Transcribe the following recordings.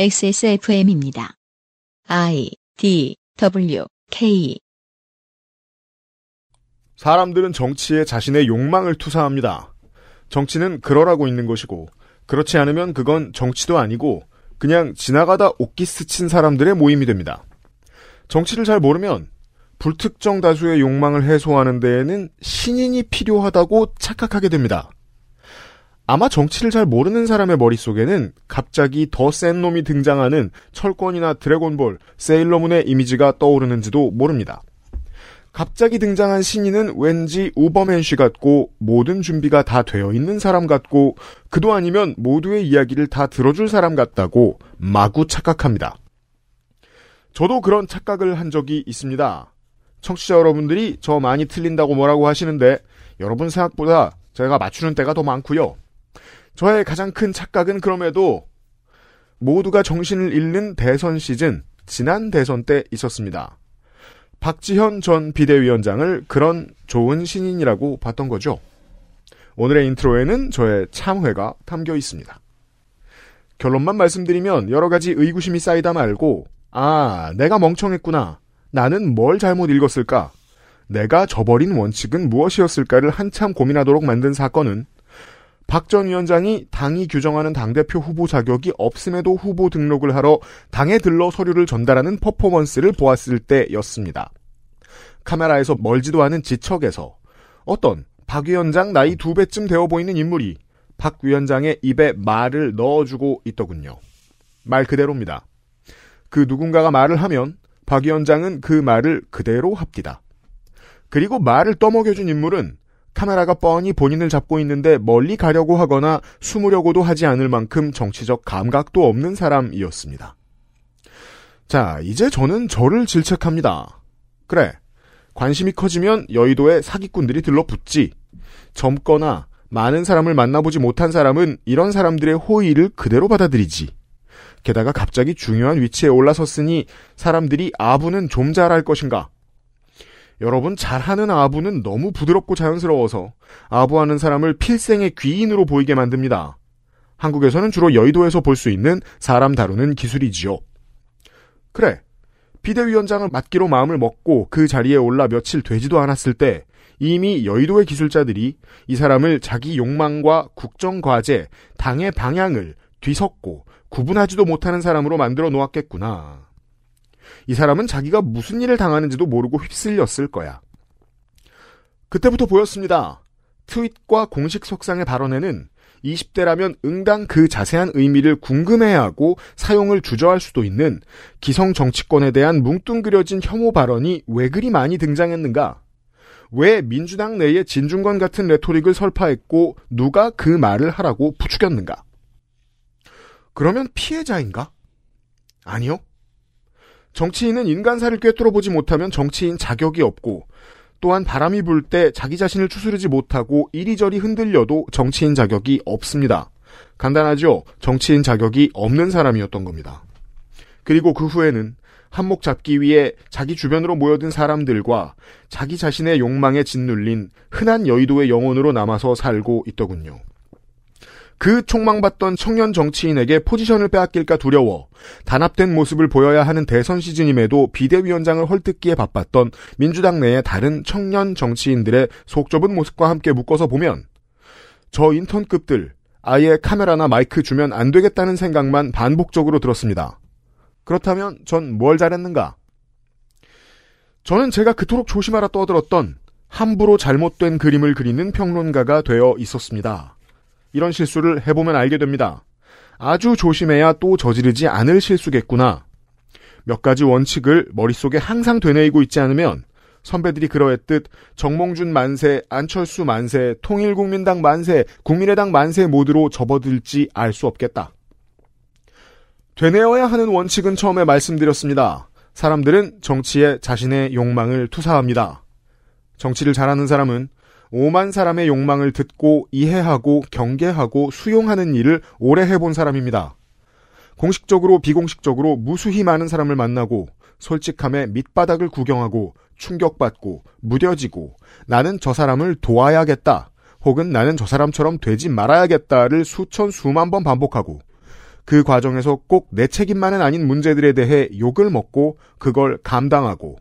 XSFM입니다. I D W K 사람들은 정치에 자신의 욕망을 투사합니다. 정치는 그러라고 있는 것이고 그렇지 않으면 그건 정치도 아니고 그냥 지나가다 옷기 스친 사람들의 모임이 됩니다. 정치를 잘 모르면 불특정 다수의 욕망을 해소하는 데에는 신인이 필요하다고 착각하게 됩니다. 아마 정치를 잘 모르는 사람의 머릿속에는 갑자기 더 센 놈이 등장하는 철권이나 드래곤볼, 세일러문의 이미지가 떠오르는지도 모릅니다. 갑자기 등장한 신인은 왠지 우버맨쉬 같고 모든 준비가 다 되어 있는 사람 같고 그도 아니면 모두의 이야기를 다 들어줄 사람 같다고 마구 착각합니다. 저도 그런 착각을 한 적이 있습니다. 청취자 여러분들이 저 많이 틀린다고 뭐라고 하시는데 여러분 생각보다 제가 맞추는 때가 더 많고요. 저의 가장 큰 착각은 그럼에도 모두가 정신을 잃는 대선 시즌 지난 대선 때 있었습니다. 박지현 전 비대위원장을 그런 좋은 신인이라고 봤던 거죠. 오늘의 intro에는 저의 참회가 담겨 있습니다. 결론만 말씀드리면 여러 가지 의구심이 쌓이다 말고 아 내가 멍청했구나. 나는 뭘 잘못 읽었을까? 내가 저버린 원칙은 무엇이었을까를 한참 고민하도록 만든 사건은 박 전 위원장이 당이 규정하는 당대표 후보 자격이 없음에도 후보 등록을 하러 당에 들러 서류를 전달하는 퍼포먼스를 보았을 때였습니다. 카메라에서 멀지도 않은 지척에서 어떤 박 위원장 나이 두 배쯤 되어 보이는 인물이 박 위원장의 입에 말을 넣어주고 있더군요. 말 그대로입니다. 그 누군가가 말을 하면 박 위원장은 그 말을 그대로 합디다. 그리고 말을 떠먹여준 인물은 카메라가 뻔히 본인을 잡고 있는데 멀리 가려고 하거나 숨으려고도 하지 않을 만큼 정치적 감각도 없는 사람이었습니다. 자, 이제 저는 저를 질책합니다. 그래. 관심이 커지면 여의도에 사기꾼들이 들러붙지. 젊거나 많은 사람을 만나보지 못한 사람은 이런 사람들의 호의를 그대로 받아들이지. 게다가 갑자기 중요한 위치에 올라섰으니 사람들이 아부는 좀 잘할 것인가? 여러분 잘하는 아부는 너무 부드럽고 자연스러워서 아부하는 사람을 필생의 귀인으로 보이게 만듭니다. 한국에서는 주로 여의도에서 볼 수 있는 사람 다루는 기술이지요. 그래. 비대위원장을 맡기로 마음을 먹고 그 자리에 올라 며칠 되지도 않았을 때 이미 여의도의 기술자들이 이 사람을 자기 욕망과 국정과제, 당의 방향을 뒤섞고 구분하지도 못하는 사람으로 만들어 놓았겠구나. 이 사람은 자기가 무슨 일을 당하는지도 모르고 휩쓸렸을 거야. 그때부터 보였습니다. 트윗과 공식 석상의 발언에는 20대라면 응당 그 자세한 의미를 궁금해하고 사용을 주저할 수도 있는 기성 정치권에 대한 뭉뚱그려진 혐오 발언이 왜 그리 많이 등장했는가? 왜 민주당 내에 진중권 같은 레토릭을 설파했고 누가 그 말을 하라고 부추겼는가? 그러면 피해자인가? 아니요. 정치인은 인간사를 꿰뚫어 보지 못하면 정치인 자격이 없고 또한 바람이 불 때 자기 자신을 추스르지 못하고 이리저리 흔들려도 정치인 자격이 없습니다. 간단하죠? 정치인 자격이 없는 사람이었던 겁니다. 그리고 그 후에는 한몫 잡기 위해 자기 주변으로 모여든 사람들과 자기 자신의 욕망에 짓눌린 흔한 여의도의 영혼으로 남아서 살고 있더군요. 그 촉망받던 청년 정치인에게 포지션을 빼앗길까 두려워 단합된 모습을 보여야 하는 대선 시즌임에도 비대위원장을 헐뜯기에 바빴던 민주당 내의 다른 청년 정치인들의 속 좁은 모습과 함께 묶어서 보면 저 인턴급들 아예 카메라나 마이크 주면 안 되겠다는 생각만 반복적으로 들었습니다. 그렇다면 전 뭘 잘했는가? 저는 제가 그토록 조심하라 떠들었던 함부로 잘못된 그림을 그리는 평론가가 되어 있었습니다. 이런 실수를 해보면 알게 됩니다. 아주 조심해야 또 저지르지 않을 실수겠구나. 몇 가지 원칙을 머릿속에 항상 되뇌이고 있지 않으면 선배들이 그러했듯 정몽준 만세, 안철수 만세, 통일국민당 만세, 국민의당 만세 모드로 접어들지 알 수 없겠다. 되뇌어야 하는 원칙은 처음에 말씀드렸습니다. 사람들은 정치에 자신의 욕망을 투사합니다. 정치를 잘하는 사람은 5만 사람의 욕망을 듣고 이해하고 경계하고 수용하는 일을 오래 해본 사람입니다. 공식적으로 비공식적으로 무수히 많은 사람을 만나고 솔직함에 밑바닥을 구경하고 충격받고 무뎌지고 나는 저 사람을 도와야겠다 혹은 나는 저 사람처럼 되지 말아야겠다를 수천 수만 번 반복하고 그 과정에서 꼭 내 책임만은 아닌 문제들에 대해 욕을 먹고 그걸 감당하고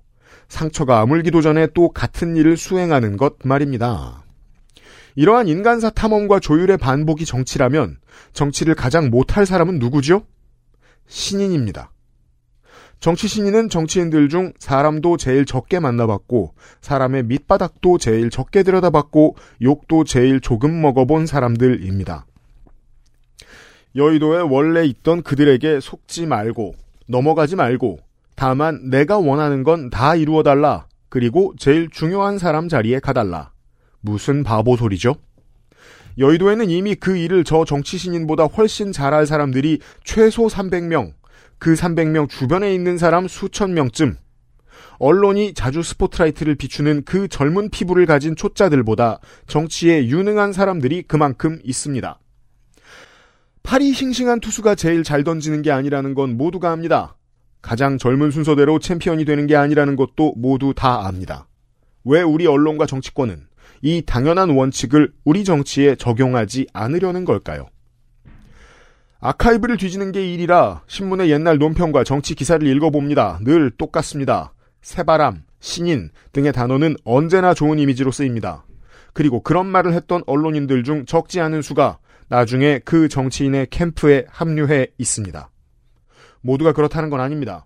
상처가 아물기도 전에 또 같은 일을 수행하는 것 말입니다. 이러한 인간사 탐험과 조율의 반복이 정치라면 정치를 가장 못할 사람은 누구죠? 신인입니다. 정치 신인은 정치인들 중 사람도 제일 적게 만나봤고 사람의 밑바닥도 제일 적게 들여다봤고 욕도 제일 조금 먹어본 사람들입니다. 여의도에 원래 있던 그들에게 속지 말고 넘어가지 말고 다만 내가 원하는 건 다 이루어달라. 그리고 제일 중요한 사람 자리에 가달라. 무슨 바보 소리죠? 여의도에는 이미 그 일을 저 정치 신인보다 훨씬 잘할 사람들이 최소 300명, 그 300명 주변에 있는 사람 수천 명쯤, 언론이 자주 스포트라이트를 비추는 그 젊은 피부를 가진 초짜들보다 정치에 유능한 사람들이 그만큼 있습니다. 팔이 싱싱한 투수가 제일 잘 던지는 게 아니라는 건 모두가 압니다. 가장 젊은 순서대로 챔피언이 되는 게 아니라는 것도 모두 다 압니다. 왜 우리 언론과 정치권은 이 당연한 원칙을 우리 정치에 적용하지 않으려는 걸까요? 아카이브를 뒤지는 게 일이라 신문의 옛날 논평과 정치 기사를 읽어봅니다. 늘 똑같습니다. 새바람, 신인 등의 단어는 언제나 좋은 이미지로 쓰입니다. 그리고 그런 말을 했던 언론인들 중 적지 않은 수가 나중에 그 정치인의 캠프에 합류해 있습니다. 모두가 그렇다는 건 아닙니다.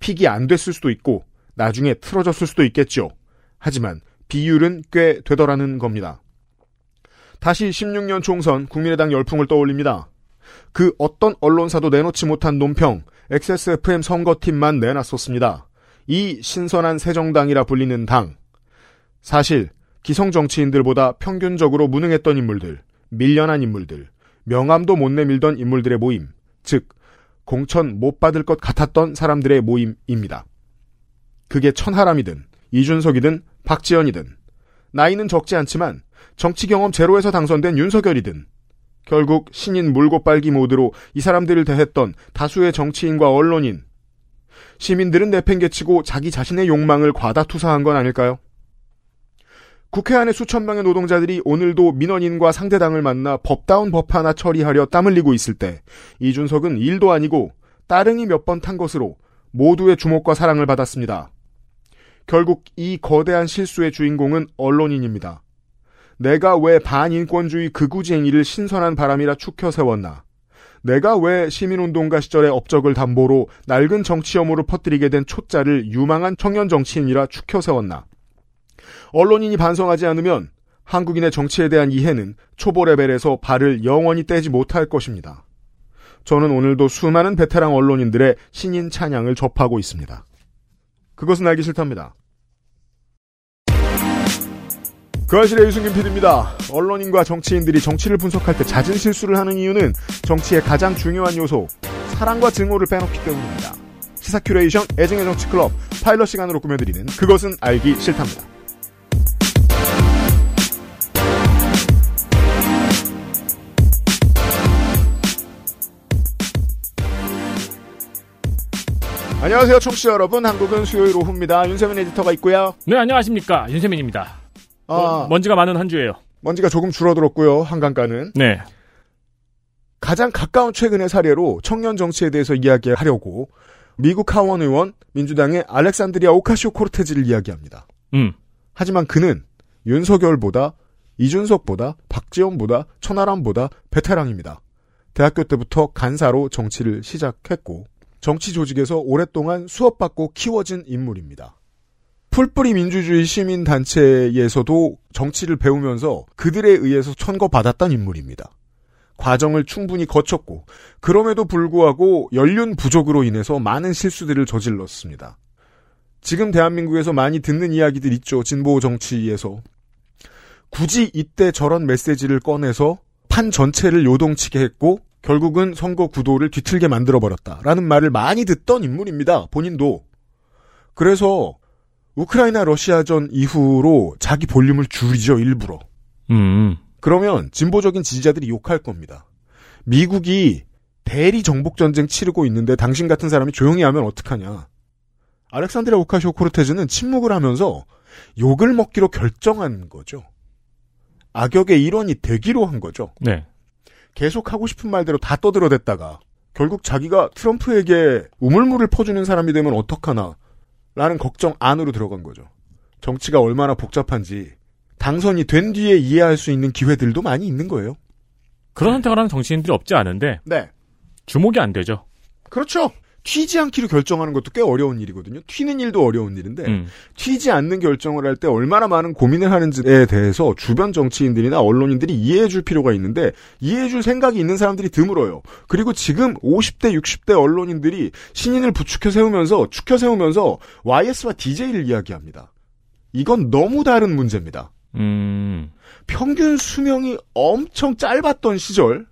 픽이 안 됐을 수도 있고 나중에 틀어졌을 수도 있겠죠. 하지만 비율은 꽤 되더라는 겁니다. 다시 16년 총선 국민의당 열풍을 떠올립니다. 그 어떤 언론사도 내놓지 못한 논평 XSFM 선거팀만 내놨었습니다. 이 신선한 새정당이라 불리는 당. 사실 기성 정치인들보다 평균적으로 무능했던 인물들, 밀려난 인물들, 명함도 못 내밀던 인물들의 모임, 즉 공천 못 받을 것 같았던 사람들의 모임입니다. 그게 천하람이든 이준석이든 박지원이든 나이는 적지 않지만 정치 경험 제로에서 당선된 윤석열이든 결국 신인 물고 빨기 모드로 이 사람들을 대했던 다수의 정치인과 언론인 시민들은 내팽개치고 자기 자신의 욕망을 과다 투사한 건 아닐까요? 국회 안에 수천 명의 노동자들이 오늘도 민원인과 상대당을 만나 법다운 법 하나 처리하려 땀 흘리고 있을 때 이준석은 일도 아니고 따릉이 몇 번 탄 것으로 모두의 주목과 사랑을 받았습니다. 결국 이 거대한 실수의 주인공은 언론인입니다. 내가 왜 반인권주의 극우쟁이를 신선한 바람이라 축혀 세웠나? 내가 왜 시민운동가 시절의 업적을 담보로 낡은 정치혐오로 퍼뜨리게 된 초짜를 유망한 청년 정치인이라 축혀 세웠나? 언론인이 반성하지 않으면 한국인의 정치에 대한 이해는 초보 레벨에서 발을 영원히 떼지 못할 것입니다. 저는 오늘도 수많은 베테랑 언론인들의 신인 찬양을 접하고 있습니다. 그것은 알기 싫답니다. 그알싫의 유승균 PD입니다. 언론인과 정치인들이 정치를 분석할 때 잦은 실수를 하는 이유는 정치의 가장 중요한 요소, 사랑과 증오를 빼놓기 때문입니다. 시사 큐레이션 애증의 정치 클럽 파일럿 시간으로 꾸며드리는 그것은 알기 싫답니다. 안녕하세요, 청취자 여러분. 한국은 수요일 오후입니다. 윤세민 에디터가 있고요. 네, 안녕하십니까. 윤세민입니다. 아, 어, 먼지가 많은 한 주예요. 먼지가 조금 줄어들었고요. 한강가는 네. 가장 가까운 최근의 사례로 청년 정치에 대해서 이야기하려고 미국 하원 의원 민주당의 알렉산드리아 오카시오 코르테즈를 이야기합니다. 음. 하지만 그는 윤석열보다 이준석보다 박지원보다 천하람보다 베테랑입니다. 대학교 때부터 간사로 정치를 시작했고 정치 조직에서 오랫동안 수업받고 키워진 인물입니다. 풀뿌리 민주주의 시민단체에서도 정치를 배우면서 그들에 의해서 천거받았던 인물입니다. 과정을 충분히 거쳤고 그럼에도 불구하고 연륜 부족으로 인해서 많은 실수들을 저질렀습니다. 지금 대한민국에서 많이 듣는 이야기들 있죠. 진보 정치에서. 굳이 이때 저런 메시지를 꺼내서 판 전체를 요동치게 했고 결국은 선거 구도를 뒤틀게 만들어 버렸다라는 말을 많이 듣던 인물입니다. 본인도. 그래서 우크라이나 러시아전 이후로 자기 볼륨을 줄이죠, 일부러. 음. 그러면 진보적인 지지자들이 욕할 겁니다. 미국이 대리 정복 전쟁 치르고 있는데 당신 같은 사람이 조용히 하면 어떡하냐. 알렉산드리아 오카시오 코르테즈는 침묵을 하면서 욕을 먹기로 결정한 거죠. 악역의 일원이 되기로 한 거죠. 네. 계속 하고 싶은 말대로 다 떠들어댔다가 결국 자기가 트럼프에게 우물물을 퍼주는 사람이 되면 어떡하나 라는 걱정 안으로 들어간 거죠. 정치가 얼마나 복잡한지 당선이 된 뒤에 이해할 수 있는 기회들도 많이 있는 거예요. 그런 선택을 하는 정치인들이 없지 않은데 네. 주목이 안 되죠. 그렇죠. 튀지 않기로 결정하는 것도 꽤 어려운 일이거든요. 튀는 일도 어려운 일인데 음. 튀지 않는 결정을 할 때 얼마나 많은 고민을 하는지에 대해서 주변 정치인들이나 언론인들이 이해해 줄 필요가 있는데 이해해 줄 생각이 있는 사람들이 드물어요. 그리고 지금 50대, 60대 언론인들이 신인을 부추겨 세우면서 축혀 세우면서 YS와 DJ를 이야기합니다. 이건 너무 다른 문제입니다. 음. 평균 수명이 엄청 짧았던 시절,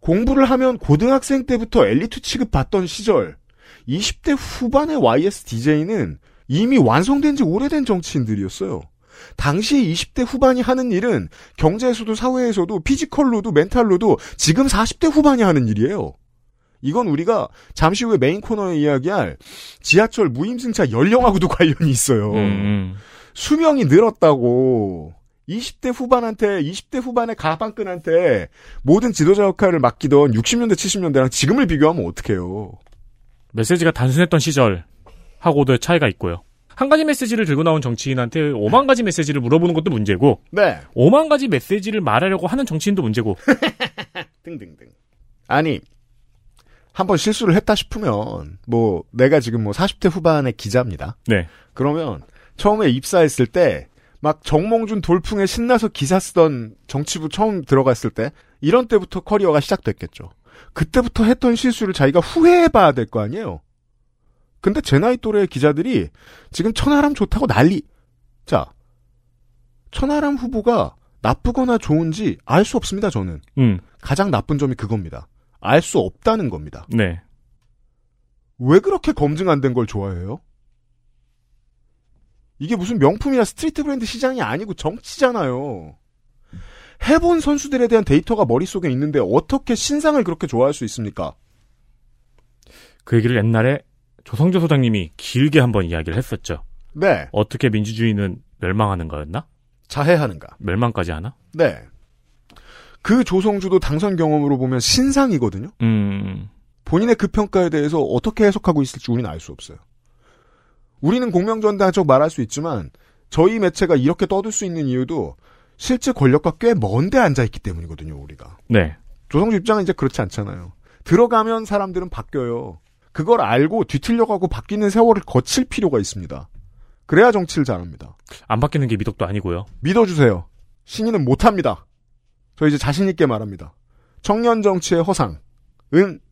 공부를 하면 고등학생 때부터 엘리트 취급 받던 시절, 20대 후반의 YS DJ는 이미 완성된 지 오래된 정치인들이었어요. 당시에 20대 후반이 하는 일은 경제에서도 사회에서도 physical로도 mental로도 지금 40대 후반이 하는 일이에요. 이건 우리가 잠시 후에 메인 코너에 이야기할 지하철 무임승차 연령하고도 관련이 있어요. 음, 음. 수명이 늘었다고 20대 후반한테 20대 후반의 가방끈한테 모든 지도자 역할을 맡기던 60년대 70년대랑 지금을 비교하면 어떡해요. 메시지가 단순했던 시절하고도 차이가 있고요. 한 가지 메시지를 들고 나온 정치인한테 5만 가지 메시지를 물어보는 것도 문제고 네. 5만 가지 메시지를 말하려고 하는 정치인도 문제고 등등등. 아니 한번 실수를 했다 싶으면 뭐 내가 지금 뭐 40대 후반의 기자입니다. 네. 그러면 처음에 입사했을 때 막 정몽준 돌풍에 신나서 기사 쓰던 정치부 처음 들어갔을 때 이런 때부터 커리어가 시작됐겠죠. 그때부터 했던 실수를 자기가 후회해봐야 될 거 아니에요. 근데 제 나이 또래의 기자들이 지금 천하람 좋다고 난리. 자, 천하람 후보가 나쁘거나 좋은지 알 수 없습니다. 저는 음. 가장 나쁜 점이 그겁니다. 알 수 없다는 겁니다. 네. 왜 그렇게 검증 안 된 걸 좋아해요? 이게 무슨 명품이나 street 브랜드 시장이 아니고 정치잖아요. 해본 선수들에 대한 데이터가 머릿속에 있는데 어떻게 신상을 그렇게 좋아할 수 있습니까? 그 얘기를 옛날에 조성조 소장님이 길게 한번 이야기를 했었죠. 네. 어떻게 민주주의는 멸망하는 거였나? 자해하는가? 멸망까지 하나? 네. 그 조성주도 당선 경험으로 보면 신상이거든요? 음. 본인의 그 평가에 대해서 어떻게 해석하고 있을지 우리는 알 수 없어요. 우리는 공명전당적 말할 수 있지만 저희 매체가 이렇게 떠들 수 있는 이유도 실제 권력과 꽤 먼데 앉아 있기 때문이거든요, 우리가. 네. 조성주 입장은 이제 그렇지 않잖아요. 들어가면 사람들은 바뀌어요. 그걸 알고 뒤틀려가고 바뀌는 세월을 거칠 필요가 있습니다. 그래야 정치를 잘합니다. 안 바뀌는 게 미덕도 아니고요. 믿어주세요. 신인은 못합니다. 저 이제 자신있게 말합니다. 청년 정치의 허상은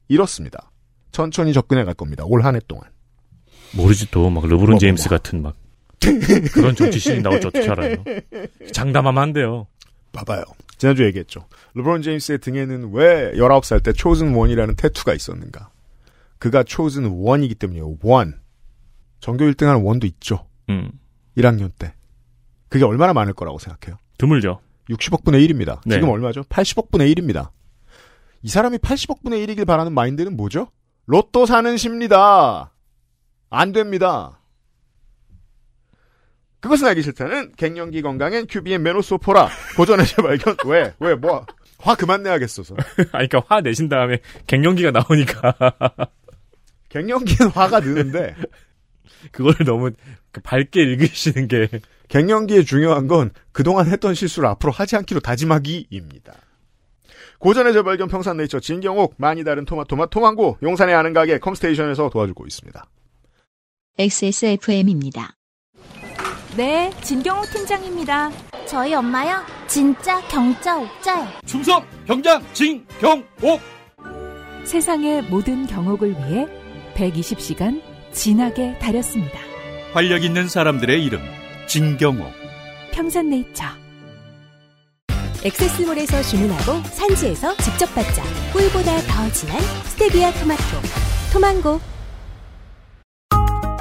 이렇습니다. 천천히 접근해 갈 겁니다. 올 한 해 동안. 모르지 또 막 르브론 뭐, 제임스 뭐. 같은 막 그런 정치 신이 나올지 어떻게 알아요? 장담하면 안 돼요. 봐봐요. 지난주에 얘기했죠. 르브론 제임스의 등에는 왜 19살 때 초즌 원이라는 태투가 있었는가. 그가 초즌 원이기 때문이에요. 원. 전교 1등하는 원도 있죠. 음. 1학년 때. 그게 얼마나 많을 거라고 생각해요? 드물죠. 60억 분의 1입니다. 네. 지금 얼마죠? 80억 분의 1입니다. 이 사람이 80억 분의 1이길 바라는 마인드는 뭐죠? 로또 사는 십니다. 안 됩니다. 그것은 알기 싫다는 갱년기 건강엔 큐비의 메노소포라 고전의 재발견 왜? 왜? 뭐? 화 그만 내야겠어서. 아니, 그니까 화 내신 다음에 갱년기가 나오니까 갱년기는 화가 느는데 그걸 너무 밝게 읽으시는 게 갱년기의 중요한 건 그동안 했던 실수를 앞으로 하지 않기로 다짐하기입니다. 고전의 재발견 평산네이처 진경옥 많이 다른 토마토마 토망고 용산의 아는 가게 컴스테이션에서 도와주고 있습니다. XSFM입니다. 네, 진경호 팀장입니다. 저희 엄마요? 진짜 경자 옥자요. 충성 경장 진경옥 세상의 모든 경옥을 위해 120시간 진하게 다렸습니다. 활력 있는 사람들의 이름 진경옥 평산네이처. 액세스몰에서 주문하고 산지에서 직접 받자. 꿀보다 더 진한 스테비아 토마토. 토망고.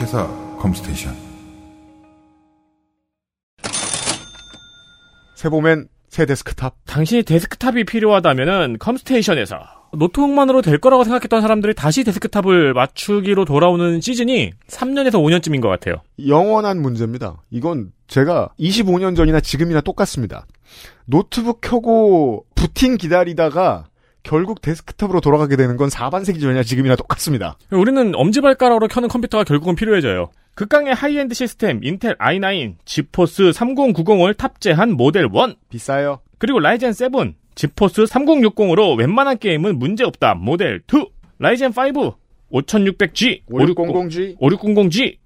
주식회사 컴스테이션. 세보면 새 데스크탑. 당신이 데스크탑이 필요하다면은 컴스테이션에서 노트북만으로 될 거라고 생각했던 사람들이 다시 데스크탑을 맞추기로 돌아오는 시즌이 3년에서 5년쯤인 것 같아요. 영원한 문제입니다. 이건 제가 25년 전이나 지금이나 똑같습니다. 노트북 켜고 부팅 기다리다가 결국 데스크탑으로 돌아가게 되는 건 4반세기 전이나 지금이나 똑같습니다. 우리는 엄지발가락으로 켜는 컴퓨터가 결국은 필요해져요. 극강의 하이엔드 시스템 인텔 i9, 지포스 3090을 탑재한 모델 1, 비싸요. 그리고 라이젠 7, 지포스 3060으로 웬만한 게임은 문제없다 모델 2, 라이젠 5, 5600G, 5600G, 5600G,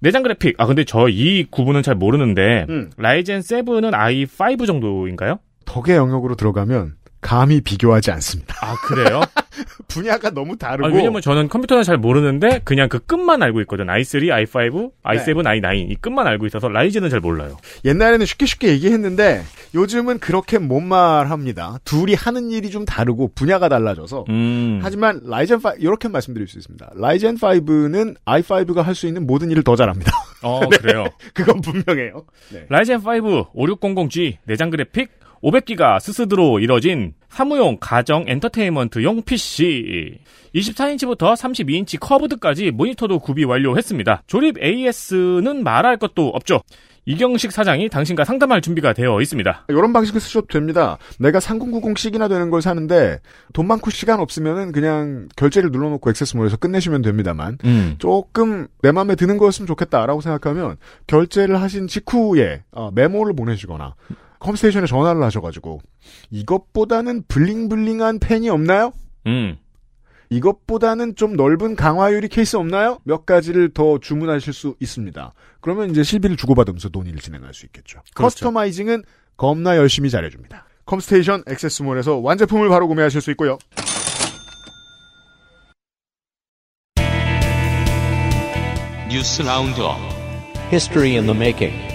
내장 그래픽. 아 근데 저 이 구분은 잘 모르는데 음. 라이젠 7은 i5 정도인가요? 덕의 영역으로 들어가면 감히 비교하지 않습니다. 아 그래요? 분야가 너무 다르고. 아, 왜냐면 저는 컴퓨터는 잘 모르는데 그냥 그 끝만 알고 있거든. i3, i5, i7, i9 이 끝만 알고 있어서 라이젠은 잘 몰라요. 옛날에는 쉽게 쉽게 얘기했는데 요즘은 그렇게 못 말합니다. 둘이 하는 일이 좀 다르고 분야가 달라져서. 음. 하지만 라이젠 5 이렇게 말씀드릴 수 있습니다. 라이젠 5는 i5가 할 수 있는 모든 일을 더 잘합니다. 어 그래요. 그건 분명해요. 네. 라이젠 5 5600G 내장 그래픽 500기가 SSD로 이뤄진 사무용 가정 엔터테인먼트용 PC 24인치부터 32인치 curved까지 모니터도 구비 완료했습니다. 조립 AS는 말할 것도 없죠. 이경식 사장이 당신과 상담할 준비가 되어 있습니다. 이런 방식을 쓰셔도 됩니다. 내가 3090씩이나 되는 걸 사는데 돈 많고 시간 없으면은 그냥 결제를 눌러놓고 액세스몰에서 끝내시면 됩니다만 음. 조금 내 마음에 드는 거였으면 좋겠다라고 생각하면 결제를 하신 직후에 어, 메모를 보내시거나 컴스테이션에 전화를 하셔가지고 이것보다는 블링블링한 펜이 없나요? 음. 이것보다는 좀 넓은 강화유리 케이스 없나요? 몇 가지를 더 주문하실 수 있습니다. 그러면 이제 실비를 주고받으면서 논의를 진행할 수 있겠죠. 그렇죠. 커스터마이징은 겁나 열심히 잘해줍니다. 컴스테이션 XS몰에서 완제품을 바로 구매하실 수 있고요. 뉴스 roundup History in the making.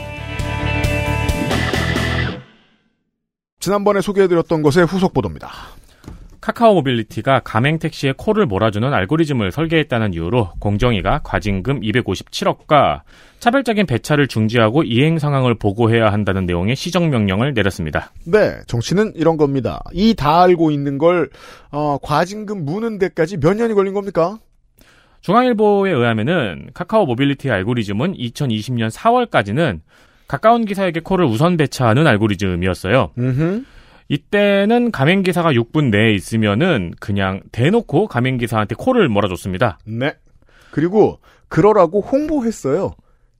지난번에 소개해드렸던 것의 후속 보도입니다. 카카오 모빌리티가 가맹 택시에 콜을 몰아주는 알고리즘을 설계했다는 이유로 공정위가 과징금 257억과 차별적인 배차를 중지하고 이행 상황을 보고해야 한다는 내용의 시정 명령을 내렸습니다. 네, 정치는 이런 겁니다. 이 다 알고 있는 걸 어, 과징금 무는 데까지 몇 년이 걸린 겁니까? 중앙일보에 의하면은 카카오 모빌리티 알고리즘은 2020년 4월까지는 가까운 기사에게 콜을 우선 배차하는 알고리즘이었어요. 음흠. 이때는 가맹 기사가 6분 내에 있으면은 그냥 대놓고 가맹 기사한테 콜을 몰아줬습니다. 네. 그리고 그러라고 홍보했어요.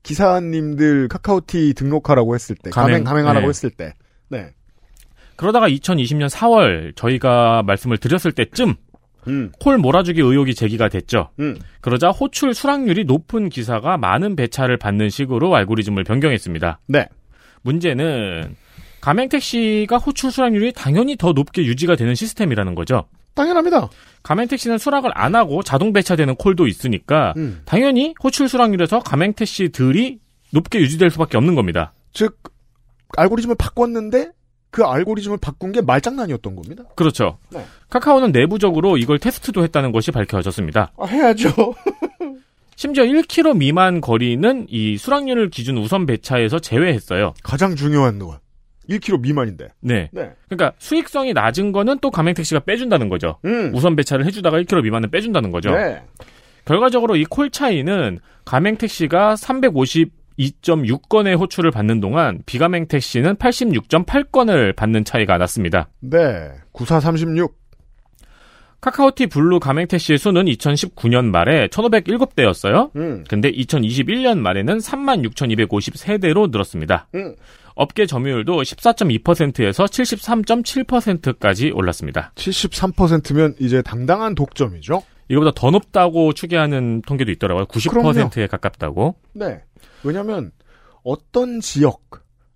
기사님들 카카오티 등록하라고 했을 때, 가맹, 가맹, 가맹하라고 네. 했을 때. 네. 그러다가 2020년 4월 저희가 말씀을 드렸을 때쯤 음, 콜 몰아주기 의혹이 제기가 됐죠. 음. 그러자 호출 수락률이 높은 기사가 많은 배차를 받는 식으로 알고리즘을 변경했습니다. 네. 문제는 가맹택시가 호출 수락률이 당연히 더 높게 유지가 되는 시스템이라는 거죠. 당연합니다. 가맹택시는 수락을 안 하고 자동 배차되는 콜도 있으니까 음. 당연히 호출 수락률에서 가맹택시들이 높게 유지될 수밖에 없는 겁니다. 즉, 알고리즘을 바꿨는데, 그 알고리즘을 바꾼 게 말장난이었던 겁니다. 그렇죠. 네. 카카오는 내부적으로 이걸 테스트도 했다는 것이 밝혀졌습니다. 아, 해야죠. 심지어 1km 미만 거리는 이 수락률을 기준 우선 배차에서 제외했어요. 가장 중요한 건 1km 미만인데. 네. 네. 그러니까 수익성이 낮은 거는 또 가맹택시가 빼준다는 거죠. 음. 우선 배차를 해주다가 1km 미만은 빼준다는 거죠. 네. 결과적으로 이 콜 차이는 가맹택시가 352.6건의 호출을 받는 동안 비가맹 택시는 86.8건을 받는 차이가 났습니다. 네. 9436. 카카오티 블루 가맹 택시의 수는 2019년 말에 1,507대였어요. 음. 근데 2021년 말에는 36,253대로 늘었습니다. 음. 업계 점유율도 14.2%에서 73.7%까지 올랐습니다. 73%면 이제 당당한 독점이죠. 이거보다 더 높다고 추계하는 통계도 있더라고요. 90%에 가깝다고. 네. 왜냐면 어떤 지역,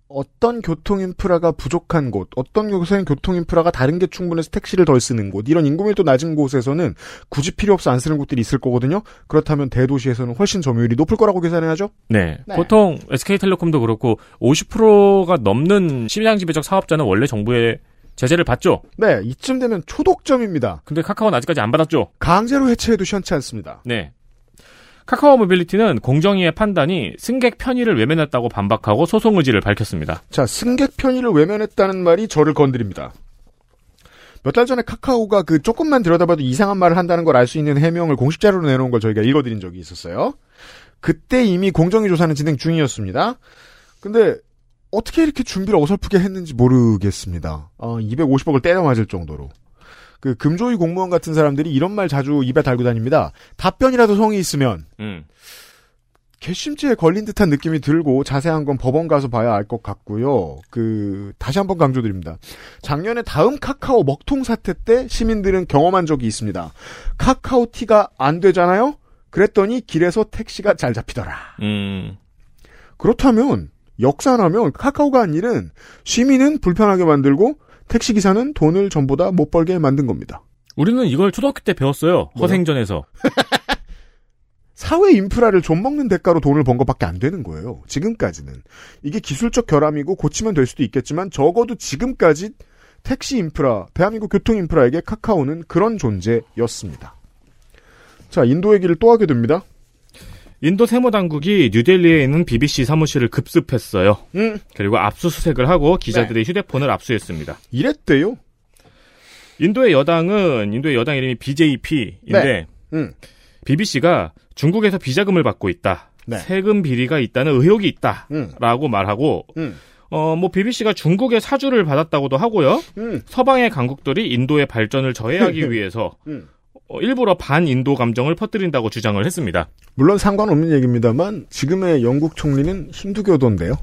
어떤 교통 인프라가 부족한 곳, 어떤 곳에는 교통 인프라가 다른 게 충분해서 택시를 덜 쓰는 곳, 이런 인구밀도 낮은 곳에서는 굳이 필요 없어 안 쓰는 곳들이 있을 거거든요. 그렇다면 대도시에서는 훨씬 점유율이 높을 거라고 계산해야죠. 네. 네. 보통 SK텔레콤도 그렇고 50%가 넘는 시장 지배적 사업자는 원래 정부에 제재를 받죠. 네, 이쯤 되면 초독점입니다. 근데 카카오는 아직까지 안 받았죠. 강제로 해체해도 시원치 않습니다. 네. 카카오 모빌리티는 공정위의 판단이 승객 편의를 외면했다고 반박하고 소송 의지를 밝혔습니다. 자, 승객 편의를 외면했다는 말이 저를 건드립니다. 몇 달 전에 카카오가 그 조금만 들여다봐도 이상한 말을 한다는 걸 알 수 있는 해명을 공식 자료로 내놓은 걸 저희가 읽어드린 적이 있었어요. 그때 이미 공정위 조사는 진행 중이었습니다. 근데 어떻게 이렇게 준비를 어설프게 했는지 모르겠습니다. 어, 250억을 때려 맞을 정도로. 그 금조위 공무원 같은 사람들이 이런 말 자주 입에 달고 다닙니다. 답변이라도 성의 있으면 음. 괘씸죄에 걸린 듯한 느낌이 들고 자세한 건 법원 가서 봐야 알 것 같고요. 그 다시 한번 강조드립니다. 작년에 다음 카카오 먹통 사태 때 시민들은 경험한 적이 있습니다. 카카오 티가 안 되잖아요. 그랬더니 길에서 택시가 잘 잡히더라. 음. 그렇다면 역산하면 카카오가 한 일은 시민은 불편하게 만들고 택시기사는 돈을 전보다 못 벌게 만든 겁니다. 우리는 이걸 초등학교 때 배웠어요. 허생전에서. 사회 인프라를 좀 먹는 대가로 돈을 번 것밖에 안 되는 거예요. 지금까지는. 이게 기술적 결함이고 고치면 될 수도 있겠지만 적어도 지금까지 택시 인프라, 대한민국 교통 인프라에게 카카오는 그런 존재였습니다. 자, 인도 얘기를 또 하게 됩니다. 인도 세무당국이 뉴델리에 있는 BBC 사무실을 급습했어요. 음. 그리고 압수수색을 하고 기자들의 휴대폰을 압수했습니다. 이랬대요. 인도의 여당은 인도의 여당 이름이 BJP인데 네. 음. BBC가 중국에서 비자금을 받고 있다. 네. 세금 비리가 있다는 의혹이 있다. 음. 라고 말하고 음. 어, 뭐 BBC가 중국의 사주를 받았다고도 하고요. 음. 서방의 강국들이 인도의 발전을 저해하기 위해서 일부러 반인도 감정을 퍼뜨린다고 주장을 했습니다. 물론 상관없는 얘기입니다만 지금의 영국 총리는 힌두교도인데요.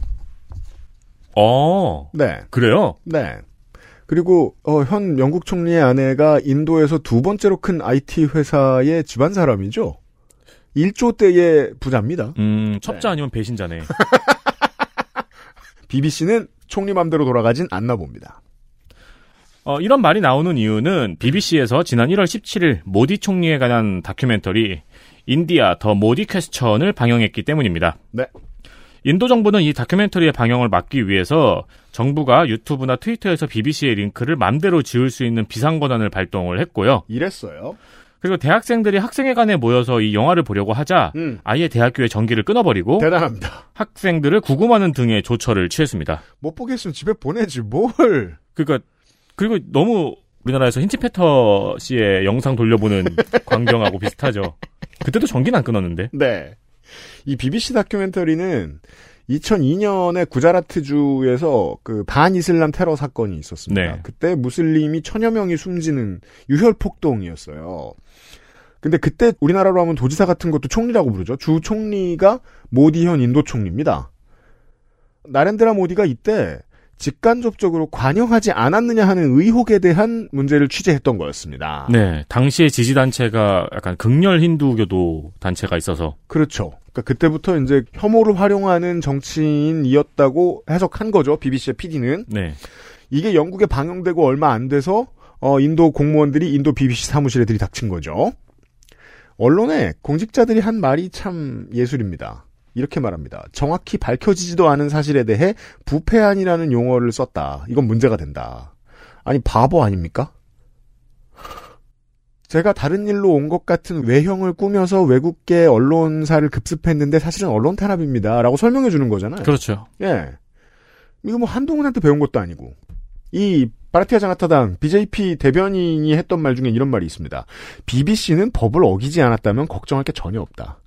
어, 네. 그래요? 네. 그리고 어, 현 영국 총리의 아내가 인도에서 두 번째로 큰 IT 회사의 집안 사람이죠. 1조 대의 부자입니다. 음, 첩자 아니면 배신자네. BBC는 총리 맘대로 돌아가진 않나 봅니다. 어, 이런 말이 나오는 이유는 BBC에서 지난 1월 17일 모디 총리에 관한 다큐멘터리 인디아 더 모디 퀘스천을 방영했기 때문입니다. 네. 인도 정부는 이 다큐멘터리의 방영을 막기 위해서 정부가 유튜브나 트위터에서 BBC의 링크를 맘대로 지울 수 있는 비상 권한을 발동을 했고요. 이랬어요. 그리고 대학생들이 학생회관에 모여서 이 영화를 보려고 하자 음. 아예 대학교의 전기를 끊어버리고 대단합니다. 학생들을 구금하는 등의 조처를 취했습니다. 못 보겠으면 집에 보내지 뭘. 그러니까 그리고 너무 우리나라에서 힌치페터 씨의 영상 돌려보는 광경하고 비슷하죠. 그때도 전기는 안 끊었는데. 네. 이 BBC 다큐멘터리는 2002년에 구자라트주에서 그 반이슬람 테러 사건이 있었습니다. 네. 그때 무슬림이 천여 명이 숨지는 유혈 폭동이었어요. 근데 그때 우리나라로 하면 도지사 같은 것도 총리라고 부르죠. 주 총리가 모디 현 인도 총리입니다. 나렌드라 모디가 이때 직간접적으로 관여하지 않았느냐 하는 의혹에 대한 문제를 취재했던 거였습니다. 네, 당시에 지지 단체가 약간 극렬 힌두교도 단체가 있어서 그렇죠. 그러니까 그때부터 이제 혐오를 활용하는 정치인이었다고 해석한 거죠. BBC의 PD는. 네. 이게 영국에 방영되고 얼마 안 돼서 어, 인도 공무원들이 인도 BBC 사무실에 들이닥친 거죠. 언론에 공직자들이 한 말이 참 예술입니다. 이렇게 말합니다. 정확히 밝혀지지도 않은 사실에 대해 부패안이라는 용어를 썼다. 이건 문제가 된다. 아니 바보 아닙니까? 제가 다른 일로 온 것 같은 외형을 꾸며서 외국계 언론사를 급습했는데 사실은 언론 탄압입니다. 라고 설명해 주는 거잖아요. 그렇죠. 예. 이거 뭐 한동훈한테 배운 것도 아니고. 이 바라티아 장하타당 BJP 대변인이 했던 말 중에 이런 말이 있습니다. BBC는 법을 어기지 않았다면 걱정할 게 전혀 없다.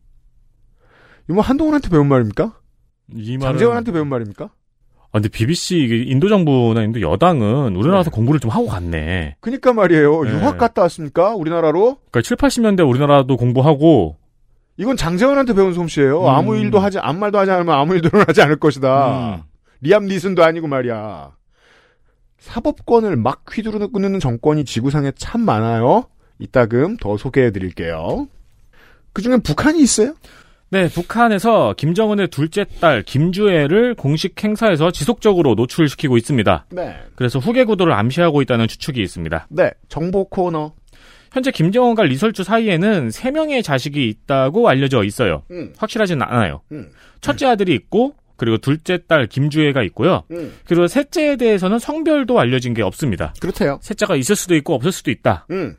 이거 뭐 한동훈한테 배운 말입니까? 이 말은 장재원한테 배운 말입니까? 아, 근데 BBC 이게 인도 정부나 인도 여당은 우리나라에서 공부를 좀 하고 갔네. 그니까 말이에요. 네. 유학 갔다 왔습니까? 우리나라로? 그러니까 7, 80년대 우리나라도 공부하고 이건 장재원한테 배운 솜씨예요. 음. 아무 일도 하지 아무 말도 하지 않으면 아무 일도 일어나지 않을 것이다. 음. 리암 니슨도 아니고 말이야. 사법권을 막 휘두르는 정권이 지구상에 참 많아요. 이따금 더 소개해 드릴게요. 그중엔 북한이 있어요? 네, 북한에서 김정은의 둘째 딸 김주애를 공식 행사에서 지속적으로 노출시키고 있습니다. 네. 그래서 후계 구도를 암시하고 있다는 추측이 있습니다. 네. 정보 코너. 현재 김정은과 리설주 사이에는 3명의 자식이 있다고 알려져 있어요. 음. 확실하진 않아요. 음. 첫째 아들이 있고 그리고 둘째 딸 김주혜가 있고요. 음. 그리고 셋째에 대해서는 성별도 알려진 게 없습니다. 그렇대요. 셋째가 있을 수도 있고 없을 수도 있다. 음.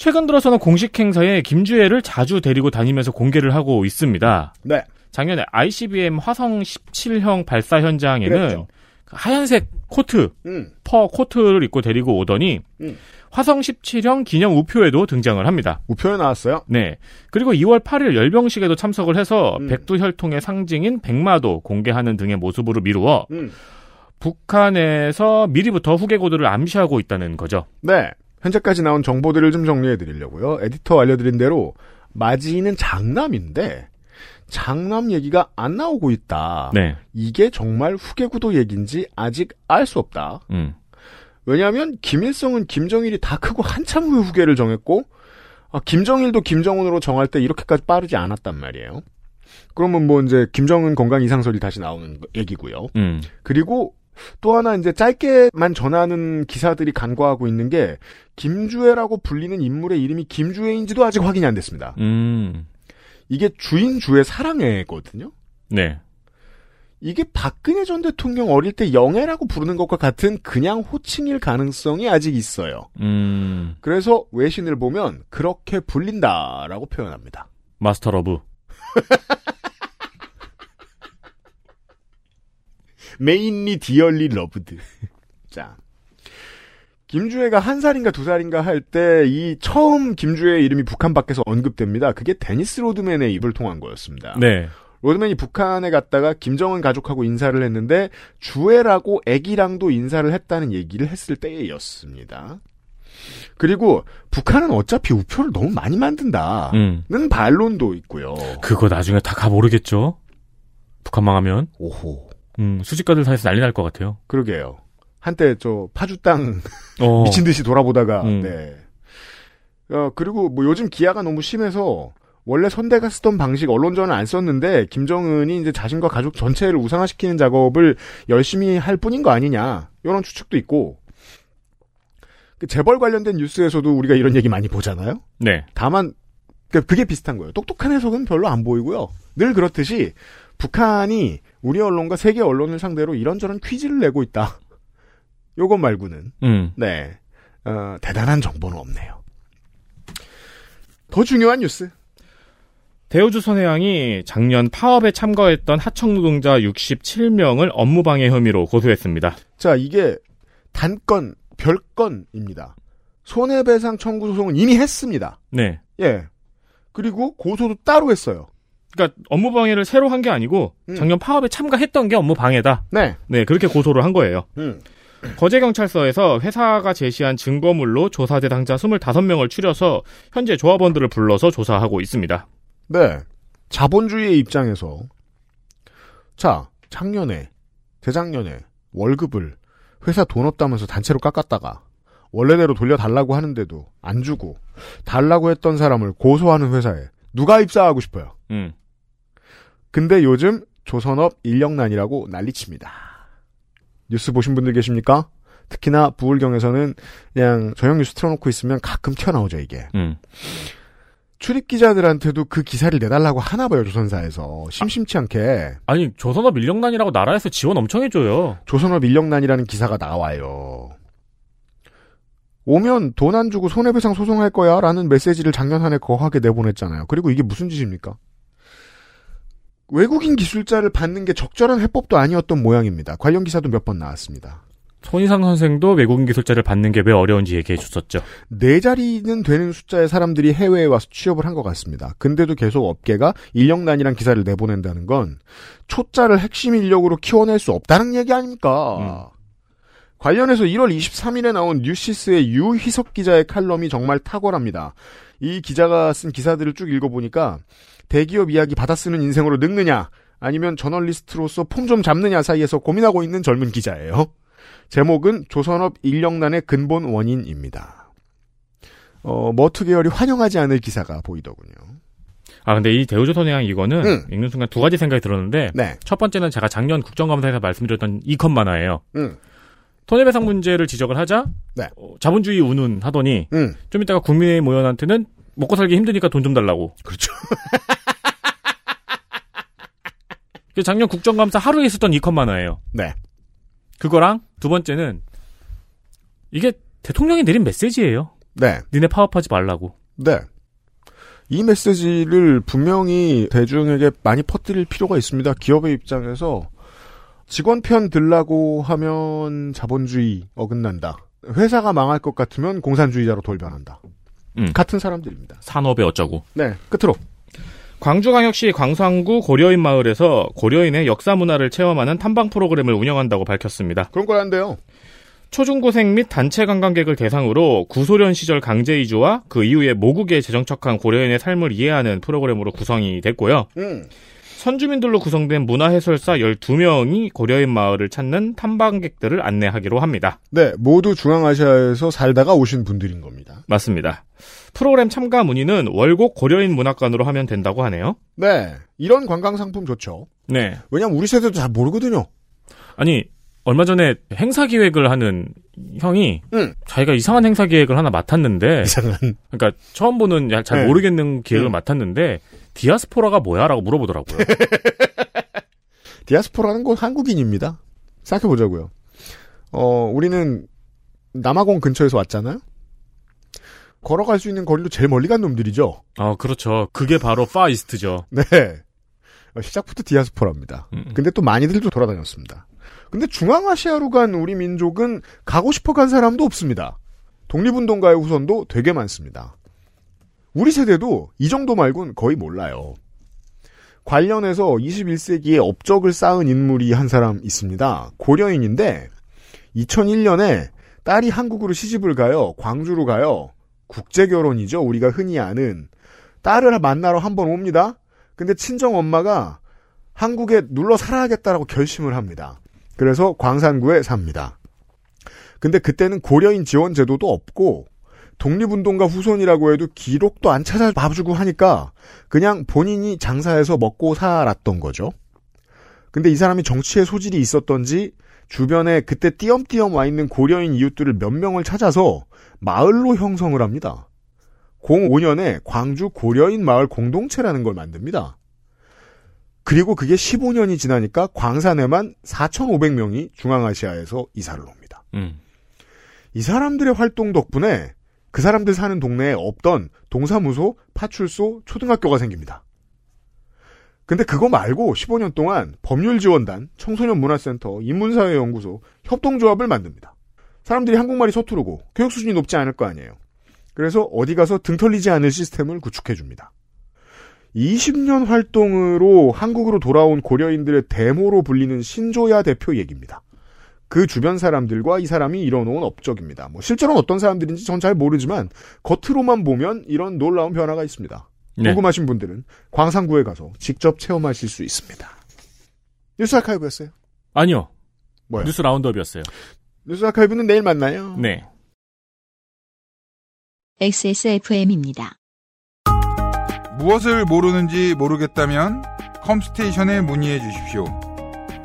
최근 들어서는 공식 행사에 김주애를 자주 데리고 다니면서 공개를 하고 있습니다. 네. 작년에 ICBM 화성 17형 발사 현장에는 그랬죠. 그 하얀색 코트, 음. fur 코트를 입고 데리고 오더니 음. 화성 17형 기념 우표에도 등장을 합니다. 우표에 나왔어요. 네. 그리고 2월 8일 열병식에도 참석을 해서 음. 백두혈통의 상징인 백마도 공개하는 등의 모습으로 미루어 음. 북한에서 미리부터 후계 구도를 암시하고 있다는 거죠. 네. 현재까지 나온 정보들을 좀 정리해 드리려고요. 에디터 알려드린 대로 마지는 장남인데 장남 얘기가 안 나오고 있다. 네. 이게 정말 후계구도 얘기인지 아직 알 수 없다. 음. 왜냐하면 김일성은 김정일이 다 크고 한참 후에 후계를 정했고 아, 김정일도 김정은으로 정할 때 이렇게까지 빠르지 않았단 말이에요. 그러면 뭐 이제 김정은 건강 이상설이 다시 나오는 거- 얘기고요. 음. 그리고 또 하나 이제 짧게만 전하는 기사들이 간과하고 있는 게 김주애라고 불리는 인물의 이름이 김주애인지도 아직 확인이 안 됐습니다. 음. 이게 주인 주의 사랑애거든요. 네. 이게 박근혜 전 대통령 어릴 때 영애라고 부르는 것과 같은 그냥 호칭일 가능성이 아직 있어요. 음. 그래서 외신을 보면 그렇게 불린다라고 표현합니다. Most loved. Mainly dearly loved. 자. 김주애가 한 살인가 두 살인가 할 때 이 처음 김주애의 이름이 북한 밖에서 언급됩니다. 그게 데니스 로드맨의 입을 통한 거였습니다. 네. 로드맨이 북한에 갔다가 김정은 가족하고 인사를 했는데 주애라고 애기랑도 인사를 했다는 얘기를 했을 때였습니다. 그리고 북한은 어차피 우표를 너무 많이 만든다는 음. 반론도 있고요. 그거 나중에 다 가모르겠죠? 북한 망하면? 오호. 음, 수집가들 사이에서 난리 날 것 같아요. 그러게요. 한때 저 파주 땅 어. 미친 듯이 돌아보다가 음. 네. 어 그리고 뭐 요즘 기아가 너무 심해서 원래 선대가 쓰던 방식 언론전을 안 썼는데 김정은이 이제 자신과 가족 전체를 우상화시키는 작업을 열심히 할 뿐인 거 아니냐 이런 추측도 있고 그 재벌 관련된 뉴스에서도 우리가 이런 얘기 많이 보잖아요. 네. 다만 그- 그게 비슷한 거예요. 똑똑한 해석은 별로 안 보이고요. 늘 그렇듯이 북한이 우리 언론과 세계 언론을 상대로 이런저런 퀴즈를 내고 있다. 요것 말고는 음. 네 어, 대단한 정보는 없네요. 더 중요한 뉴스. 대우조선해양이 작년 파업에 참가했던 하청 노동자 67명을 업무방해 혐의로 고소했습니다. 자 이게 단건 별건입니다. 손해배상 청구 소송은 이미 했습니다. 네. 예. 그리고 고소도 따로 했어요. 그러니까 업무 방해를 새로 한 게 아니고 음. 작년 파업에 참가했던 게 업무 방해다. 네. 네, 그렇게 고소를 한 거예요. 음. 거제경찰서에서 회사가 제시한 증거물로 조사 대상자 25명을 추려서 현재 조합원들을 불러서 조사하고 있습니다. 네. 자본주의의 입장에서 자 작년에 재작년에 월급을 회사 돈 없다면서 단체로 깎았다가 원래대로 돌려달라고 하는데도 안 주고 달라고 했던 사람을 고소하는 회사에 누가 입사하고 싶어요. 음. 근데 요즘 조선업 인력난이라고 난리칩니다. 뉴스 보신 분들 계십니까? 특히나 부울경에서는 그냥 저녁 뉴스 틀어놓고 있으면 가끔 튀어나오죠 이게. 음. 출입 기자들한테도 그 기사를 내달라고 하나 봐요 조선사에서 심심치 않게 아니, 조선업 인력난이라고 나라에서 지원 엄청 해줘요. 조선업 인력난이라는 기사가 나와요. 오면 돈 안 주고 손해배상 소송할 거야라는 메시지를 작년 한 해 거하게 내보냈잖아요. 그리고 이게 무슨 짓입니까? 외국인 기술자를 받는 게 적절한 해법도 아니었던 모양입니다. 관련 기사도 몇 번 나왔습니다. 손희상 선생도 외국인 기술자를 받는 게 왜 어려운지 얘기해 줬었죠. 네 자리는 되는 숫자의 사람들이 해외에 와서 취업을 한 것 같습니다. 근데도 계속 업계가 인력난이란 기사를 내보낸다는 건 초짜를 핵심 인력으로 키워낼 수 없다는 얘기 아닙니까? 관련해서 1월 23일에 나온 뉴시스의 유희석 기자의 칼럼이 정말 탁월합니다. 이 기자가 쓴 기사들을 쭉 읽어보니까 대기업 이야기 받아 쓰는 인생으로 늙느냐 아니면 저널리스트로서 폼 좀 잡느냐 사이에서 고민하고 있는 젊은 기자예요. 제목은 조선업 인력난의 근본 원인입니다. 어, 머투 계열이 환영하지 않을 기사가 보이더군요. 아, 근데 이 대우조선해양 이거는 음. 읽는 순간 두 가지 생각이 들었는데 네. 첫 번째는 제가 작년 국정감사에서 말씀드렸던 이컷 만화예요. 음. 손해배상 문제를 지적을 하자 네. 어, 자본주의 운운 하더니 음. 좀 이따가 국민의힘 의원한테는 먹고 살기 힘드니까 돈 좀 달라고. 그렇죠. 이게 작년 국정감사 하루에 있었던 이컷 만화예요. 네. 그거랑 두 번째는 이게 대통령이 내린 메시지예요. 네. 니네 파업하지 말라고. 네. 이 메시지를 분명히 대중에게 많이 퍼뜨릴 필요가 있습니다. 기업의 입장에서 직원 편 들라고 하면 자본주의 어긋난다. 회사가 망할 것 같으면 공산주의자로 돌변한다. 음. 같은 사람들입니다. 산업에 어쩌고. 네, 끝으로. 광주광역시 광산구 고려인 마을에서 고려인의 역사 문화를 체험하는 탐방 프로그램을 운영한다고 밝혔습니다. 그런 걸 한대요. 초중고생 및 단체 관광객을 대상으로 구소련 시절 강제 이주와 그 이후에 모국에 재정착한 고려인의 삶을 이해하는 프로그램으로 구성이 됐고요. 음. 선주민들로 구성된 문화해설사 12명이 고려인 마을을 찾는 탐방객들을 안내하기로 합니다. 네, 모두 중앙아시아에서 살다가 오신 분들인 겁니다. 맞습니다. 프로그램 참가 문의는 월곡 고려인 문학관으로 하면 된다고 하네요. 네, 이런 관광 상품 좋죠. 네. 왜냐면 우리 세대도 잘 모르거든요. 아니, 얼마 전에 행사 기획을 하는 형이 응. 자기가 이상한 행사 기획을 하나 맡았는데 이상한. 그러니까 처음 보는 잘 네. 모르겠는 기획을 응. 맡았는데 디아스포라가 뭐야라고 물어보더라고요. 디아스포라는 건 한국인입니다. 생각해 보자고요. 어, 우리는 남아공 근처에서 왔잖아요? 걸어갈 수 있는 거리로 제일 멀리 간 놈들이죠. 아, 그렇죠. 그게 바로 Far East죠. 네. 어, 시작부터 디아스포라입니다. 음. 근데 또 많이들도 돌아다녔습니다. 근데 중앙아시아로 간 우리 민족은 가고 싶어 간 사람도 없습니다. 독립운동가의 후손도 되게 많습니다. 우리 세대도 이 정도 말고는 거의 몰라요. 관련해서 21세기에 업적을 쌓은 인물이 한 사람 있습니다. 고려인인데 2001년에 딸이 한국으로 시집을 가요. 광주로 가요. 국제 결혼이죠. 우리가 흔히 아는 딸을 만나러 한 번 옵니다. 근데 친정 엄마가 한국에 눌러 살아야겠다라고 결심을 합니다. 그래서 광산구에 삽니다. 근데 그때는 고려인 지원 제도도 없고 독립운동가 후손이라고 해도 기록도 안 찾아봐주고 하니까 그냥 본인이 장사해서 먹고 살았던 거죠. 근데 이 사람이 정치에 소질이 있었던지 주변에 그때 띄엄띄엄 와 있는 고려인 이웃들을 몇 명을 찾아서 마을로 형성을 합니다. 05년에 광주 고려인 마을 공동체라는 걸 만듭니다. 그리고 그게 15년이 지나니까 광산에만 4,500명이 중앙아시아에서 이사를 옵니다. 음. 이 사람들의 활동 덕분에 그 사람들 사는 동네에 없던 동사무소, 파출소, 초등학교가 생깁니다. 근데 그거 말고 15년 동안 법률지원단, 청소년문화센터, 인문사회연구소, 협동조합을 만듭니다. 사람들이 한국말이 서투르고 교육 수준이 높지 않을 거 아니에요. 그래서 어디 가서 등 털리지 않을 시스템을 구축해줍니다. 20년 활동으로 한국으로 돌아온 고려인들의 데모로 불리는 신조야 대표 얘기입니다. 그 주변 사람들과 이 사람이 이뤄놓은 업적입니다. 뭐 실제로는 어떤 사람들인지 전 잘 모르지만 겉으로만 보면 이런 놀라운 변화가 있습니다. 네. 궁금하신 분들은 광산구에 가서 직접 체험하실 수 있습니다. 뉴스 아카이브였어요. 아니요. 뭐요? 뉴스 roundup이었어요. 뉴스 아카이브는 내일 만나요. 네. XSFM입니다. 무엇을 모르는지 모르겠다면 컴스테이션에 문의해 주십시오.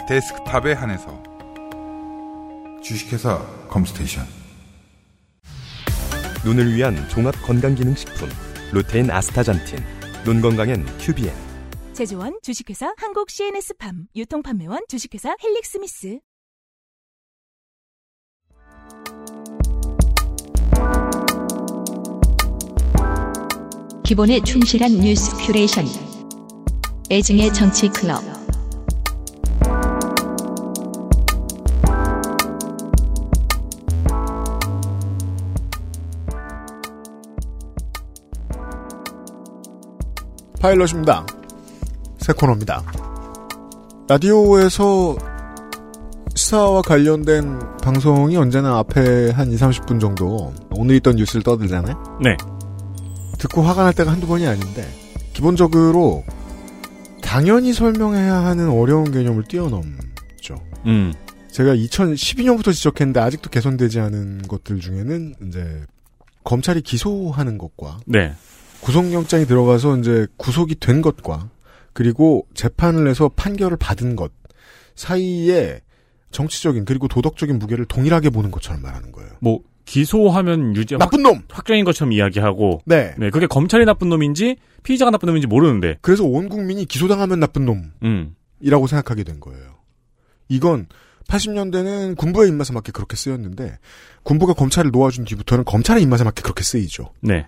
데스크탑에 한해서. 주식회사 컴스테이션. 눈을 위한 종합 건강기능식품 루테인 아스타잔틴 눈 건강엔 큐비엔. 제조원 주식회사 한국 CNS팜 유통판매원 주식회사 헬릭스미스 기본에 충실한 뉴스 큐레이션. 애증의 정치 클럽. 파일럿입니다. 새 코너입니다. 라디오에서 시사와 관련된 방송이 언제나 앞에 한 2, 30분 정도 오늘 있던 뉴스를 떠들잖아요. 네. 듣고 화가 날 때가 한두 번이 아닌데 기본적으로 당연히 설명해야 하는 어려운 개념을 뛰어넘죠. 음. 제가 2012년부터 지적했는데 아직도 개선되지 않은 것들 중에는 이제 검찰이 기소하는 것과 네. 구속영장이 들어가서 이제 구속이 된 것과 그리고 재판을 해서 판결을 받은 것 사이에 정치적인 그리고 도덕적인 무게를 동일하게 보는 것처럼 말하는 거예요. 뭐 기소하면 유죄 나쁜 놈 확정인 것처럼 이야기하고 네. 네, 그게 검찰이 나쁜 놈인지 피의자가 나쁜 놈인지 모르는데. 그래서 온 국민이 기소당하면 나쁜 놈. 음. 이라고 생각하게 된 거예요. 이건 80년대는 군부의 입맛에 맞게 그렇게 쓰였는데 군부가 검찰을 놓아준 뒤부터는 검찰의 입맛에 맞게 그렇게 쓰이죠. 네.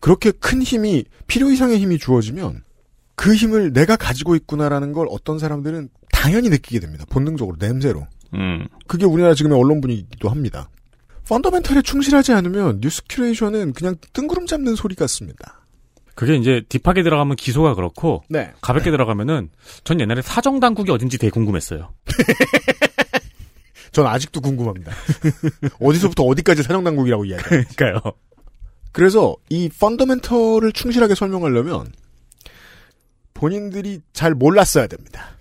그렇게 큰 힘이 필요 이상의 힘이 주어지면 그 힘을 내가 가지고 있구나라는 걸 어떤 사람들은 당연히 느끼게 됩니다. 본능적으로 냄새로. 음. 그게 우리나라 지금의 언론 분위기도 합니다. 펀더멘털에 충실하지 않으면 뉴스 큐레이션은 그냥 뜬구름 잡는 소리 같습니다. 그게 이제 딥하게 들어가면 기소가 그렇고 네. 가볍게 들어가면은 전 옛날에 사정 당국이 어딘지 되게 궁금했어요. 전 아직도 궁금합니다. 어디서부터 어디까지 사정 당국이라고 이야기해요. 그러니까요. 그래서 이 펀더멘털을 충실하게 설명하려면 본인들이 잘 몰랐어야 됩니다.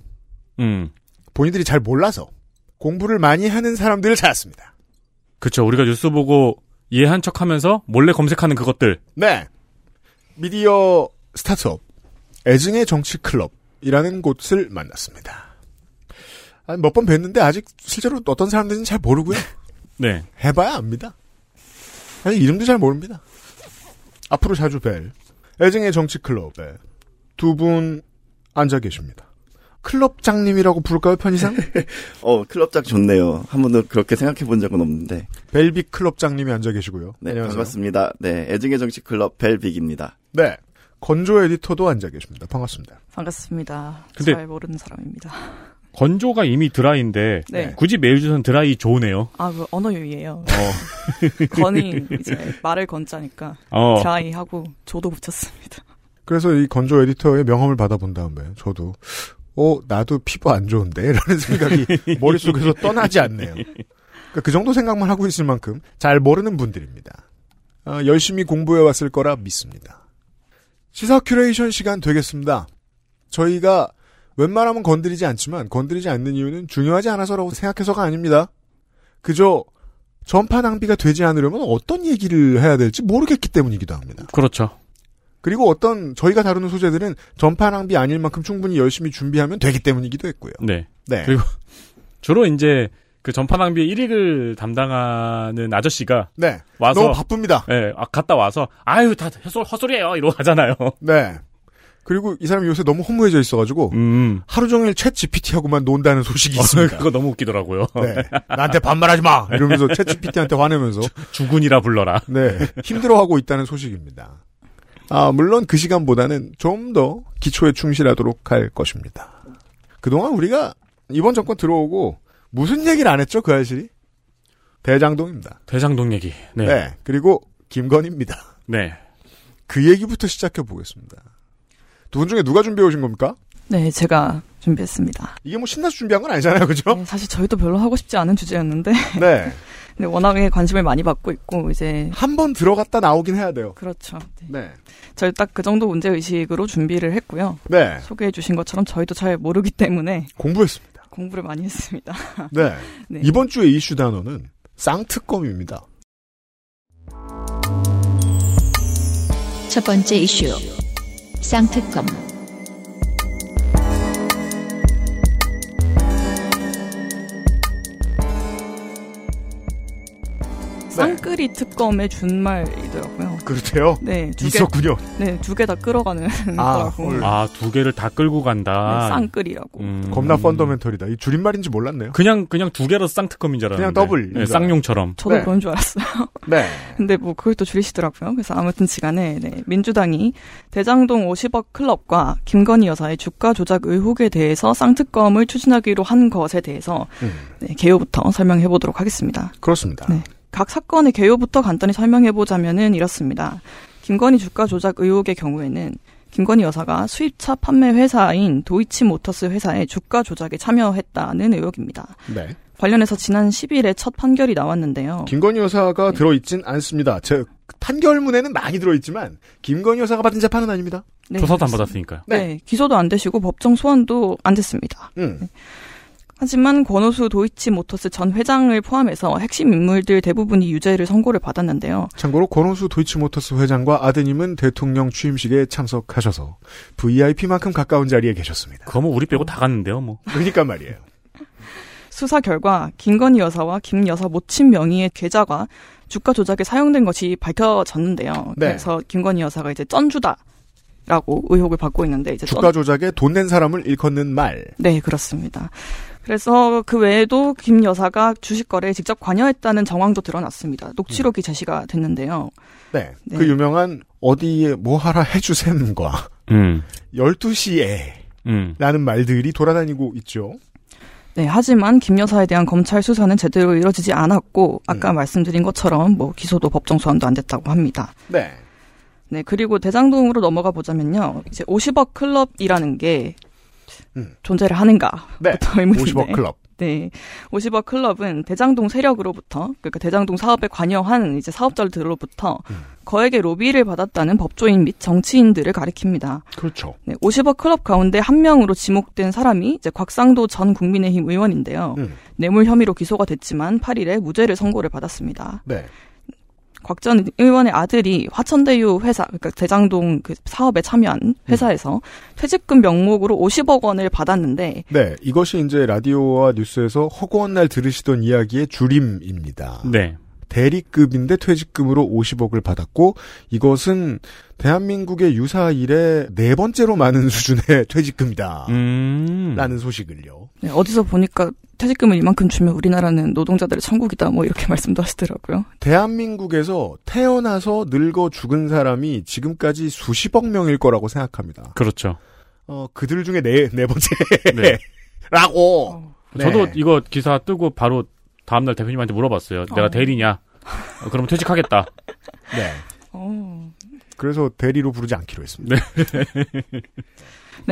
음. 본인들이 잘 몰라서 공부를 많이 하는 사람들을 찾았습니다. 그쵸. 우리가 뉴스 보고 이해한 척 하면서 몰래 검색하는 그것들. 네. 미디어 스타트업 애증의 정치 클럽이라는 곳을 만났습니다. 몇 번 뵀는데 아직 실제로 어떤 사람들인지 잘 모르고요. 네. 해봐야 압니다. 사실 이름도 잘 모릅니다. 앞으로 자주 뵐 애증의 정치 클럽에 두 분 앉아 계십니다. 클럽장님이라고 부를까요, 편의상? 어, 클럽장 좋네요. 한 번도 그렇게 생각해 본 적은 없는데. 벨빅 클럽장님이 앉아 계시고요. 네, 안녕하세요. 반갑습니다. 네, 애증의 정치 클럽 벨빅입니다. 네. 건조 에디터도 앉아 계십니다. 반갑습니다. 반갑습니다. 근데- 잘 모르는 사람입니다. 건조가 이미 드라이인데 네. 굳이 메일 주소는 드라이 좋으네요. 아, 그 언어 유희예요. 어. 건이 이제 말을 건자니까 어. 드라이하고 조도 붙였습니다. 그래서 이 건조 에디터의 명함을 받아본 다음에 저도 어 나도 피부 안 좋은데 라는 생각이 머릿속에서 떠나지 않네요. 그러니까 그 정도 생각만 하고 있을 만큼 잘 모르는 분들입니다. 아, 열심히 공부해 왔을 거라 믿습니다. 시사 큐레이션 시간 되겠습니다. 저희가 웬만하면 건드리지 않지만 건드리지 않는 이유는 중요하지 않아서라고 생각해서가 아닙니다. 그저 전파 낭비가 되지 않으려면 어떤 얘기를 해야 될지 모르겠기 때문이기도 합니다. 그렇죠. 그리고 어떤 저희가 다루는 소재들은 전파 낭비 아닐 만큼 충분히 열심히 준비하면 되기 때문이기도 했고요. 네. 네. 그리고 주로 이제 그 전파 낭비의 1위를 담당하는 아저씨가 네. 와서 너무 바쁩니다. 네, 아, 갔다 와서 아유 다 헛소, 헛소리예요 이러고 하잖아요. 네. 그리고 이 사람이 요새 너무 허무해져 있어가지고 음. 하루 종일 챗 GPT하고만 논다는 소식이 있습니다. 그거 너무 웃기더라고요. 네. 나한테 반말하지 마! 이러면서 챗 GPT한테 화내면서. 주군이라 불러라. 네. 힘들어하고 있다는 소식입니다. 아, 물론 그 시간보다는 좀 더 기초에 충실하도록 할 것입니다. 그동안 우리가 이번 정권 들어오고 무슨 얘기를 안 했죠, 그 아실이? 대장동입니다. 대장동 얘기. 네. 네. 그리고 김건희입니다. 네. 그 얘기부터 시작해 보겠습니다. 두 분 중에 누가 준비해 오신 겁니까? 네, 제가 준비했습니다. 이게 뭐 신나서 준비한 건 아니잖아요, 그죠? 네, 사실 저희도 별로 하고 싶지 않은 주제였는데. 네. 근데 워낙에 관심을 많이 받고 있고 이제 한 번 들어갔다 나오긴 해야 돼요. 그렇죠. 네. 네. 저희 딱 그 정도 문제 의식으로 준비를 했고요. 네. 소개해 주신 것처럼 저희도 잘 모르기 때문에 공부했습니다. 공부를 많이 했습니다. 네. 네. 이번 주의 이슈 단어는 쌍특검입니다. 첫 번째 이슈. 쌍특검. 쌍끌이 특검의 준말이더라고요. 그렇대요? 네, 두 개. 있었군요. 네, 두 개 다 끌어가는 아, 거라고. 헐. 아, 두 개를 다 끌고 간다. 네, 쌍끌이라고. 음. 겁나 펀더멘털이다. 이 줄임말인지 몰랐네요. 그냥 그냥 두 개로 쌍특검인 줄 알았는데. 그냥 더블. 네, 쌍용처럼. 저도 네. 그런 줄 알았어요. 네. 근데 뭐 그걸 또 줄이시더라고요. 그래서 아무튼 시간에 네, 민주당이 대장동 50억 클럽과 김건희 여사의 주가 조작 의혹에 대해서 쌍특검을 추진하기로 한 것에 대해서 음, 네, 개요부터 설명해 보도록 하겠습니다. 그렇습니다. 네. 각 사건의 개요부터 간단히 설명해 보자면은 이렇습니다. 김건희 주가 조작 의혹의 경우에는 김건희 여사가 수입차 판매 회사인 도이치모터스 회사의 주가 조작에 참여했다는 의혹입니다. 네. 관련해서 지난 10일에 첫 판결이 나왔는데요. 김건희 여사가 들어있진 않습니다. 제 판결문에는 많이 들어있지만 김건희 여사가 받은 재판은 아닙니다. 네, 조사도 안 그렇습니다. 받았으니까요. 네. 기소도 안 되시고 법정 소환도 안 됐습니다. 음. 하지만 권오수 도이치모터스 전 회장을 포함해서 핵심 인물들 대부분이 유죄를 선고를 받았는데요. 참고로 권호수 도이치모터스 회장과 아드님은 대통령 취임식에 참석하셔서 VIP만큼 가까운 자리에 계셨습니다. 그거 뭐 우리 빼고 다 갔는데요, 뭐. 그러니까 말이에요. 수사 결과 김건희 여사와 김 여사 모친 명의의 계좌가 주가 조작에 사용된 것이 밝혀졌는데요. 네. 그래서 김건희 여사가 이제 쩐주다. 라고 의혹을 받고 있는데 이제 주가 조작에 돈 낸 사람을 일컫는 말. 네, 그렇습니다. 그래서 그 외에도 김 여사가 주식 거래에 직접 관여했다는 정황도 드러났습니다. 녹취록이 제시가 됐는데요. 네. 네. 그 유명한 어디에 뭐 하라 해주셈과 음. 12시에 음. 라는 말들이 돌아다니고 있죠. 네, 하지만 김 여사에 대한 검찰 수사는 제대로 이뤄지지 않았고 음. 아까 말씀드린 것처럼 뭐 기소도 법정 소환도 안 됐다고 합니다. 네. 네, 그리고 대장동으로 넘어가 보자면요. 이제 50억 클럽이라는 게 음. 존재를 하는가? 네. 부터 의문인데. 50억 클럽. 네. 50억 클럽은 대장동 세력으로부터, 그러니까 대장동 사업에 관여한 이제 사업자들로부터 음. 거액의 로비를 받았다는 법조인 및 정치인들을 가리킵니다. 그렇죠. 네, 50억 클럽 가운데 한 명으로 지목된 사람이 이제 곽상도 전 국민의힘 의원인데요. 음. 뇌물 혐의로 기소가 됐지만 8일에 무죄를 선고를 받았습니다. 네. 곽 전 의원의 아들이 화천대유 회사, 그러니까 대장동 그 사업에 참여한 회사에서 퇴직금 명목으로 50억 원을 받았는데, 네. 이것이 이제 라디오와 뉴스에서 허구한 날 들으시던 이야기의 줄임입니다. 네. 대리급인데 퇴직금으로 50억을 받았고 이것은 대한민국의 유사 일에 네 번째로 많은 수준의 퇴직금이다. 음. 라는 소식을요. 네, 어디서 보니까 퇴직금을 이만큼 주면 우리나라는 노동자들의 천국이다, 뭐 이렇게 말씀도 하시더라고요. 대한민국에서 태어나서 늙어 죽은 사람이 지금까지 수십억 명일 거라고 생각합니다. 그렇죠. 어, 그들 중에 네, 네 번째. 네. 라고. 네. 저도 이거 기사 뜨고 바로 다음날 대표님한테 물어봤어요. 내가 어. 대리냐? 어, 그러면 퇴직하겠다. 네. 어. 그래서 대리로 부르지 않기로 했습니다. 네,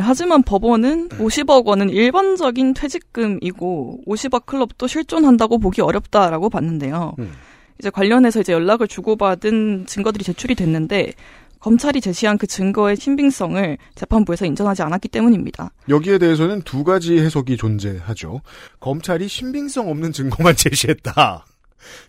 하지만 법원은 50억 원은 일반적인 퇴직금이고 50억 클럽도 실존한다고 보기 어렵다라고 봤는데요. 음. 이제 관련해서 이제 연락을 주고받은 증거들이 제출이 됐는데 검찰이 제시한 그 증거의 신빙성을 재판부에서 인정하지 않았기 때문입니다. 여기에 대해서는 두 가지 해석이 존재하죠. 검찰이 신빙성 없는 증거만 제시했다.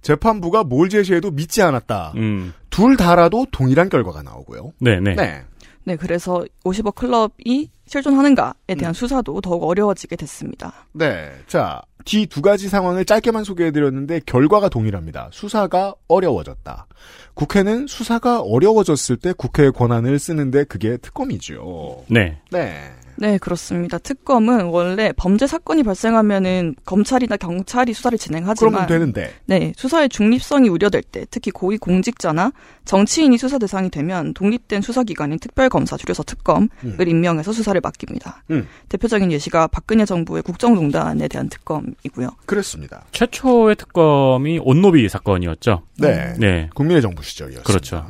재판부가 뭘 제시해도 믿지 않았다. 음. 둘 다라도 동일한 결과가 나오고요. 네, 네. 네. 네, 그래서 50억 클럽이 실존하는가에 음. 대한 수사도 더욱 어려워지게 됐습니다. 네. 자, 뒤 두 가지 상황을 짧게만 소개해드렸는데 결과가 동일합니다. 수사가 어려워졌다. 국회는 수사가 어려워졌을 때 국회의 권한을 쓰는데 그게 특검이죠. 네. 네. 네, 그렇습니다. 특검은 원래 범죄 사건이 발생하면은 검찰이나 경찰이 수사를 진행하지만 그러면 되는데. 네, 수사의 중립성이 우려될 때, 특히 고위 공직자나 정치인이 수사 대상이 되면 독립된 수사기관인 특별검사 줄여서 특검을 음. 임명해서 수사를 맡깁니다. 음. 대표적인 예시가 박근혜 정부의 국정농단에 대한 특검이고요. 그렇습니다. 최초의 특검이 온노비 사건이었죠. 네. 네. 국민의 정부 시절이었습니다. 그렇죠.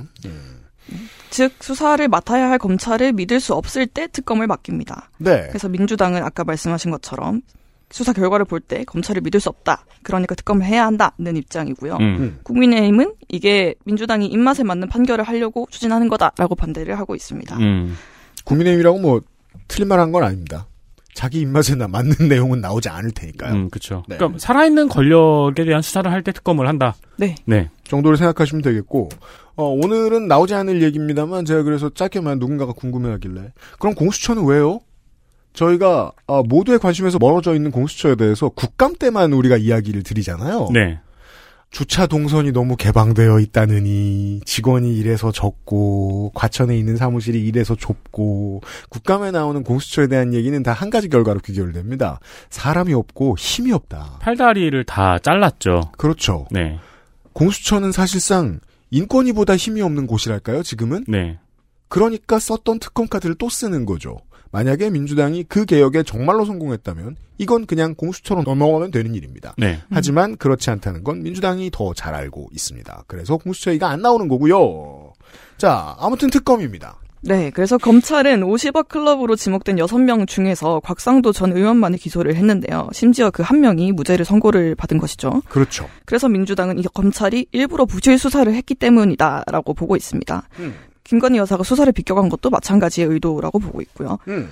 즉 수사를 맡아야 할 검찰을 믿을 수 없을 때 특검을 맡깁니다. 네. 그래서 민주당은 아까 말씀하신 것처럼 수사 결과를 볼 때 검찰을 믿을 수 없다. 그러니까 특검을 해야 한다는 입장이고요. 음. 국민의힘은 이게 민주당이 입맛에 맞는 판결을 하려고 추진하는 거다라고 반대를 하고 있습니다. 음. 국민의힘이라고 뭐 틀린 말한건 아닙니다. 자기 입맛에 나 맞는 내용은 나오지 않을 테니까요. 음, 그렇죠. 네. 그러니까 살아있는 권력에 대한 수사를 할 때 특검을 한다. 네. 네. 정도를 생각하시면 되겠고 어, 오늘은 나오지 않을 얘기입니다만 제가 그래서 짧게만 누군가가 궁금해하길래 그럼 공수처는 왜요? 저희가 어, 모두의 관심에서 멀어져 있는 공수처에 대해서 국감 때만 우리가 이야기를 드리잖아요. 네. 주차 동선이 너무 개방되어 있다느니 직원이 이래서 적고 과천에 있는 사무실이 이래서 좁고 국감에 나오는 공수처에 대한 얘기는 다 한 가지 결과로 귀결됩니다. 사람이 없고 힘이 없다. 팔다리를 다 잘랐죠. 그렇죠. 네. 공수처는 사실상 인권위보다 힘이 없는 곳이랄까요, 지금은? 네. 그러니까 썼던 특검 카드를 또 쓰는 거죠. 만약에 민주당이 그 개혁에 정말로 성공했다면 이건 그냥 공수처로 넘어가면 되는 일입니다. 네. 하지만 그렇지 않다는 건 민주당이 더 잘 알고 있습니다. 그래서 공수처 얘기가 안 나오는 거고요. 자, 아무튼 특검입니다. 네, 그래서 검찰은 50억 클럽으로 지목된 6명 중에서 곽상도 전 의원만을 기소를 했는데요. 심지어 그 한 명이 무죄를 선고를 받은 것이죠. 그렇죠. 그래서 민주당은 이 검찰이 일부러 부실 수사를 했기 때문이다라고 보고 있습니다. 음. 김건희 여사가 수사를 비껴간 것도 마찬가지의 의도라고 보고 있고요. 음.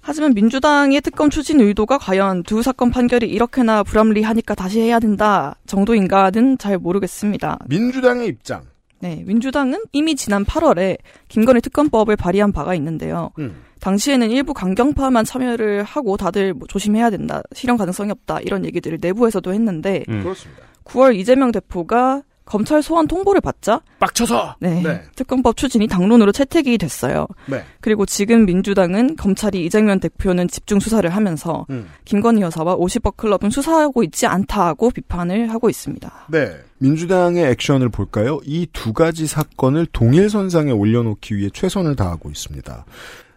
하지만 민주당의 특검 추진 의도가 과연 두 사건 판결이 이렇게나 불합리하니까 다시 해야 된다 정도인가는 잘 모르겠습니다. 민주당의 입장. 네, 민주당은 이미 지난 8월에 김건희 특검법을 발의한 바가 있는데요. 음. 당시에는 일부 강경파만 참여를 하고 다들 뭐 조심해야 된다, 실현 가능성이 없다 이런 얘기들을 내부에서도 했는데 그렇습니다. 9월 이재명 대표가 검찰 소환 통보를 받자 빡쳐서 네, 네. 특검법 추진이 당론으로 채택이 됐어요. 네. 그리고 지금 민주당은 검찰이 이재명 대표는 집중 수사를 하면서 음. 김건희 여사와 50억 클럽은 수사하고 있지 않다고 비판을 하고 있습니다. 네. 민주당의 액션을 볼까요? 이 두 가지 사건을 동일 선상에 올려놓기 위해 최선을 다하고 있습니다.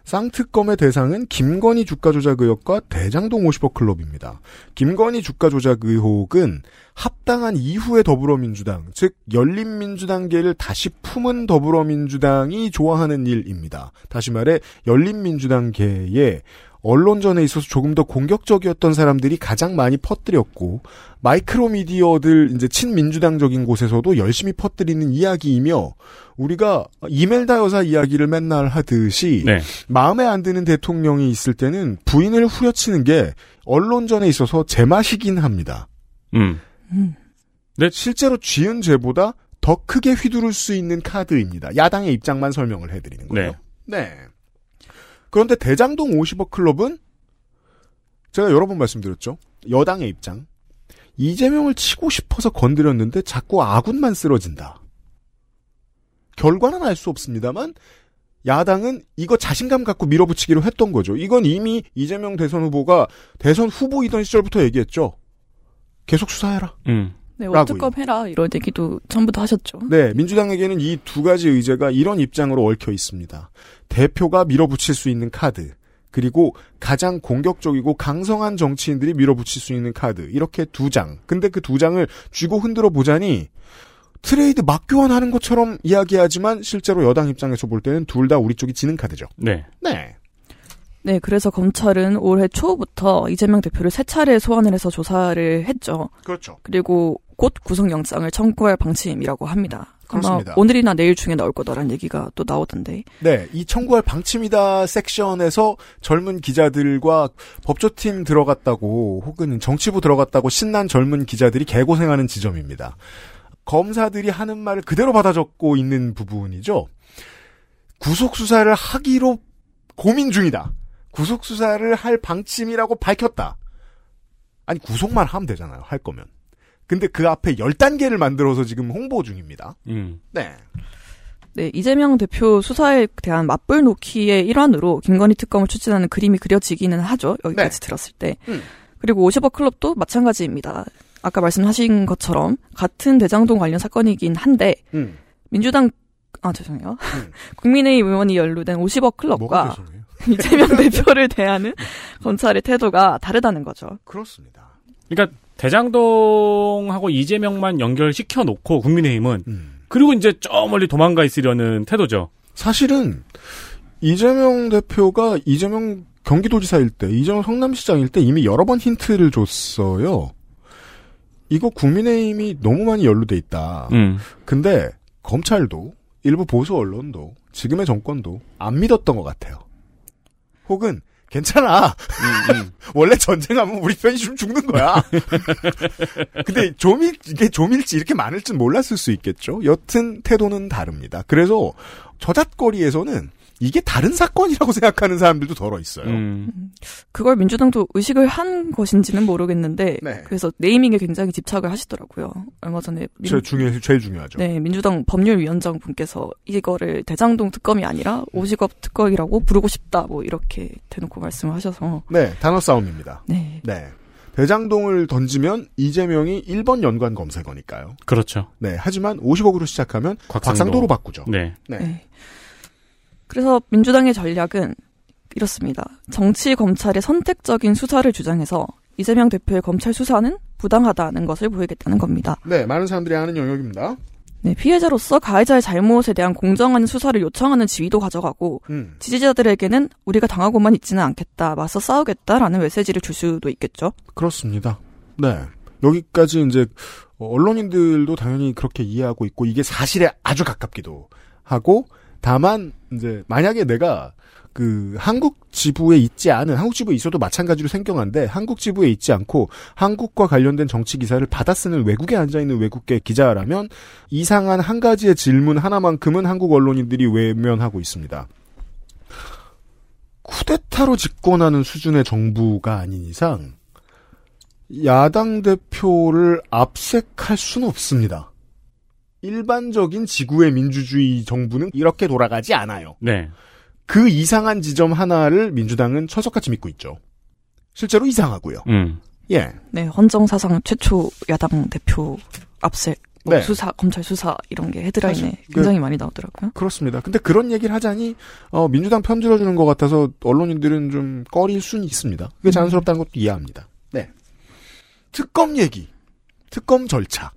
쌍특검의 대상은 김건희 주가 조작 의혹과 대장동 50억 클럽입니다. 김건희 주가 조작 의혹은 합당한 이후의 더불어민주당, 즉 열린민주당계를 다시 품은 더불어민주당이 좋아하는 일입니다. 다시 말해 열린민주당계에 언론전에 있어서 조금 더 공격적이었던 사람들이 가장 많이 퍼뜨렸고 마이크로 미디어들 이제 친민주당적인 곳에서도 열심히 퍼뜨리는 이야기이며 우리가 이멜다 여사 이야기를 맨날 하듯이 네. 마음에 안 드는 대통령이 있을 때는 부인을 후려치는 게 언론전에 있어서 제맛이긴 합니다. 음. 네. 실제로 쥐은 죄보다 더 크게 휘두를 수 있는 카드입니다. 야당의 입장만 설명을 해드리는 거예요. 네. 그런데 대장동 50억 클럽은 제가 여러 번 말씀드렸죠. 여당의 입장. 이재명을 치고 싶어서 건드렸는데 자꾸 아군만 쓰러진다. 결과는 알 수 없습니다만 야당은 이거 자신감 갖고 밀어붙이기로 했던 거죠. 이건 이미 이재명 대선 후보가 대선 후보이던 시절부터 얘기했죠. 계속 수사해라. 음. 네. 원특검 해라 이런 얘기도 전부터 하셨죠. 네, 민주당에게는 이 두 가지 의제가 이런 입장으로 얽혀 있습니다. 대표가 밀어붙일 수 있는 카드, 그리고 가장 공격적이고 강성한 정치인들이 밀어붙일 수 있는 카드, 이렇게 두 장. 근데 그 두 장을 쥐고 흔들어 보자니 트레이드 맞교환하는 것처럼 이야기하지만 실제로 여당 입장에서 볼 때는 둘 다 우리 쪽이 지는 카드죠. 네. 네. 네, 그래서 검찰은 올해 초부터 이재명 대표를 세 차례 소환을 해서 조사를 했죠. 그렇죠. 그리고 곧 구속영장을 청구할 방침이라고 합니다. 그렇습니다. 오늘이나 내일 중에 나올 거다라는 얘기가 또 나오던데. 네, 이 청구할 방침이다 섹션에서 젊은 기자들과 법조팀 들어갔다고 혹은 정치부 들어갔다고 신난 젊은 기자들이 개고생하는 지점입니다. 검사들이 하는 말을 그대로 받아 적고 있는 부분이죠. 구속 수사를 하기로 고민 중이다. 구속 수사를 할 방침이라고 밝혔다. 아니 구속만 하면 되잖아요. 할 거면. 근데 그 앞에 10단계를 만들어서 지금 홍보 중입니다. 음. 네. 네, 이재명 대표 수사에 대한 맞불 놓기의 일환으로 김건희 특검을 추진하는 그림이 그려지기는 하죠. 여기까지 들었을 때. 음. 그리고 50억 클럽도 마찬가지입니다. 아까 말씀하신 것처럼 같은 대장동 관련 사건이긴 한데 음. 민주당 아 죄송해요. 국민의힘 의원이 연루된 50억 클럽과? 이재명 대표를 대하는 검찰의 태도가 다르다는 거죠. 그렇습니다. 그러니까 대장동하고 이재명만 연결시켜 놓고 국민의힘은 음. 그리고 이제 저 멀리 도망가 있으려는 태도죠. 사실은 이재명 대표가 이재명 경기도지사일 때, 이재명 성남시장일 때 이미 여러 번 힌트를 줬어요. 이거 국민의힘이 너무 많이 연루돼 있다. 음. 근데 검찰도 일부 보수 언론도 지금의 정권도 안 믿었던 것 같아요. 혹은 괜찮아. 원래 전쟁하면 우리 편이 좀 죽는 거야. 근데 좀일 이게 좀일지 이렇게 많을진 몰랐을 수 있겠죠. 여튼 태도는 다릅니다. 그래서 저잣거리에서는 이게 다른 사건이라고 생각하는 사람들도 덜어 있어요. 음. 그걸 민주당도 의식을 한 것인지는 모르겠는데 네. 그래서 네이밍에 굉장히 집착을 하시더라고요. 얼마 전에 민, 제일 중요 제일 중요하죠. 네, 민주당 법률위원장 분께서 이거를 대장동 특검이 아니라 오직업 특검이라고 부르고 싶다 뭐 이렇게 대놓고 말씀을 하셔서 네, 단어 싸움입니다. 네. 네. 대장동을 던지면 이재명이 1번 연관 검색어니까요. 그렇죠. 네. 하지만 50억으로 시작하면 곽상도. 로 바꾸죠. 네. 네. 네. 그래서 민주당의 전략은 이렇습니다. 정치 검찰의 선택적인 수사를 주장해서 이재명 대표의 검찰 수사는 부당하다는 것을 보이겠다는 겁니다. 네, 많은 사람들이 아는 영역입니다. 네, 피해자로서 가해자의 잘못에 대한 공정한 수사를 요청하는 지위도 가져가고 음. 지지자들에게는 우리가 당하고만 있지는 않겠다, 맞서 싸우겠다라는 메시지를 줄 수도 있겠죠. 그렇습니다. 네. 여기까지 이제 언론인들도 당연히 그렇게 이해하고 있고 이게 사실에 아주 가깝기도 하고 다만 이제 만약에 내가 그 한국 지부에 있지 않은 한국 지부에 있어도 마찬가지로 생경한데 한국 지부에 있지 않고 한국과 관련된 정치 기사를 받아 쓰는 외국에 앉아 있는 외국계 기자라면 이상한 한 가지의 질문 하나만큼은 한국 언론인들이 외면하고 있습니다. 쿠데타로 집권하는 수준의 정부가 아닌 이상 야당 대표를 압색할 수는 없습니다. 일반적인 지구의 민주주의 정부는 이렇게 돌아가지 않아요. 네. 그 이상한 지점 하나를 민주당은 철석같이 믿고 있죠. 실제로 이상하고요. 음. 예. 네, 헌정 사상 최초 야당 대표 압색, 뭐 네. 수사, 검찰 수사 이런 게 헤드라인에 사실 굉장히 그- 많이 나오더라고요. 그렇습니다. 근데 그런 얘기를 하자니 어, 민주당 편들어 주는 것 같아서 언론인들은 좀 꺼릴 수는 있습니다. 그게 자연스럽다는 것도 이해합니다. 네. 특검 얘기, 특검 절차.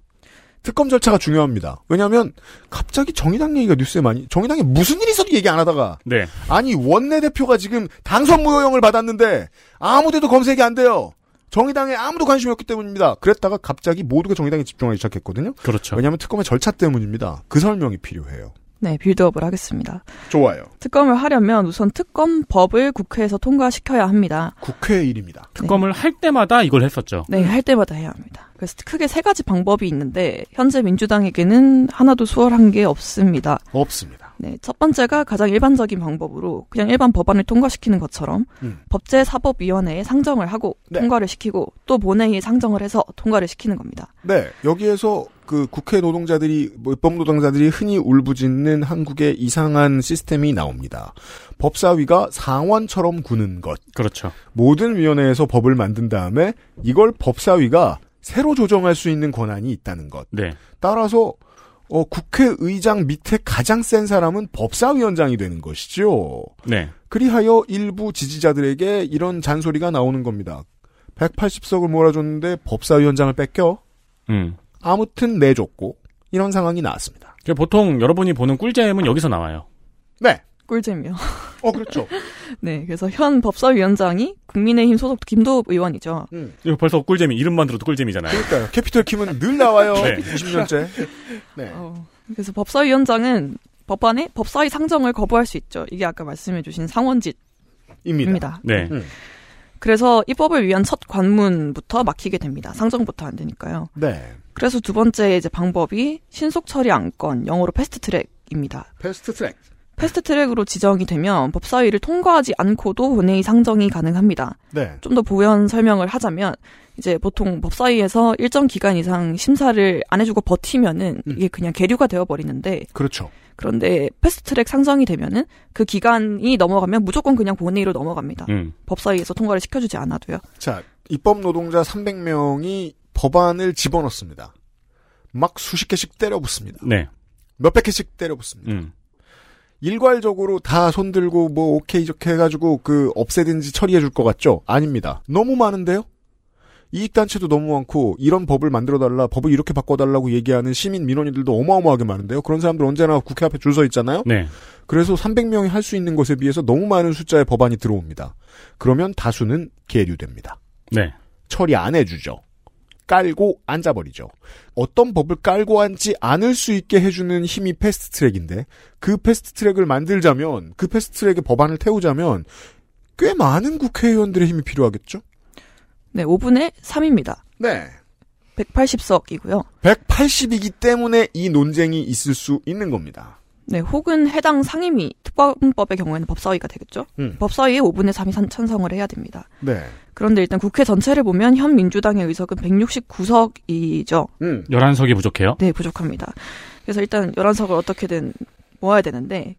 특검 절차가 중요합니다. 왜냐하면 갑자기 정의당 얘기가 뉴스에 많이 정의당에 무슨 일이 있어도 얘기 안 하다가 네. 아니 원내 대표가 지금 당선 무효형을 받았는데 아무데도 검색이 안 돼요. 정의당에 아무도 관심이 없기 때문입니다. 그랬다가 갑자기 모두가 정의당에 집중하기 시작했거든요. 그렇죠. 왜냐하면 특검의 절차 때문입니다. 그 설명이 필요해요. 네, 빌드업을 하겠습니다. 좋아요. 특검을 하려면 우선 특검법을 국회에서 통과시켜야 합니다. 국회의 일입니다. 특검을 할 때마다 이걸 했었죠. 네, 할 때마다 해야 합니다. 그래서 크게 세 가지 방법이 있는데 현재 민주당에게는 하나도 수월한 게 없습니다. 없습니다. 네, 첫 번째가 가장 일반적인 방법으로 그냥 일반 법안을 통과시키는 것처럼 음. 법제사법위원회에 상정을 하고 네. 통과를 시키고 또 본회의에 상정을 해서 통과를 시키는 겁니다. 네, 여기에서 그 국회 노동자들이, 뭐 입법 노동자들이 흔히 울부짖는 한국의 이상한 시스템이 나옵니다. 법사위가 상원처럼 구는 것. 그렇죠. 모든 위원회에서 법을 만든 다음에 이걸 법사위가 새로 조정할 수 있는 권한이 있다는 것. 네. 따라서 어, 국회의장 밑에 가장 센 사람은 법사위원장이 되는 것이죠. 네. 그리하여 일부 지지자들에게 이런 잔소리가 나오는 겁니다. 180석을 몰아줬는데 법사위원장을 뺏겨 음. 아무튼 내줬고 이런 상황이 나왔습니다. 그 보통 여러분이 보는 꿀잼은 여기서 나와요. 네. 꿀잼이요. 어 그렇죠. 네, 그래서 현 법사위원장이 국민의힘 소속 김도읍 의원이죠. 이거 벌써 꿀잼이 이름만 들어도 꿀잼이잖아요. 그러니까요. 캐피탈 킴은 늘 나와요. 네. 20년째. 네. 어, 그래서 법사위원장은 법안에 법사위 상정을 거부할 수 있죠. 이게 아까 말씀해주신 상원 짓입니다. 입니다. 네. 음. 그래서 입법을 위한 첫 관문부터 막히게 됩니다. 상정부터 안 되니까요. 네. 그래서 두 번째 이제 방법이 신속 처리 안건, 영어로 패스트 트랙입니다. 패스트 트랙. 패스트 트랙으로 지정이 되면 법사위를 통과하지 않고도 본회의 상정이 가능합니다. 네. 좀더 부연 설명을 하자면 이제 보통 법사위에서 일정 기간 이상 심사를 안 해주고 버티면은 이게 그냥 계류가 되어 버리는데 그렇죠. 그런데 패스트트랙 상정이 되면은 그 기간이 넘어가면 무조건 그냥 본회의로 넘어갑니다. 음. 법사위에서 통과를 시켜주지 않아도요. 자, 입법 노동자 300명이 법안을 집어넣습니다. 막 수십 개씩 때려 붙습니다. 네. 몇백 개씩 때려 붙습니다. 음. 일괄적으로 다 손들고 뭐 오케이 좋게 해가지고 그 없애든지 처리해 줄 것 같죠? 아닙니다. 너무 많은데요? 이익단체도 너무 많고 이런 법을 만들어달라 법을 이렇게 바꿔달라고 얘기하는 시민 민원인들도 어마어마하게 많은데요. 그런 사람들 언제나 국회 앞에 줄 서 있잖아요. 네. 그래서 300명이 할 수 있는 것에 비해서 너무 많은 숫자의 법안이 들어옵니다. 그러면 다수는 계류됩니다. 네. 처리 안 해주죠. 깔고 앉아버리죠. 어떤 법을 깔고 앉지 않을 수 있게 해주는 힘이 패스트 트랙인데 그 패스트 트랙을 만들자면 그 패스트 트랙에 법안을 태우자면 꽤 많은 국회의원들의 힘이 필요하겠죠. 네, 5분의 3입니다. 네. 180석이고요. 180이기 때문에 이 논쟁이 있을 수 있는 겁니다. 네, 혹은 해당 상임위 특검법의 경우에는 법사위가 되겠죠. 음. 법사위에 5분의 3이 산- 찬성을 해야 됩니다. 네. 그런데 일단 국회 전체를 보면 현 민주당의 의석은 169석이죠. 음. 11석이 부족해요? 네, 부족합니다. 그래서 일단 11석을 어떻게든 모아야 되는데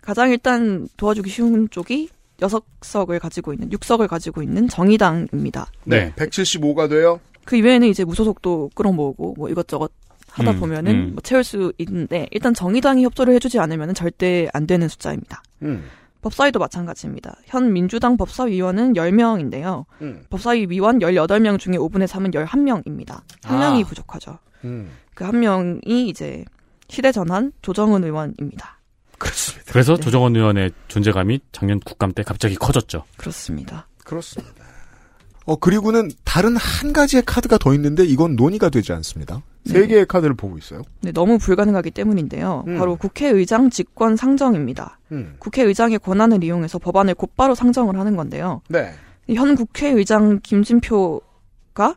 가장 일단 도와주기 쉬운 쪽이 6석을 가지고 있는 6석을 가지고 있는 정의당입니다. 네. 175가 돼요. 그 이외에는 이제 무소속도 끌어모으고 뭐 이것저것 하다 음, 보면은 음. 뭐 채울 수 있는데 일단 정의당이 협조를 해주지 않으면 절대 안 되는 숫자입니다. 음. 법사위도 마찬가지입니다. 현 민주당 법사위원은 10명인데요. 음. 법사위 위원 18명 중에 5분의 3은 11명입니다. 한 아. 명이 부족하죠. 음. 그한 명이 이제 시대 전환 조정은 의원입니다. 그렇습니다. 그래서 조정원 의원의 존재감이 작년 국감 때 갑자기 커졌죠. 그렇습니다. 그렇습니다. 어, 그리고는 다른 한 가지의 카드가 더 있는데 이건 논의가 되지 않습니다. 세 네. 개의 카드를 보고 있어요. 네, 너무 불가능하기 때문인데요. 음. 바로 국회의장 직권 상정입니다. 음. 국회의장의 권한을 이용해서 법안을 곧바로 상정을 하는 건데요. 네. 현 국회의장 김진표가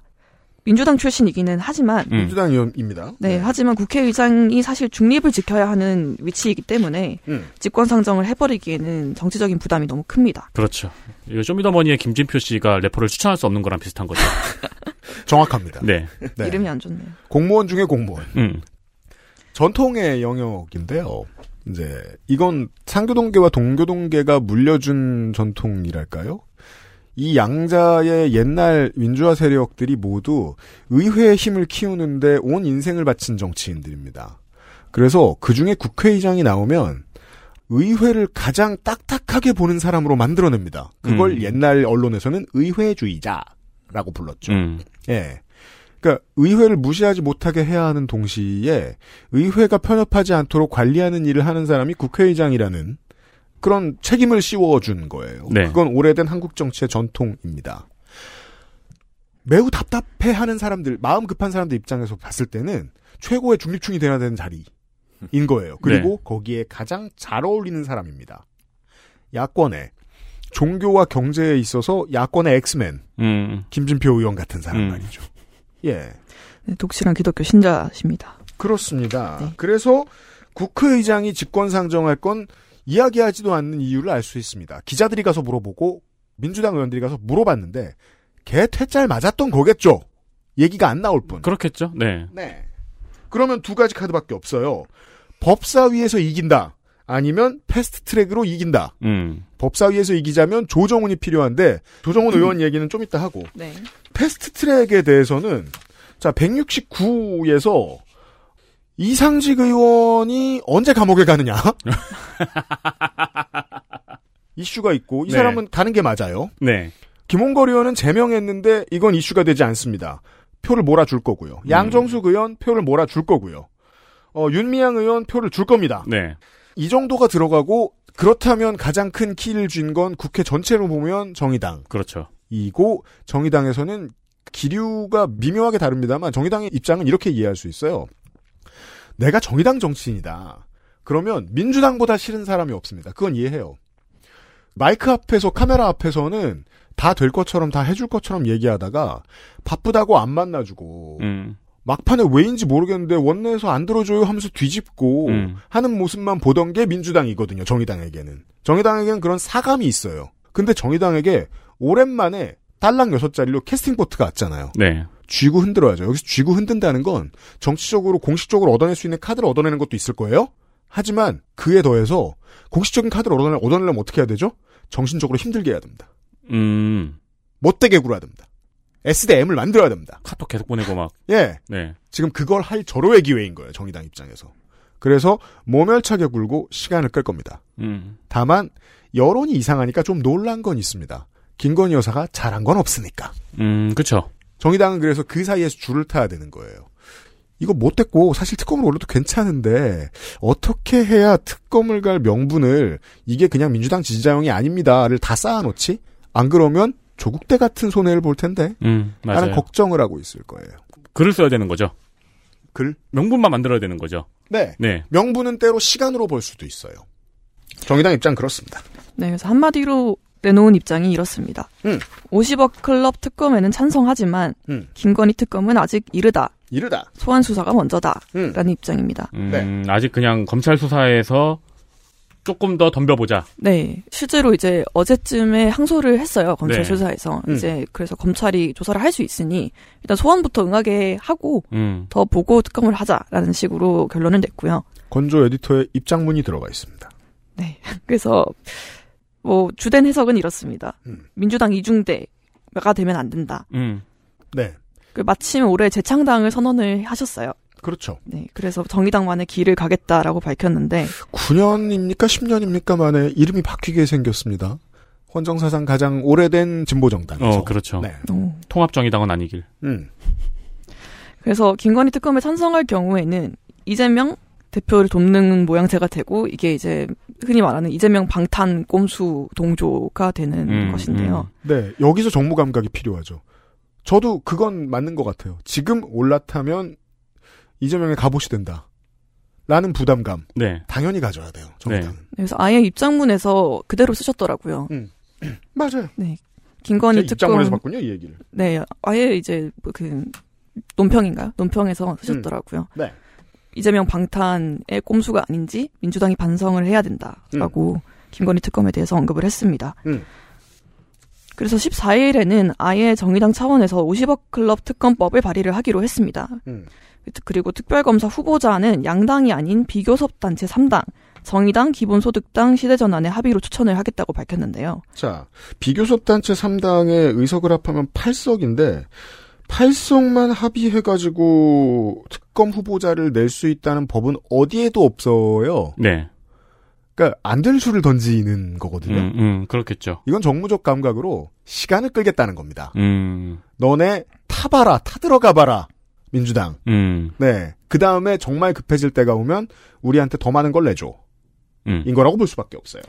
민주당 출신이기는 하지만 음. 민주당 의원입니다. 네, 하지만 국회의장이 사실 중립을 지켜야 하는 위치이기 때문에 음. 직권 상정을 해버리기에는 정치적인 부담이 너무 큽니다. 그렇죠. 이거 쇼미더머니의 김진표 씨가 래퍼를 추천할 수 없는 거랑 비슷한 거죠. 정확합니다. 네. 네. 이름이 안 좋네요. 공무원 중에 공무원. 음. 전통의 영역인데요. 이제 이건 상교동계와 동교동계가 물려준 전통이랄까요? 이 양자의 옛날 민주화 세력들이 모두 의회의 힘을 키우는데 온 인생을 바친 정치인들입니다. 그래서 그 중에 국회의장이 나오면 의회를 가장 딱딱하게 보는 사람으로 만들어냅니다. 그걸 음. 옛날 언론에서는 의회주의자라고 불렀죠. 음. 예. 그러니까 의회를 무시하지 못하게 해야 하는 동시에 의회가 편협하지 않도록 관리하는 일을 하는 사람이 국회의장이라는 그런 책임을 씌워준 거예요. 네. 그건 오래된 한국 정치의 전통입니다. 매우 답답해하는 사람들, 마음 급한 사람들 입장에서 봤을 때는 최고의 중립충이 되어야 되는 자리인 거예요. 그리고 거기에 가장 잘 어울리는 사람입니다. 야권에 종교와 경제에 있어서 야권의 엑스맨 음. 김진표 의원 같은 사람 음. 말이죠. 예. 네, 독실한 기독교 신자십니다. 그렇습니다. 그래서 국회의장이 직권 상정할 건 이야기하지도 않는 이유를 알 수 있습니다. 기자들이 가서 물어보고 민주당 의원들이 가서 물어봤는데 개 퇴짤 맞았던 거겠죠. 얘기가 안 나올 뿐. 그렇겠죠. 네. 네. 그러면 두 가지 카드밖에 없어요. 법사위에서 이긴다. 아니면 패스트 트랙으로 이긴다. 음. 법사위에서 이기자면 조정훈이 필요한데 조정훈 의원 얘기는 좀 이따 하고 네. 패스트 트랙에 대해서는 자 169에서 이상직 의원이 언제 감옥에 가느냐 이슈가 있고 이 네. 사람은 가는 게 맞아요. 네. 김홍걸 의원은 제명했는데 이건 이슈가 되지 않습니다. 표를 몰아줄 거고요. 양정숙 의원 표를 몰아줄 거고요. 어, 윤미향 의원 표를 줄 겁니다. 네. 이 정도가 들어가고 그렇다면 가장 큰 키를 쥔 건 국회 전체로 보면 정의당. 그렇죠. 이고 정의당에서는 기류가 미묘하게 다릅니다만 정의당의 입장은 이렇게 이해할 수 있어요. 내가 정의당 정치인이다. 그러면 민주당보다 싫은 사람이 없습니다. 그건 이해해요. 마이크 앞에서 카메라 앞에서는 다 될 것처럼 다 해줄 것처럼 얘기하다가 바쁘다고 안 만나주고 음. 막판에 왜인지 모르겠는데 원내에서 안 들어줘요 하면서 뒤집고 음. 하는 모습만 보던 게 민주당이거든요. 정의당에게는. 정의당에게는 그런 사감이 있어요. 근데 정의당에게 오랜만에 딸랑 6자리로 캐스팅 보트가 왔잖아요. 네. 쥐고 흔들어야죠. 여기서 쥐고 흔든다는 건 정치적으로 공식적으로 얻어낼 수 있는 카드를 얻어내는 것도 있을 거예요. 하지만 그에 더해서 공식적인 카드를 얻어내, 얻어내려면 어떻게 해야 되죠? 정신적으로 힘들게 해야 됩니다. 음. 못되게 굴어야 됩니다. S 대 M을 만들어야 됩니다. 카톡 계속 보내고 막. 예. 네. 지금 그걸 할 절호의 기회인 거예요. 정의당 입장에서. 그래서 모멸차게 굴고 시간을 끌 겁니다. 음. 다만 여론이 이상하니까 좀 놀란 건 있습니다. 김건희 여사가 잘한 건 없으니까. 음, 그쵸. 정의당은 그래서 그 사이에서 줄을 타야 되는 거예요. 이거 못됐고 사실 특검을 올려도 괜찮은데 어떻게 해야 특검을 갈 명분을 이게 그냥 민주당 지지자용이 아닙니다를 다 쌓아놓지? 안 그러면 조국대 같은 손해를 볼 텐데 음. 라는 걱정을 하고 있을 거예요. 글을 써야 되는 거죠. 글? 명분만 만들어야 되는 거죠. 네. 네. 명분은 때로 시간으로 볼 수도 있어요. 정의당 입장 그렇습니다. 네, 그래서 한마디로 내놓은 입장이 이렇습니다. 음. 50억 클럽 특검에는 찬성하지만 음. 김건희 특검은 아직 이르다. 이르다. 소환 수사가 먼저다. 음. 라는 입장입니다. 음, 아직 그냥 검찰 수사에서 조금 더 덤벼보자. 네. 실제로 이제 어제쯤에 항소를 했어요. 검찰 네. 수사에서. 음. 이제 그래서 검찰이 조사를 할 수 있으니 일단 소환부터 응하게 하고 음. 더 보고 특검을 하자라는 식으로 결론을 냈고요. 건조 에디터의 입장문이 들어가 있습니다. 네. 그래서 뭐 주된 해석은 이렇습니다. 음. 민주당 이중대가 되면 안 된다. 음. 네. 그 마침 올해 재창당을 선언을 하셨어요. 그렇죠. 네. 그래서 정의당만의 길을 가겠다라고 밝혔는데 9년입니까 10년입니까 만에 이름이 바뀌게 생겼습니다. 헌정사상 가장 오래된 진보정당이죠. 어, 그렇죠. 네. 통합정의당은 아니길. 음. 그래서 김건희 특검에 찬성할 경우에는 이재명 대표를 돕는 모양새가 되고 이게 이제 흔히 말하는 이재명 방탄 꼼수 동조가 되는 음, 것인데요. 네, 여기서 정무 감각이 필요하죠. 저도 그건 맞는 것 같아요. 지금 올라타면 이재명의 갑옷이 된다. 라는 부담감. 네. 당연히 가져야 돼요. 정의당은. 그래서 아예 입장문에서 그대로 쓰셨더라고요. 맞아요. 네. 김건희 특검 입장문에서 봤군요, 이 얘기를. 네, 아예 이제 뭐그 논평인가요? 논평에서 쓰셨더라고요. 네. 이재명 방탄의 꼼수가 아닌지 민주당이 반성을 해야 된다라고 김건희 특검에 대해서 언급을 했습니다. 음. 그래서 14일에는 아예 정의당 차원에서 50억 클럽 특검법을 발의를 하기로 했습니다. 음. 그리고 특별검사 후보자는 양당이 아닌 비교섭 단체 3당, 정의당, 기본소득당, 시대전환에 합의로 추천을 하겠다고 밝혔는데요. 자, 비교섭 단체 3당의 의석을 합하면 8석인데 8석만 합의해가지고 특검 후보자를 낼 수 있다는 법은 어디에도 없어요. 네. 그러니까 안 될 수를 던지는 거거든요. 음, 음, 그렇겠죠. 이건 정무적 감각으로 시간을 끌겠다는 겁니다. 음, 너네 타봐라, 타들어가봐라, 민주당. 음, 네. 그 다음에 정말 급해질 때가 오면 우리한테 더 많은 걸 내줘. 음. 인 거라고 볼 수밖에 없어요.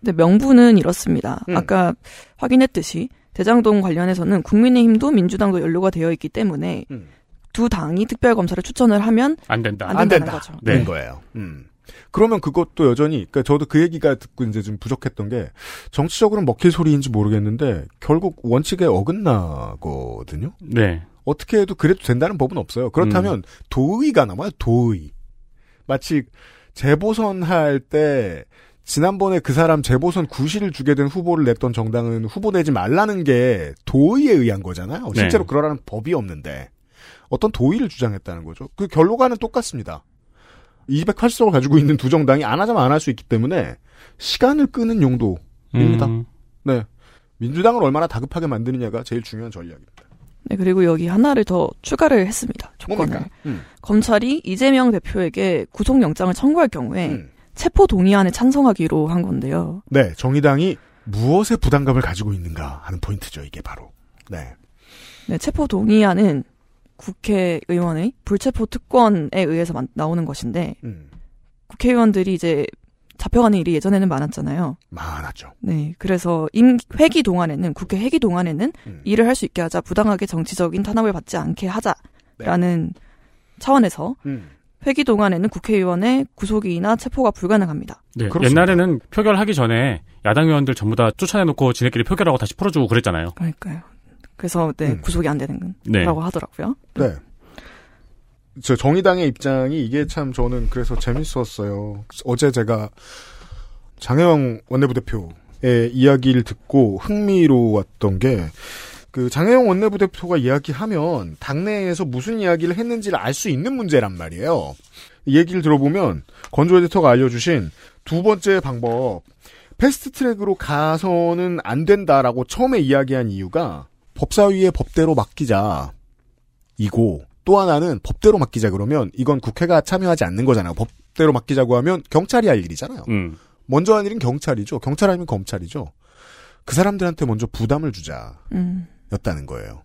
근데 명분은 이렇습니다. 음. 아까 확인했듯이 대장동 관련해서는 국민의힘도 민주당도 연루가 되어 있기 때문에 음. 두 당이 특별 검사를 추천을 하면 안 된다. 안안 된다는 된다. 거죠. 네. 인 거예요. 음. 그러면 그것도 여전히, 그러니까 저도 그 얘기가 듣고 이제 좀 부족했던 게 정치적으로는 먹힐 소리인지 모르겠는데 결국 원칙에 어긋나거든요. 네. 어떻게 해도 그래도 된다는 법은 없어요. 그렇다면 도의가 남아요. 도의. 마치 재보선 할 때 지난번에 그 사람 재보선 구실을 주게 된 후보를 냈던 정당은 후보 내지 말라는 게 도의에 의한 거잖아요. 네. 실제로 그러라는 법이 없는데 어떤 도의를 주장했다는 거죠. 그 결론과는 똑같습니다. 280석을 가지고 있는 두 정당이 안 하자면 안 할 수 있기 때문에 시간을 끄는 용도입니다. 음, 네. 민주당을 얼마나 다급하게 만드느냐가 제일 중요한 전략입니다. 네, 그리고 여기 하나를 더 추가를 했습니다. 조건을. 뭡니까? 음. 검찰이 이재명 대표에게 구속영장을 청구할 경우에 음. 체포 동의안에 찬성하기로 한 건데요. 네, 정의당이 무엇의 부담감을 가지고 있는가 하는 포인트죠, 이게 바로. 네. 네, 체포 동의안은 국회의원의 불체포 특권에 의해서 만- 나오는 것인데 음, 국회의원들이 이제 잡혀가는 일이 예전에는 많았잖아요. 많았죠. 네, 그래서 임 회기 동안에는 국회 회기 동안에는 음. 일을 할 수 있게 하자, 부당하게 정치적인 탄압을 받지 않게 하자라는 차원에서 음. 회기 동안에는 국회의원의 구속이나 체포가 불가능합니다. 네. 그렇습니다. 옛날에는 표결하기 전에 야당 의원들 전부 다 쫓아내놓고 지네끼리 표결하고 다시 풀어주고 그랬잖아요. 그러니까요. 그래서 네, 음. 구속이 안 되는 네. 거라고 하더라고요. 네. 저 정의당의 입장이 이게 참 저는 그래서 재밌었어요. 어제 제가 장혜영 원내부 대표의 이야기를 듣고 흥미로웠던 게, 그 장혜영 원내부대표가 이야기하면 당내에서 무슨 이야기를 했는지를 알 수 있는 문제란 말이에요. 이 얘기를 들어보면 건조 에디터가 알려주신 두 번째 방법, 패스트 트랙으로 가서는 안 된다라고 처음에 이야기한 이유가 법사위의 법대로 맡기자. 이고 또 하나는 법대로 맡기자 그러면 이건 국회가 참여하지 않는 거잖아요. 법대로 맡기자고 하면 경찰이 할 일이잖아요. 음. 먼저 한 일은 경찰이죠. 경찰 아니면 검찰이죠. 그 사람들한테 먼저 부담을 주자. 음. 였다는 거예요.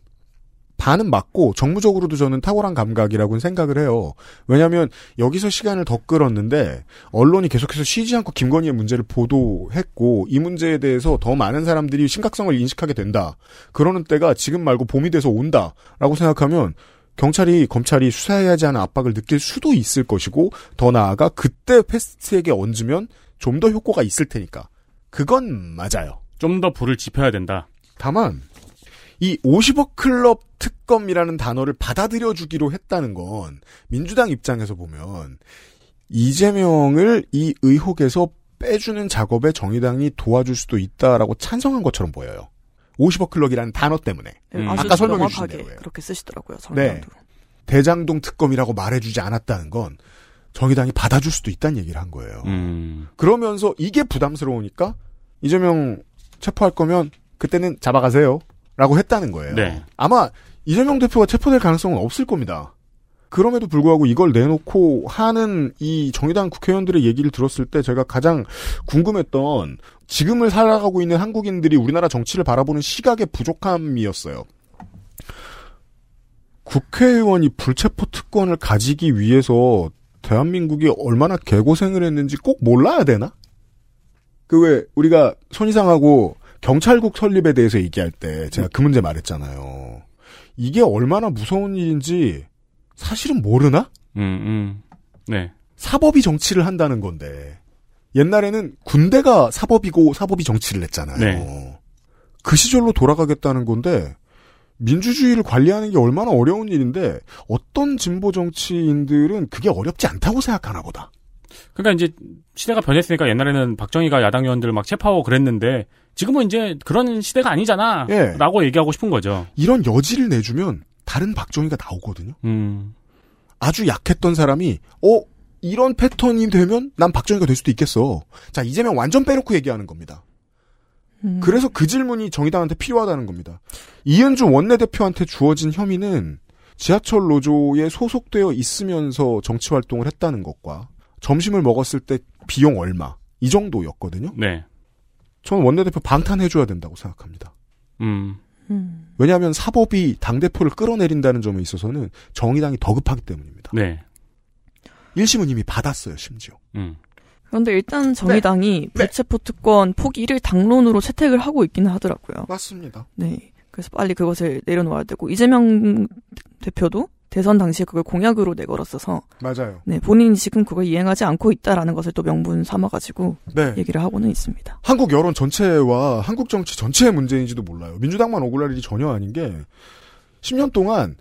반은 맞고 정무적으로도 저는 탁월한 감각이라고는 생각을 해요. 왜냐하면 여기서 시간을 더 끌었는데 언론이 계속해서 쉬지 않고 김건희의 문제를 보도했고 이 문제에 대해서 더 많은 사람들이 심각성을 인식하게 된다. 그러는 때가 지금 말고 봄이 돼서 온다라고 생각하면 경찰이 검찰이 수사해야지 하는 압박을 느낄 수도 있을 것이고 더 나아가 그때 패스트에게 얹으면 좀 더 효과가 있을 테니까 그건 맞아요. 좀 더 불을 지펴야 된다. 다만 이 50억 클럽 특검이라는 단어를 받아들여 주기로 했다는 건 민주당 입장에서 보면 이재명을 이 의혹에서 빼주는 작업에 정의당이 도와줄 수도 있다라고 찬성한 것처럼 보여요. 50억 클럽이라는 단어 때문에. 네, 음. 아까 설명해 주신 대로예요. 그렇게 쓰시더라고요. 네. 정의당도. 대장동 특검이라고 말해주지 않았다는 건 정의당이 받아줄 수도 있다는 얘기를 한 거예요. 음. 그러면서 이게 부담스러우니까 이재명 체포할 거면 그때는 잡아가세요. 라고 했다는 거예요. 네. 아마 이재명 대표가 체포될 가능성은 없을 겁니다. 그럼에도 불구하고 이걸 내놓고 하는 이 정의당 국회의원들의 얘기를 들었을 때 제가 가장 궁금했던 지금을 살아가고 있는 한국인들이 우리나라 정치를 바라보는 시각의 부족함이었어요. 국회의원이 불체포 특권을 가지기 위해서 대한민국이 얼마나 개고생을 했는지 꼭 몰라야 되나? 그 왜 우리가 손이상하고 경찰국 설립에 대해서 얘기할 때 제가 그 문제 말했잖아요. 이게 얼마나 무서운 일인지 사실은 모르나? 음, 음. 네. 사법이 정치를 한다는 건데 옛날에는 군대가 사법이고 사법이 정치를 했잖아요. 네. 그 시절로 돌아가겠다는 건데 민주주의를 관리하는 게 얼마나 어려운 일인데 어떤 진보 정치인들은 그게 어렵지 않다고 생각하나 보다. 그러니까 이제 시대가 변했으니까 옛날에는 박정희가 야당 의원들 막 체포하고 그랬는데 지금은 이제 그런 시대가 아니잖아. 예. 라고 얘기하고 싶은 거죠. 이런 여지를 내주면 다른 박정희가 나오거든요. 음. 아주 약했던 사람이 어 이런 패턴이 되면 난 박정희가 될 수도 있겠어. 자 이재명 완전 빼놓고 얘기하는 겁니다. 음. 그래서 그 질문이 정의당한테 필요하다는 겁니다. 이은주 원내대표한테 주어진 혐의는 지하철 노조에 소속되어 있으면서 정치 활동을 했다는 것과 점심을 먹었을 때 비용 얼마 이 정도였거든요. 네. 저는 원내대표 방탄해줘야 된다고 생각합니다. 음. 음. 왜냐하면 사법이 당 대표를 끌어내린다는 점에 있어서는 정의당이 더 급하기 때문입니다. 네. 1심은 이미 받았어요, 심지어. 음. 그런데 일단 정의당이 불체포 특권 포기 를 당론으로 채택을 하고 있기는 하더라고요. 맞습니다. 네. 그래서 빨리 그것을 내려놓아야 되고 이재명 대표도 대선 당시에 그걸 공약으로 내걸었어서 맞아요. 네 본인이 지금 그걸 이행하지 않고 있다라는 것을 또 명분 삼아 가지고 네. 얘기를 하고는 있습니다. 한국 여론 전체와 한국 정치 전체의 문제인지도 몰라요. 민주당만 억울할 일이 전혀 아닌 게 10년 동안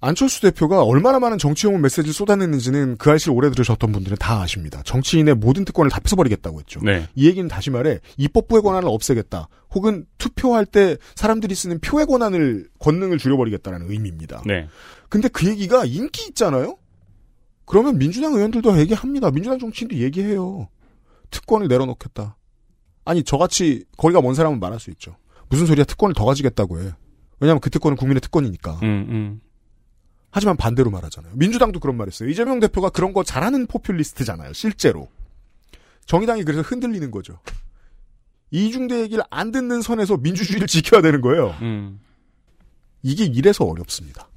안철수 대표가 얼마나 많은 정치용문 메시지를 쏟아냈는지는 그 알씨를 오래 들으셨던 분들은 다 아십니다. 정치인의 모든 특권을 다 뺏어버리겠다고 했죠. 네. 이 얘기는 다시 말해 입법부의 권한을 없애겠다. 혹은 투표할 때 사람들이 쓰는 표의 권한을 권능을 줄여버리겠다는 의미입니다. 네. 근데 그 얘기가 인기 있잖아요. 그러면 민주당 의원들도 얘기합니다. 민주당 정치인도 얘기해요. 특권을 내려놓겠다. 아니 저같이 거리가 먼 사람은 말할 수 있죠. 무슨 소리야 특권을 더 가지겠다고 해. 왜냐하면 그 특권은 국민의 특권이니까. 음, 음. 하지만 반대로 말하잖아요. 민주당도 그런 말했어요. 이재명 대표가 그런 거 잘하는 포퓰리스트잖아요. 실제로. 정의당이 그래서 흔들리는 거죠. 이중대 얘기를 안 듣는 선에서 민주주의를 지켜야 되는 거예요. 음. 이게 이래서 어렵습니다.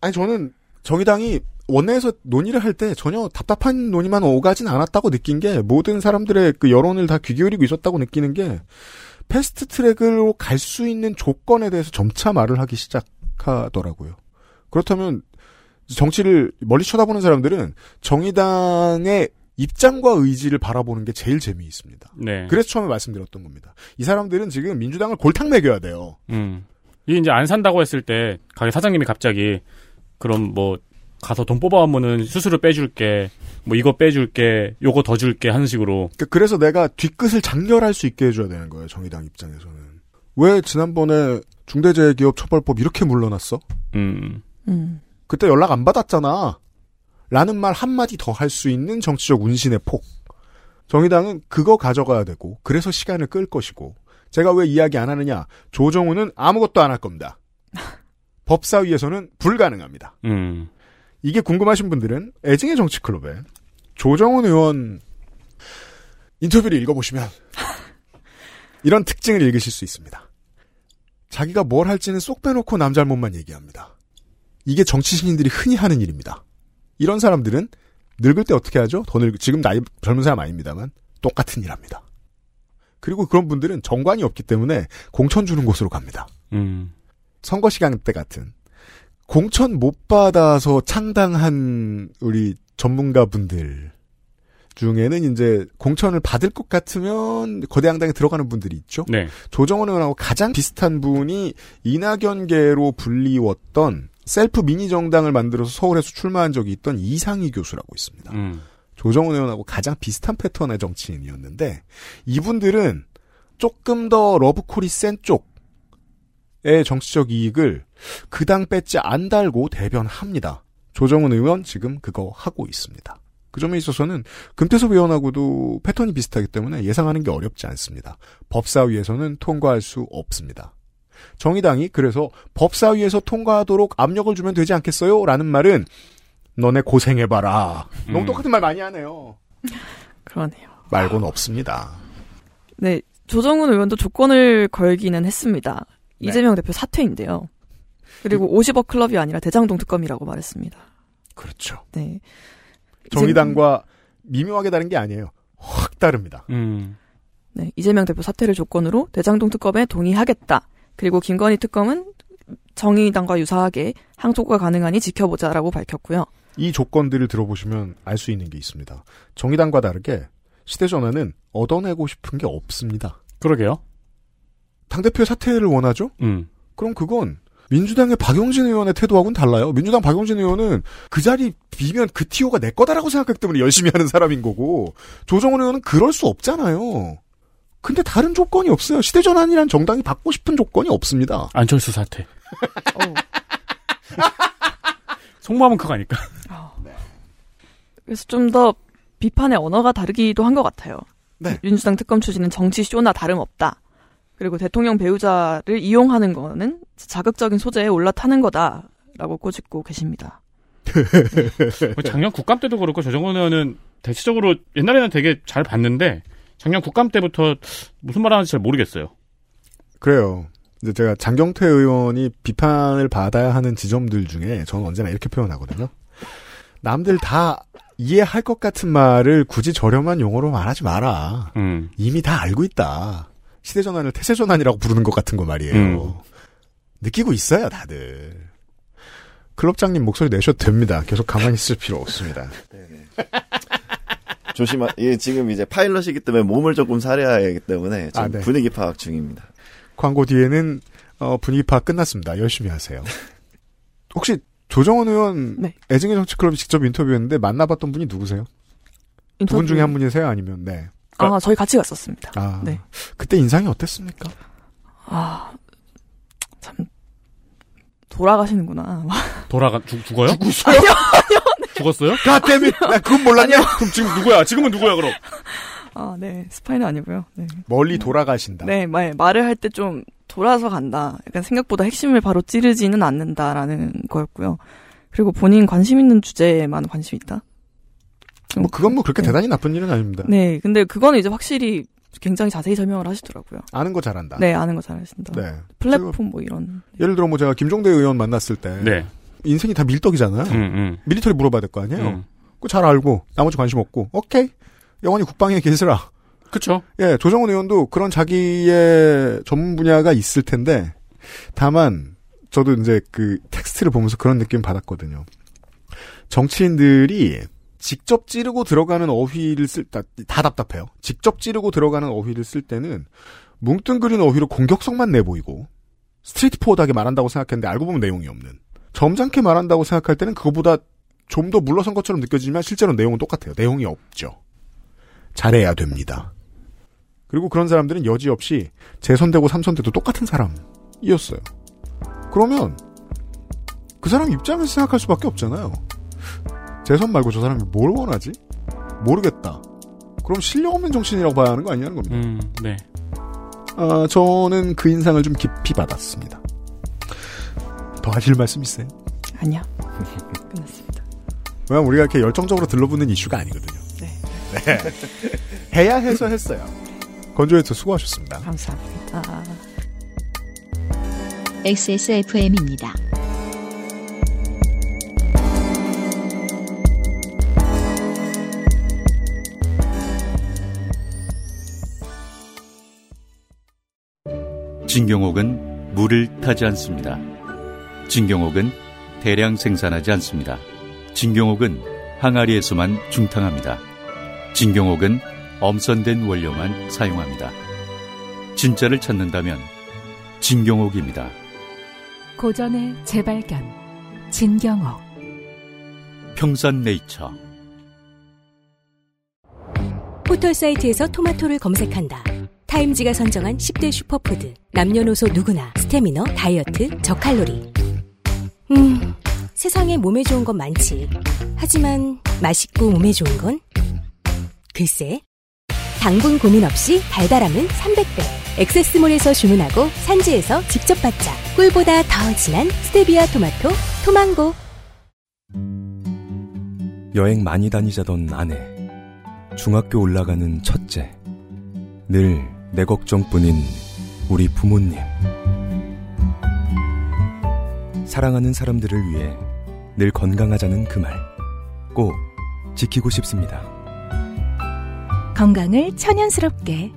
아니 저는 정의당이 원내에서 논의를 할 때 전혀 답답한 논의만 오가진 않았다고 느낀 게 모든 사람들의 그 여론을 다 귀 기울이고 있었다고 느끼는 게 패스트 트랙으로 갈 수 있는 조건에 대해서 점차 말을 하기 시작하더라고요. 그렇다면 정치를 멀리 쳐다보는 사람들은 정의당의 입장과 의지를 바라보는 게 제일 재미있습니다. 네. 그래서 처음에 말씀드렸던 겁니다. 이 사람들은 지금 민주당을 골탕 먹여야 돼요. 음. 이게 이제 안 산다고 했을 때 가게 사장님이 갑자기 그럼 뭐 가서 돈 뽑아오면은 수수료 빼줄게, 뭐 이거 빼줄게, 요거 더 줄게 하는 식으로. 그- 그래서 내가 뒤끝을 장렬할 수 있게 해줘야 되는 거예요. 정의당 입장에서는. 왜 지난번에 중대재해기업 처벌법 이렇게 물러났어? 음. 음. 그때 연락 안 받았잖아. 라는 말 한마디 더 할 수 있는 정치적 운신의 폭. 정의당은 그거 가져가야 되고, 그래서 시간을 끌 것이고, 제가 왜 이야기 안 하느냐. 조정우는 아무것도 안 할 겁니다. 법사위에서는 불가능합니다. 음. 이게 궁금하신 분들은 애증의 정치 클럽에 조정훈 의원 인터뷰를 읽어보시면 이런 특징을 읽으실 수 있습니다. 자기가 뭘 할지는 쏙 빼놓고 남 잘못만 얘기합니다. 이게 정치 신인들이 흔히 하는 일입니다. 이런 사람들은 늙을 때 어떻게 하죠? 더 늙, 지금 나이 젊은 사람 아닙니다만 똑같은 일 합니다. 그리고 그런 분들은 정관이 없기 때문에 공천 주는 곳으로 갑니다. 음. 선거 시간 때 같은 공천 못 받아서 창당한 우리 전문가분들 중에는 이제 공천을 받을 것 같으면 거대 양당에 들어가는 분들이 있죠. 네. 조정원 의원하고 가장 비슷한 분이 이낙연계로 불리웠던 셀프 미니 정당을 만들어서 서울에서 출마한 적이 있던 이상희 교수라고 있습니다. 음. 조정훈 의원하고 가장 비슷한 패턴의 정치인이었는데 이분들은 조금 더 러브콜이 센 쪽 의 정치적 이익을 그당 뺏지 안 달고 대변합니다. 조정훈 의원 지금 그거 하고 있습니다. 그 점에 있어서는 금태섭 의원하고도 패턴이 비슷하기 때문에 예상하는 게 어렵지 않습니다. 법사위에서는 통과할 수 없습니다. 정의당이 그래서 법사위에서 통과하도록 압력을 주면 되지 않겠어요? 라는 말은 너네 고생해봐라. 너무 음. 똑같은 말 많이 하네요. 그러네요. 말고는 없습니다. 네, 조정훈 의원도 조건을 걸기는 했습니다. 네. 이재명 대표 사퇴인데요. 그리고 50억 클럽이 아니라 대장동 특검이라고 말했습니다. 그렇죠. 네. 정의당과 미묘하게 다른 게 아니에요. 확 다릅니다. 음. 네, 이재명 대표 사퇴를 조건으로 대장동 특검에 동의하겠다. 그리고 김건희 특검은 정의당과 유사하게 항소가 가능하니 지켜보자라고 밝혔고요. 이 조건들을 들어보시면 알 수 있는 게 있습니다. 정의당과 다르게 시대전환은 얻어내고 싶은 게 없습니다. 그러게요. 당대표의 사퇴를 원하죠? 음. 그럼 그건 민주당의 박용진 의원의 태도하고는 달라요. 민주당 박용진 의원은 그 자리 비면 그 티오가 내 거다라고 생각하기 때문에 열심히 하는 사람인 거고 조정원 의원은 그럴 수 없잖아요. 근데 다른 조건이 없어요. 시대전환이란 정당이 받고 싶은 조건이 없습니다. 안철수 사태. 속마음은 그거 아닐까? 그래서 좀 더 비판의 언어가 다르기도 한 것 같아요. 네. 민주당 특검 추진은 정치 쇼나 다름없다. 그리고 대통령 배우자를 이용하는 거는 자극적인 소재에 올라타는 거다라고 꼬집고 계십니다. 뭐 작년 국감 때도 그렇고 조정원 의원은 대체적으로 옛날에는 되게 잘 봤는데 작년 국감 때부터 무슨 말 하는지 잘 모르겠어요. 그래요. 이제 제가 장경태 의원이 비판을 받아야 하는 지점들 중에 저는 언제나 이렇게 표현하거든요. 남들 다 이해할 것 같은 말을 굳이 저렴한 용어로 말하지 마라. 음. 이미 다 알고 있다. 시대전환을 태세전환이라고 부르는 것 같은 거 말이에요. 음. 느끼고 있어요, 다들. 클럽장님 목소리 내셔도 됩니다. 계속 가만히 있을 필요 없습니다. 조심하, 예, 지금 이제 파일럿이기 때문에 몸을 조금 사려야 하기 때문에 지금 아, 네. 분위기 파악 중입니다. 광고 뒤에는 어, 분위기 파악 끝났습니다. 열심히 하세요. 혹시 조정원 의원 네. 애증의 정치클럽이 직접 인터뷰했는데 만나봤던 분이 누구세요? 두분 인터뷰- 중에 한 분이세요? 아니면 네. 아, 저희 같이 갔었습니다. 아, 네. 그때 인상이 어땠습니까? 아, 참, 돌아가시는구나. 돌아가 죽, 죽어요? 죽었어요? 죽었어요? 가땜이 나 그건 몰랐냐? 그럼 지금 누구야? 지금은 누구야 그럼? 아, 네. 스파이는 아니고요. 네. 멀리 돌아가신다. 네, 말, 말을 할 때 좀 돌아서 간다. 약간 생각보다 핵심을 바로 찌르지는 않는다라는 거였고요. 그리고 본인 관심 있는 주제에만 관심 있다. 뭐 그건 뭐 그렇게 대단히 나쁜 일은 아닙니다. 네, 근데 그거는 이제 확실히 굉장히 자세히 설명을 하시더라고요. 아는 거 잘한다. 네, 아는 거 잘하신다. 네. 플랫폼 뭐 이런. 예를 들어 뭐 제가 김종대 의원 만났을 때 네. 인생이 다 밀떡이잖아요. 음, 음. 밀리터리 물어봐야 될 거 아니에요. 음. 그거 잘 알고 나머지 관심 없고 오케이 영원히 국방에 계시라. 그쵸. 예, 조정훈 의원도 그런 자기의 전문 분야가 있을 텐데 다만 저도 이제 그 텍스트를 보면서 그런 느낌 받았거든요. 정치인들이 직접 찌르고 들어가는 어휘를 쓸, 다, 다 답답해요. 직접 찌르고 들어가는 어휘를 쓸 때는 뭉뚱그린 어휘로 공격성만 내보이고 straightforward하게 말한다고 생각했는데 알고 보면 내용이 없는 점잖게 말한다고 생각할 때는 그거보다 좀 더 물러선 것처럼 느껴지지만 실제로 내용은 똑같아요. 내용이 없죠. 잘해야 됩니다. 그리고 그런 사람들은 여지없이 재선되고 삼선돼도 똑같은 사람이었어요. 그러면 그 사람 입장에서 생각할 수밖에 없잖아요. 재선 말고 저 사람이 뭘 원하지? 모르겠다. 그럼 실력 없는 정치인이라고 봐야 하는 거 아니냐는 겁니다. 음, 네. 아, 저는 그 인상을 좀 깊이 받았습니다. 더 하실 말씀 있어요? 아니요. 끝났습니다. 왜냐면 우리가 이렇게 열정적으로 들러붙는 이슈가 아니거든요. 네. 네. 해야 해서 했어요. 건조해서 수고하셨습니다. 감사합니다. XSFM입니다. 진경옥은 물을 타지 않습니다. 진경옥은 대량 생산하지 않습니다. 진경옥은 항아리에서만 중탕합니다. 진경옥은 엄선된 원료만 사용합니다. 진짜를 찾는다면 진경옥입니다. 고전의 재발견 진경옥 평산네이처 포털 사이트에서 토마토를 검색한다. 타임지가 선정한 10대 슈퍼푸드. 남녀노소 누구나 스테미너, 다이어트, 저칼로리. 음, 세상에 몸에 좋은 건 많지. 하지만 맛있고 몸에 좋은 건? 글쎄. 당분 고민 없이 달달함은 300배. 액세스몰에서 주문하고 산지에서 직접 받자. 꿀보다 더 진한 스테비아 토마토, 토망고. 여행 많이 다니자던 아내. 중학교 올라가는 첫째. 늘 내 걱정뿐인 우리 부모님. 사랑하는 사람들을 위해 늘 건강하자는 그 말. 꼭 지키고 싶습니다. 건강을 천연스럽게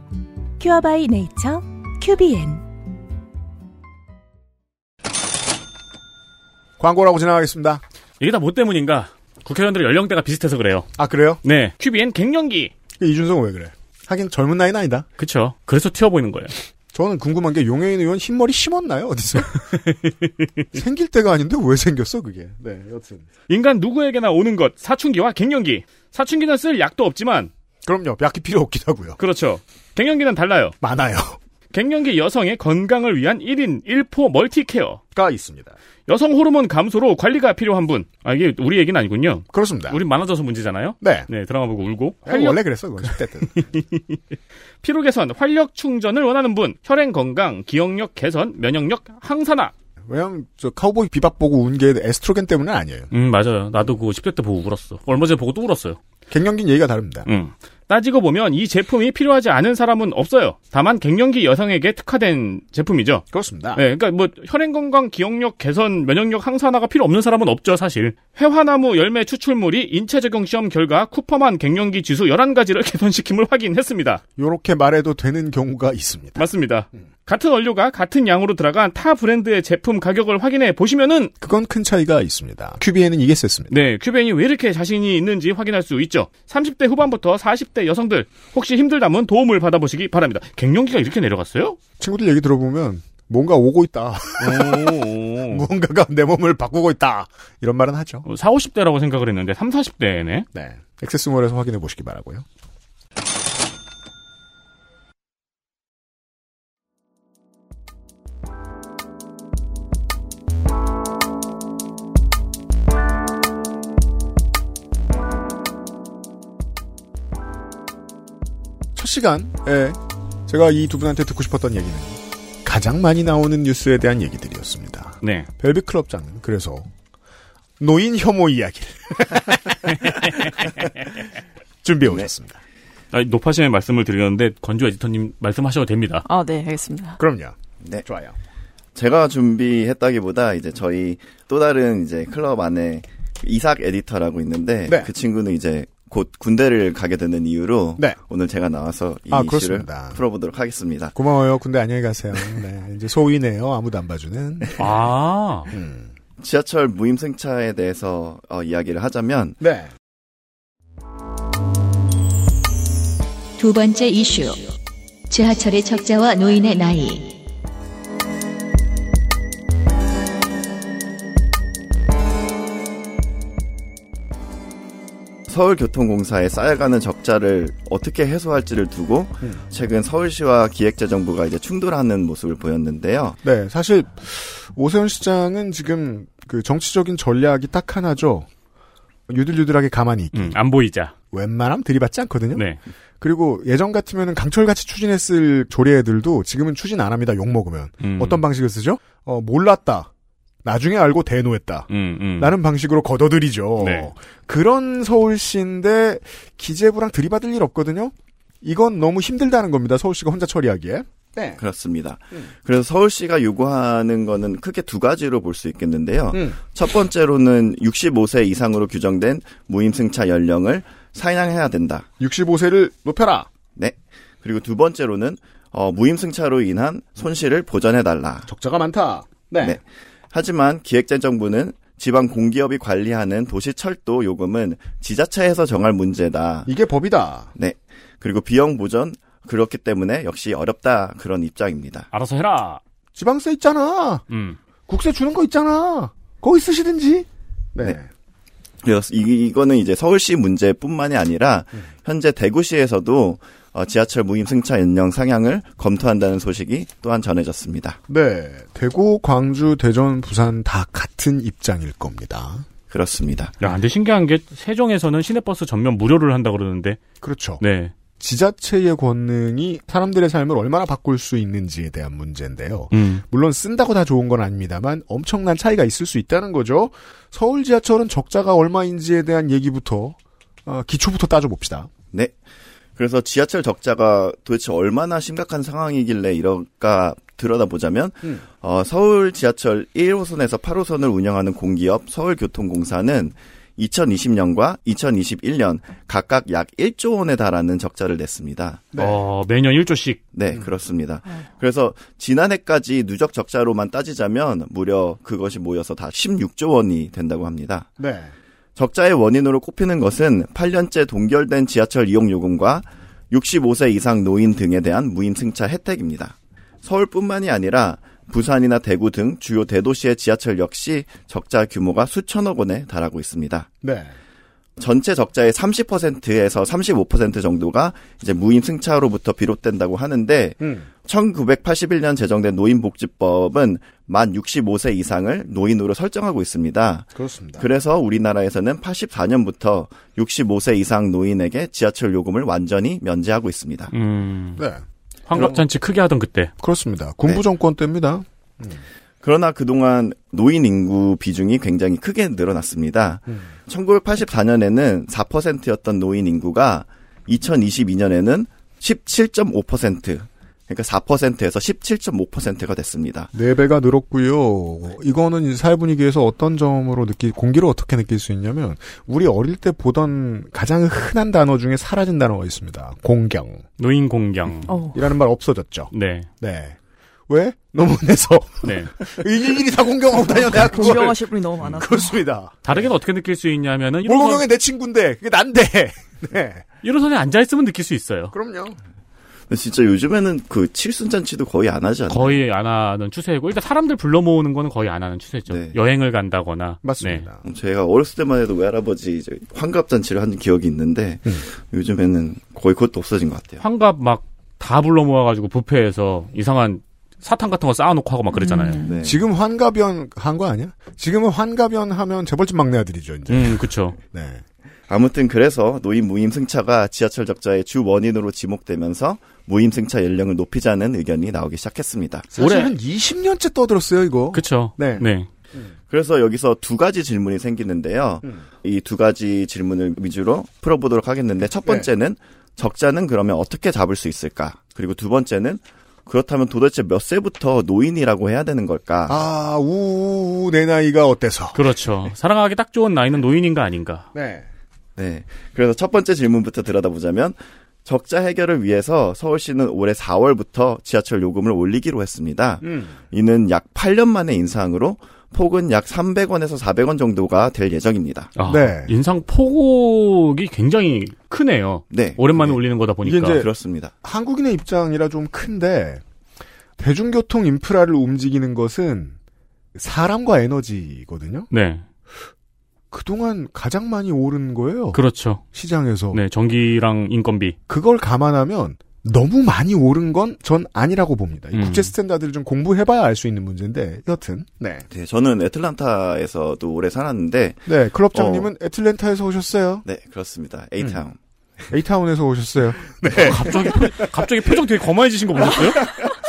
큐어바이 네이처 큐비엔 광고라고 지나가겠습니다. 이게 다 뭐 때문인가? 국회의원들의 연령대가 비슷해서 그래요. 아 그래요? 네. QBN 갱년기. 이준성은 왜 그래? 하긴 젊은 나이는 아니다. 그쵸. 그래서 튀어 보이는 거예요. 저는 궁금한 게 용해인 의원 흰머리 심었나요? 어디서? 생길 때가 아닌데 왜 생겼어 그게? 네, 여튼. 인간 누구에게나 오는 것, 사춘기와 갱년기. 사춘기는 쓸 약도 없지만 그럼요. 약이 필요 없기도 하고요. 그렇죠. 갱년기는 달라요. 많아요. 갱년기 여성의 건강을 위한 1인 1포 멀티케어가 있습니다. 여성 호르몬 감소로 관리가 필요한 분. 아, 이게 우리 얘기는 아니군요. 그렇습니다. 우린 많아져서 문제잖아요. 네. 네, 드라마 보고 울고. 활력... 원래 그랬어, 그건 10대 때. 피로 개선, 활력 충전을 원하는 분. 혈행 건강, 기억력 개선, 면역력 항산화. 왜냐면 저 카우보이 비밥 보고 운 게 에스트로겐 때문은 아니에요. 음, 맞아요. 나도 그거 10대 때 보고 울었어. 얼마 전에 보고 또 울었어요. 갱년기 얘기가 다릅니다. 음. 따지고 보면 이 제품이 필요하지 않은 사람은 없어요. 다만 갱년기 여성에게 특화된 제품이죠. 그렇습니다. 네, 그러니까 뭐 혈행 건강, 기억력 개선, 면역력 항산화가 필요 없는 사람은 없죠, 사실. 회화나무 열매 추출물이 인체 적용 시험 결과 쿠퍼만 갱년기 지수 11가지를 개선시킴을 확인했습니다. 요렇게 말해도 되는 경우가 있습니다. 맞습니다. 음. 같은 원료가 같은 양으로 들어간 타 브랜드의 제품 가격을 확인해 보시면은 그건 큰 차이가 있습니다. 큐비에는 이게 셌습니다. 네, 큐비엔이 왜 이렇게 자신이 있는지 확인할 수 있죠. 30대 후반부터 40대 여성들 혹시 힘들다면 도움을 받아보시기 바랍니다. 갱년기가 이렇게 내려갔어요? 친구들 얘기 들어보면 뭔가 오고 있다. 무언가가 내 몸을 바꾸고 있다. 이런 말은 하죠. 4, 50대라고 생각을 했는데 3, 40대네. 네. 액세스몰에서 확인해 보시기 바라고요. 시간에 제가 이 두 분한테 듣고 싶었던 얘기는 가장 많이 나오는 뉴스에 대한 얘기들이었습니다. 네. 벨빅 클럽장은 그래서 노인 혐오 이야기를 준비해 오셨습니다. 아, 높아심의 말씀을 드렸는데 건조 에디터님 말씀하셔도 됩니다. 아, 네, 알겠습니다. 그럼요. 네. 좋아요. 제가 준비했다기보다 이제 저희 또 다른 이제 클럽 안에 이삭 에디터라고 있는데 네. 그 친구는 이제 곧 군대를 가게 되는 이유로 네. 오늘 제가 나와서 이 아, 이슈를 그렇습니다. 풀어보도록 하겠습니다. 고마워요. 군대 안녕히 가세요. 네. 이제 소위네요. 아무도 안 봐주는. 아. 음. 지하철 무임승차에 대해서 어, 이야기를 하자면 네. 두 번째 이슈. 지하철의 적자와 노인의 나이. 서울교통공사에 쌓여가는 적자를 어떻게 해소할지를 두고 음. 최근 서울시와 기획재정부가 이제 충돌하는 모습을 보였는데요. 네, 사실 오세훈 시장은 지금 그 정치적인 전략이 딱 하나죠. 유들유들하게 가만히 있기. 음, 안 보이자. 웬만하면 들이받지 않거든요. 네. 그리고 예전 같으면은 강철같이 추진했을 조례들도 지금은 추진 안 합니다. 욕 먹으면 음. 어떤 방식을 쓰죠? 어 몰랐다. 나중에 알고 대노했다. 음, 음. 라는 방식으로 걷어들이죠. 네. 그런 서울시인데 기재부랑 들이받을 일 없거든요. 이건 너무 힘들다는 겁니다. 서울시가 혼자 처리하기에. 네. 그렇습니다. 그래서 서울시가 요구하는 거는 크게 두 가지로 볼 수 있겠는데요. 음. 첫 번째로는 65세 이상으로 규정된 무임승차 연령을 상향해야 된다. 65세를 높여라. 네. 그리고 두 번째로는 어, 무임승차로 인한 손실을 보전해달라. 적자가 많다. 네. 하지만 기획재정부는 지방 공기업이 관리하는 도시 철도 요금은 지자체에서 정할 문제다. 이게 법이다. 네. 그리고 비용 보전 그렇기 때문에 역시 어렵다 그런 입장입니다. 알아서 해라. 지방세 있잖아. 음. 국세 주는 거 있잖아. 거기 쓰시든지. 네. 그래서 이, 이거는 이제 서울시 문제뿐만이 아니라 현재 대구시에서도 어, 지하철 무임 승차 연령 상향을 검토한다는 소식이 또한 전해졌습니다. 네. 대구, 광주, 대전, 부산 다 같은 입장일 겁니다. 그렇습니다. 야, 근데 신기한 게 세종에서는 시내버스 전면 무료를 한다 그러는데. 그렇죠. 네. 지자체의 권능이 사람들의 삶을 얼마나 바꿀 수 있는지에 대한 문제인데요. 음. 물론 쓴다고 다 좋은 건 아닙니다만 엄청난 차이가 있을 수 있다는 거죠. 서울 지하철은 적자가 얼마인지에 대한 얘기부터 어, 기초부터 따져봅시다. 네. 그래서 지하철 적자가 도대체 얼마나 심각한 상황이길래 이럴까 들여다보자면 음. 어, 서울 지하철 1호선에서 8호선을 운영하는 공기업 서울교통공사는 2020년과 2021년 각각 약 1조 원에 달하는 적자를 냈습니다. 어, 매년 1조씩. 네, 그렇습니다. 그래서 지난해까지 누적 적자로만 따지자면 무려 그것이 모여서 다 16조 원이 된다고 합니다. 네. 적자의 원인으로 꼽히는 것은 8년째 동결된 지하철 이용 요금과 65세 이상 노인 등에 대한 무임승차 혜택입니다. 서울뿐만이 아니라 부산이나 대구 등 주요 대도시의 지하철 역시 적자 규모가 수천억 원에 달하고 있습니다. 네. 전체 적자의 30%에서 35% 정도가 이제 무임 승차로부터 비롯된다고 하는데 음. 1981년 제정된 노인복지법은 만 65세 이상을 노인으로 설정하고 있습니다. 그렇습니다. 그래서 우리나라에서는 84년부터 65세 이상 노인에게 지하철 요금을 완전히 면제하고 있습니다. 음. 네. 환갑잔치 크게 하던 그때. 그렇습니다. 군부 정권 때입니다. 그러나 그동안 노인 인구 비중이 굉장히 크게 늘어났습니다. 1984년에는 4%였던 노인 인구가 2022년에는 17.5%, 그러니까 4%에서 17.5%가 됐습니다. 네 배가 늘었고요. 이거는 사회 분위기에서 어떤 점으로 느끼 공기를 어떻게 느낄 수 있냐면 우리 어릴 때 보던 가장 흔한 단어 중에 사라진 단어가 있습니다. 공경. 노인 공경. 이라는 말 없어졌죠. 네. 네. 왜? 너무 내서. 네. 일일이 다 공경하고 다녀 내가 그걸. 공경하실 분이 너무 많아서. 그렇습니다. 다르게 어떻게 느낄 수 있냐면은 뭘 공경해 내 친구인데 그게 난데. 네. 1호선에 앉아 있으면 느낄 수 있어요. 그럼요. 근데 진짜 요즘에는 그 칠순 잔치도 거의 안 하지 않나요? 거의 안 하는 추세고 일단 사람들 불러 모으는 거는 거의 안 하는 추세죠. 여행을 간다거나. 맞습니다. 네. 제가 어렸을 때만 해도 외할아버지 이제 환갑 잔치를 한 기억이 있는데 음. 요즘에는 거의 그것도 없어진 것 같아요. 환갑 막 다 불러 모아가지고 뷔페에서 이상한 사탕 같은 거 쌓아놓고 하고 막 그랬잖아요. 네. 지금 환갑연 한거 아니야? 지금은 환갑연 하면 재벌집 막내 아들이죠, 이제. 음, 그쵸. 네. 아무튼 그래서 노인 무임승차가 지하철 적자의 주 원인으로 지목되면서 무임승차 연령을 높이자는 의견이 나오기 시작했습니다. 사실 한 20년째 떠들었어요, 이거. 그쵸. 네. 네. 그래서 여기서 두 가지 질문이 생기는데요. 이두 가지 질문을 위주로 풀어보도록 하겠는데 첫 번째는 적자는 그러면 어떻게 잡을 수 있을까? 그리고 두 번째는 그렇다면 도대체 몇 세부터 노인이라고 해야 되는 걸까? 아, 우, 내 나이가 어때서? 그렇죠. 사랑하기 딱 좋은 나이는 노인인가 아닌가. 네. 네. 그래서 첫 번째 질문부터 들여다보자면 적자 해결을 위해서 서울시는 올해 4월부터 지하철 요금을 올리기로 했습니다. 음. 이는 약 8년 만의 인상으로 폭은 약 300원에서 400원 정도가 될 예정입니다. 아, 네. 인상 폭이 굉장히 크네요. 네. 오랜만에 올리는 거다 보니까. 이제 그렇습니다. 한국인의 입장이라 좀 큰데 대중교통 인프라를 움직이는 것은 사람과 에너지거든요. 네. 그동안 가장 많이 오른 거예요. 그렇죠. 시장에서. 네, 전기랑 인건비. 그걸 감안하면 너무 많이 오른 건 전 아니라고 봅니다. 이 음. 국제 standard를 좀 공부해봐야 알 수 있는 문제인데 여튼 네. 네, 저는 애틀란타에서도 오래 살았는데 네, 클럽장님은 애틀랜타에서 오셨어요. 네, 그렇습니다. A-town. A-town에서 오셨어요. 네. 갑자기, 표- 갑자기 표정 되게 거만해지신 거 보셨어요?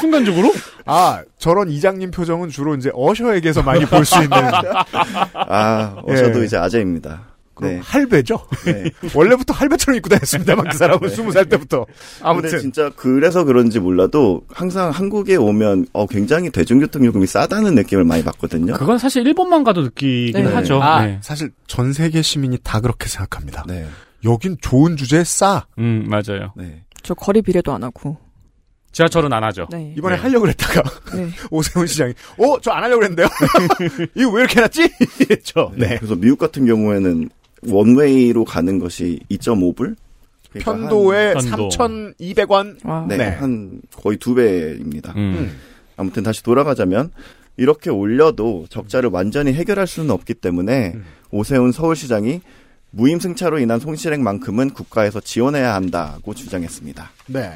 순간적으로? 아, 저런 이장님 표정은 주로 이제 어셔에게서 많이 볼 수 있는. 아, 어, 저도 예. 이제 아재입니다. 그럼 네. 할배죠? 네. 원래부터 할배처럼 입고 다녔습니다만 그 사람은 네. 스무 살 때부터. 아무튼. 진짜 그래서 그런지 몰라도 항상 한국에 오면 어, 굉장히 대중교통 요금이 싸다는 느낌을 많이 받거든요. 그건 사실 일본만 가도 느끼긴 네. 하죠. 아, 네. 사실 전 세계 시민이 다 그렇게 생각합니다. 네. 여긴 좋은 주제에 싸. 음, 맞아요. 네. 저 거리 비례도 안 하고. 지하철은 안 하죠. 네. 이번에 네. 하려고 그랬다가 네. 오세훈 시장이 어, 저 안 하려고 그랬는데요. 이거 왜 이렇게 해놨지? 이랬죠. 네. 그래서 미국 같은 경우에는 원웨이로 가는 것이 2.5불? 그러니까 편도에 편도. 3,200원. 와. 네, 네. 한 거의 두 배입니다. 음. 아무튼 다시 돌아가자면 이렇게 올려도 적자를 완전히 해결할 수는 없기 때문에 음. 오세훈 서울시장이 무임승차로 인한 손실액만큼은 국가에서 지원해야 한다고 주장했습니다. 네.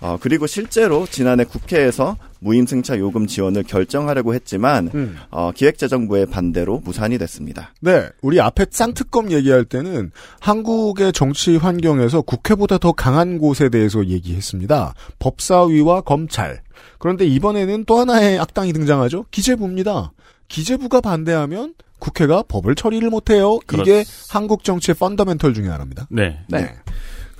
어, 그리고 실제로 지난해 국회에서 무임승차 요금 지원을 결정하려고 했지만 음. 어, 기획재정부의 반대로 무산이 됐습니다. 네, 우리 앞에 쌍특검 얘기할 때는 한국의 정치 환경에서 국회보다 더 강한 곳에 대해서 얘기했습니다. 법사위와 검찰. 그런데 이번에는 또 하나의 악당이 등장하죠. 기재부입니다. 기재부가 반대하면 국회가 법을 처리를 못해요. 이게 한국 정치의 펀더멘털 중에 하나입니다. 네. 네.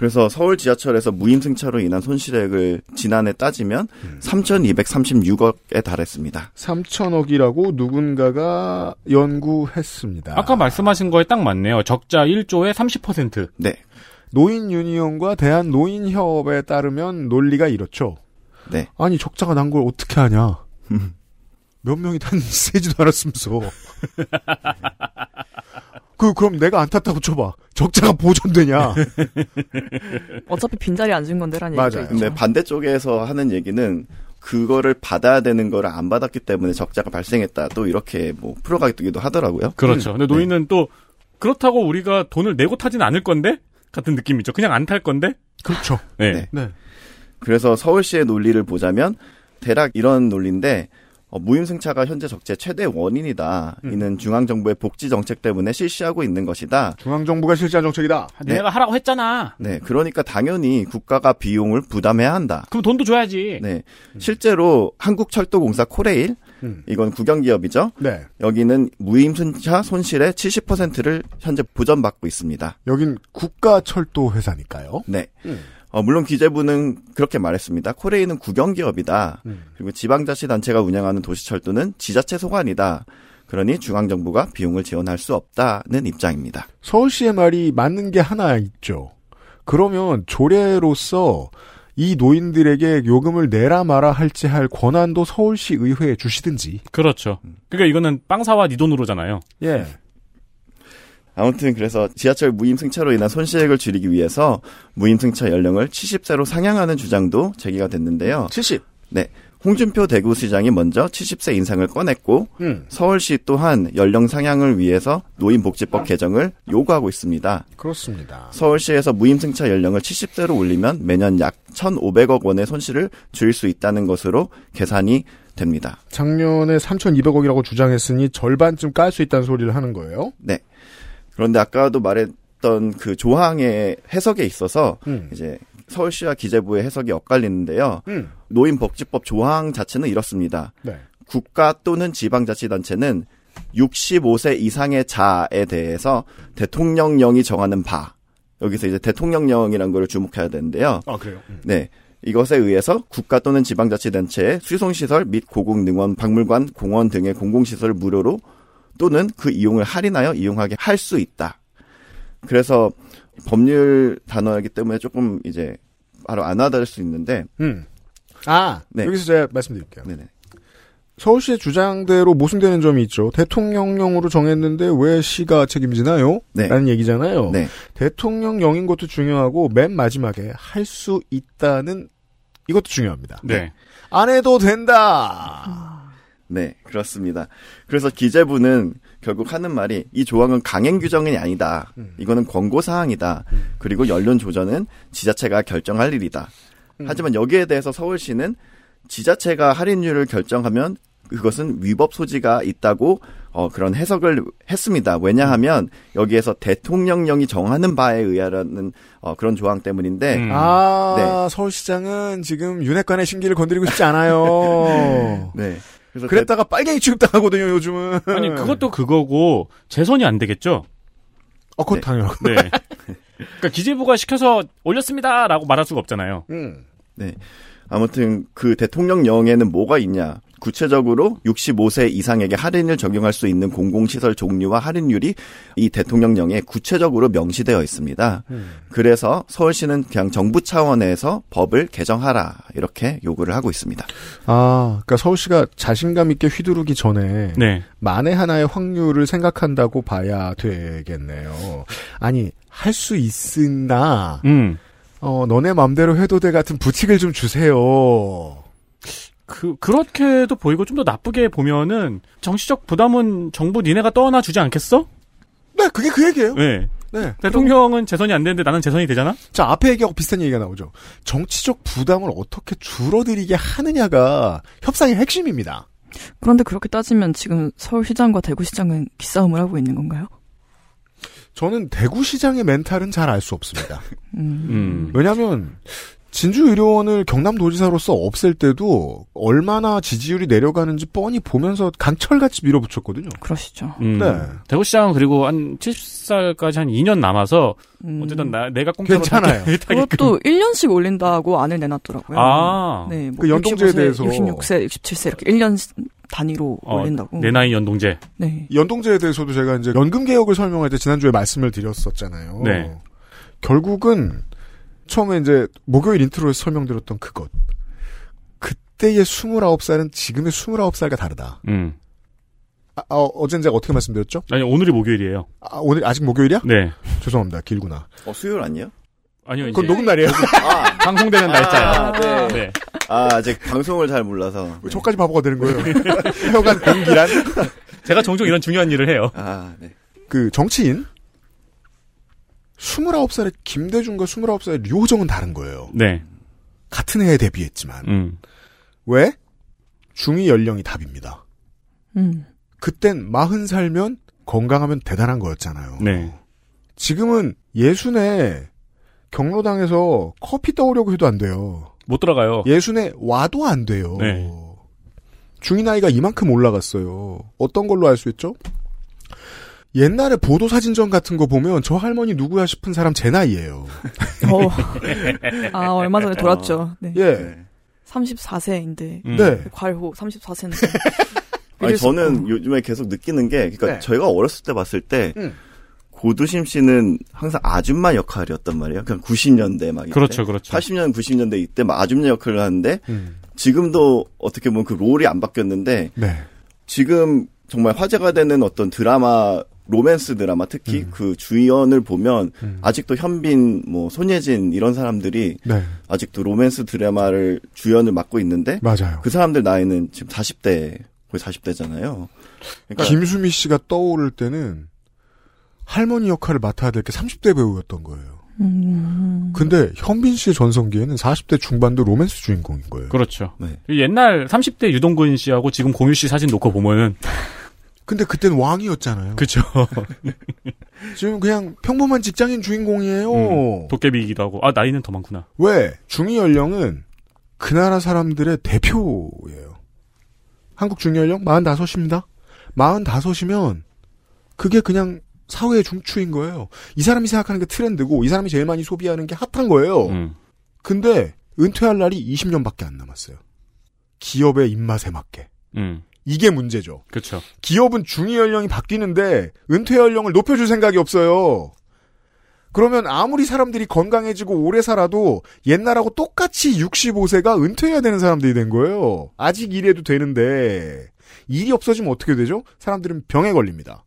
그래서 서울 지하철에서 무임승차로 인한 손실액을 지난해 따지면 3,236억에 달했습니다. 3천억이라고 누군가가 연구했습니다. 아까 말씀하신 거에 딱 맞네요. 적자 1조의 30%. 네. 노인 유니온과 대한 노인협에 따르면 논리가 이렇죠. 네. 아니 적자가 난 걸 어떻게 하냐? 몇 명이 단 세지도 않았으면서. 그 그럼 내가 안 탔다고 쳐봐. 적자가 보존되냐? 어차피 빈자리 앉은 건데라는 있죠. 근데 반대쪽에서 하는 얘기는 그거를 받아야 되는 거를 안 받았기 때문에 적자가 발생했다. 또 이렇게 뭐 풀어가기도 하더라고요. 그렇죠. 근데 노인은 또 그렇다고 우리가 돈을 내고 타진 않을 건데 같은 느낌이죠. 그냥 안 탈 건데. 그렇죠. 네. 네. 그래서 서울시의 논리를 보자면 대략 이런 논리인데 어, 무임승차가 현재 적재 최대 원인이다. 음. 이는 중앙정부의 복지 정책 때문에 실시하고 있는 것이다. 중앙정부가 실시한 정책이다. 네. 내가 하라고 했잖아. 네, 그러니까 당연히 국가가 비용을 부담해야 한다. 그럼 돈도 줘야지. 네, 실제로 한국철도공사 코레일 음. 이건 국영기업이죠. 네. 여기는 무임승차 손실의 70%를 현재 보전받고 있습니다. 여긴 국가철도 회사니까요. 네. 어, 물론 기재부는 그렇게 말했습니다. 코레일은 국영기업이다. 음. 그리고 지방자치단체가 운영하는 도시철도는 지자체 소관이다. 그러니 중앙정부가 비용을 지원할 수 없다는 입장입니다. 서울시의 말이 맞는 게 하나 있죠. 그러면 조례로서 이 노인들에게 요금을 내라 마라 할지 할 권한도 서울시 의회에 주시든지. 그렇죠. 그러니까 이거는 빵 사와 네 돈으로잖아요. 예. 아무튼 그래서 지하철 무임승차로 인한 손실액을 줄이기 위해서 무임승차 연령을 70세로 상향하는 주장도 제기가 됐는데요. 70. 네. 홍준표 대구시장이 먼저 70세 인상을 꺼냈고 음. 서울시 또한 연령 상향을 위해서 노인복지법 개정을 요구하고 있습니다. 그렇습니다. 서울시에서 무임승차 연령을 70세로 올리면 매년 약 1,500억 원의 손실을 줄일 수 있다는 것으로 계산이 됩니다. 작년에 3,200억이라고 주장했으니 절반쯤 깔 수 있다는 소리를 하는 거예요. 네. 그런데 아까도 말했던 그 조항의 해석에 있어서 음. 이제 서울시와 기재부의 해석이 엇갈리는데요. 음. 노인복지법 조항 자체는 이렇습니다. 네. 국가 또는 지방자치단체는 65세 이상의 자에 대해서 대통령령이 정하는 바 여기서 이제 대통령령이라는 걸 주목해야 되는데요. 아, 그래요? 음. 네. 이것에 의해서 국가 또는 지방자치단체의 수송시설 및 고궁능원, 박물관, 공원 등의 공공시설을 무료로 또는 그 이용을 할인하여 이용하게 할 수 있다. 그래서 법률 단어이기 때문에 조금 이제 바로 안 와닿을 수 있는데 음. 아, 네. 여기서 제가 말씀드릴게요. 네네. 서울시의 주장대로 모순되는 점이 있죠. 대통령령으로 정했는데 왜 시가 책임지나요? 네. 라는 얘기잖아요. 네. 대통령령인 것도 중요하고 맨 마지막에 할 수 있다는 이것도 중요합니다. 네. 안 해도 된다. 네, 그렇습니다. 그래서 기재부는 결국 하는 말이 이 조항은 강행 규정이 아니다. 이거는 권고 사항이다. 그리고 연륜 조정은 지자체가 결정할 일이다. 하지만 여기에 대해서 서울시는 지자체가 할인율을 결정하면 그것은 위법 소지가 있다고 어, 그런 해석을 했습니다. 왜냐하면 여기에서 대통령령이 정하는 바에 의하라는 어, 그런 조항 때문인데 음. 아, 서울시장은 지금 윤핵관의 신기를 건드리고 싶지 않아요. 네. 그래서 그랬다가 빨갱이 취급당하거든요, 요즘은. 아니 그것도 그거고 재선이 안 되겠죠. 어, 그것 네. 당연하고. 네. 그러니까 기재부가 시켜서 올렸습니다라고 말할 수가 없잖아요. 음. 네. 아무튼 그 대통령령에는 뭐가 있냐? 구체적으로 65세 이상에게 할인을 적용할 수 있는 공공시설 종류와 할인율이 이 대통령령에 구체적으로 명시되어 있습니다. 그래서 서울시는 그냥 정부 차원에서 법을 개정하라 이렇게 요구를 하고 있습니다. 아, 그러니까 서울시가 자신감 있게 휘두르기 전에 네. 만에 하나의 확률을 생각한다고 봐야 되겠네요. 아니, 할 수 있으나 음. 어, 너네 맘대로 해도 돼 같은 부칙을 좀 주세요. 그 그렇게도 보이고 좀 더 나쁘게 보면은 정치적 부담은 정부 니네가 떠안아 주지 않겠어? 네, 그게 그 얘기예요. 네. 네. 대통령은 재선이 안 되는데 나는 재선이 되잖아? 자, 앞에 얘기하고 비슷한 얘기가 나오죠. 정치적 부담을 어떻게 줄어들이게 하느냐가 협상의 핵심입니다. 그런데 그렇게 따지면 지금 서울시장과 대구시장은 기싸움을 하고 있는 건가요? 저는 대구시장의 멘탈은 잘 알 수 없습니다. 음. 음. 왜냐하면 진주의료원을 경남도지사로서 없앨 때도 얼마나 지지율이 내려가는지 뻔히 보면서 강철같이 밀어붙였거든요. 그러시죠. 음. 네. 대구시장은 그리고 한 70살까지 한 2년 남아서 음. 어쨌든 나, 내가 공짜로 괜찮아요. 그것도 1년씩 올린다고 안을 내놨더라고요. 아. 네, 뭐 그 연동제에 65세, 대해서. 66세, 67세 이렇게 1년 단위로 어, 올린다고. 내 나이 연동제. 네. 연동제에 대해서도 제가 이제 연금 개혁을 설명할 때 지난주에 말씀을 드렸었잖아요. 네. 결국은 처음에 이제 목요일 인트로에서 설명드렸던 그것. 그때의 29살은 지금의 29살과 다르다. 음. 아, 어, 어젠 제가 어떻게 말씀드렸죠? 아니 오늘이 목요일이에요. 아, 오늘 아직 목요일이야? 네. 죄송합니다. 길구나. 어, 수요일 아니에요? 아니요. 그건 이제 녹음 날이에요. 아, 방송되는 날짜요. 아, 네. 네. 아, 아직 방송을 잘 몰라서. 왜 저까지 바보가 되는 거예요? 하여간 공기란 제가 종종 이런 중요한 일을 해요. 아, 네. 그 정치인 29살의 김대중과 29살의 류호정은 다른 거예요. 네. 같은 해에 데뷔했지만. 음. 왜? 중위 연령이 답입니다. 음. 그땐 마흔 살면 건강하면 대단한 거였잖아요. 네. 지금은 예순에 경로당에서 커피 떠오려고 해도 안 돼요. 못 들어가요. 예순에 와도 안 돼요. 네. 중위 나이가 이만큼 올라갔어요. 어떤 걸로 알 수 있죠? 옛날에 보도 사진전 같은 거 보면 저 할머니 누구야 싶은 사람 제 나이예요. 어. 아, 얼마 전에 돌았죠. 네. 예. 34세인데. 음. 네. 괄호 34세인데. 아니, 저는 요즘에 계속 느끼는 게, 그러니까 네. 저희가 어렸을 때 봤을 때, 음. 고두심 씨는 항상 아줌마 역할이었단 말이에요. 그냥 90년대 막. 이때. 그렇죠, 그렇죠. 80년, 90년대 이때 막 아줌마 역할을 하는데, 음. 지금도 어떻게 보면 그 롤이 안 바뀌었는데, 네. 지금 정말 화제가 되는 어떤 드라마, 로맨스 드라마 특히 그 주연을 보면 아직도 현빈, 뭐 손예진 이런 사람들이 네. 아직도 로맨스 드라마를 주연을 맡고 있는데 맞아요. 그 사람들 나이는 지금 40대 거의 40대잖아요. 그러니까 김수미 씨가 떠오를 때는 할머니 역할을 맡아야 될 게 30대 배우였던 거예요. 음. 근데 현빈 씨의 전성기에는 40대 중반도 로맨스 주인공인 거예요. 그렇죠. 네. 옛날 30대 유동근 씨하고 지금 공유 씨 사진 놓고 보면은 근데 그땐 왕이었잖아요. 그죠. 지금 그냥 평범한 직장인 주인공이에요. 음, 도깨비이기도 하고 아 나이는 더 많구나. 왜? 중위 연령은 그 나라 사람들의 대표예요. 한국 중위 연령 45입니다. 45이면 그게 그냥 사회의 중추인 거예요. 이 사람이 생각하는 게 트렌드고 이 사람이 제일 많이 소비하는 게 핫한 거예요. 음. 근데 은퇴할 날이 20년밖에 안 남았어요. 기업의 입맛에 맞게. 음. 이게 문제죠. 그렇죠. 기업은 중위 연령이 바뀌는데 은퇴 연령을 높여줄 생각이 없어요. 그러면 아무리 사람들이 건강해지고 오래 살아도 옛날하고 똑같이 65세가 은퇴해야 되는 사람들이 된 거예요. 아직 일해도 되는데 일이 없어지면 어떻게 되죠? 사람들은 병에 걸립니다.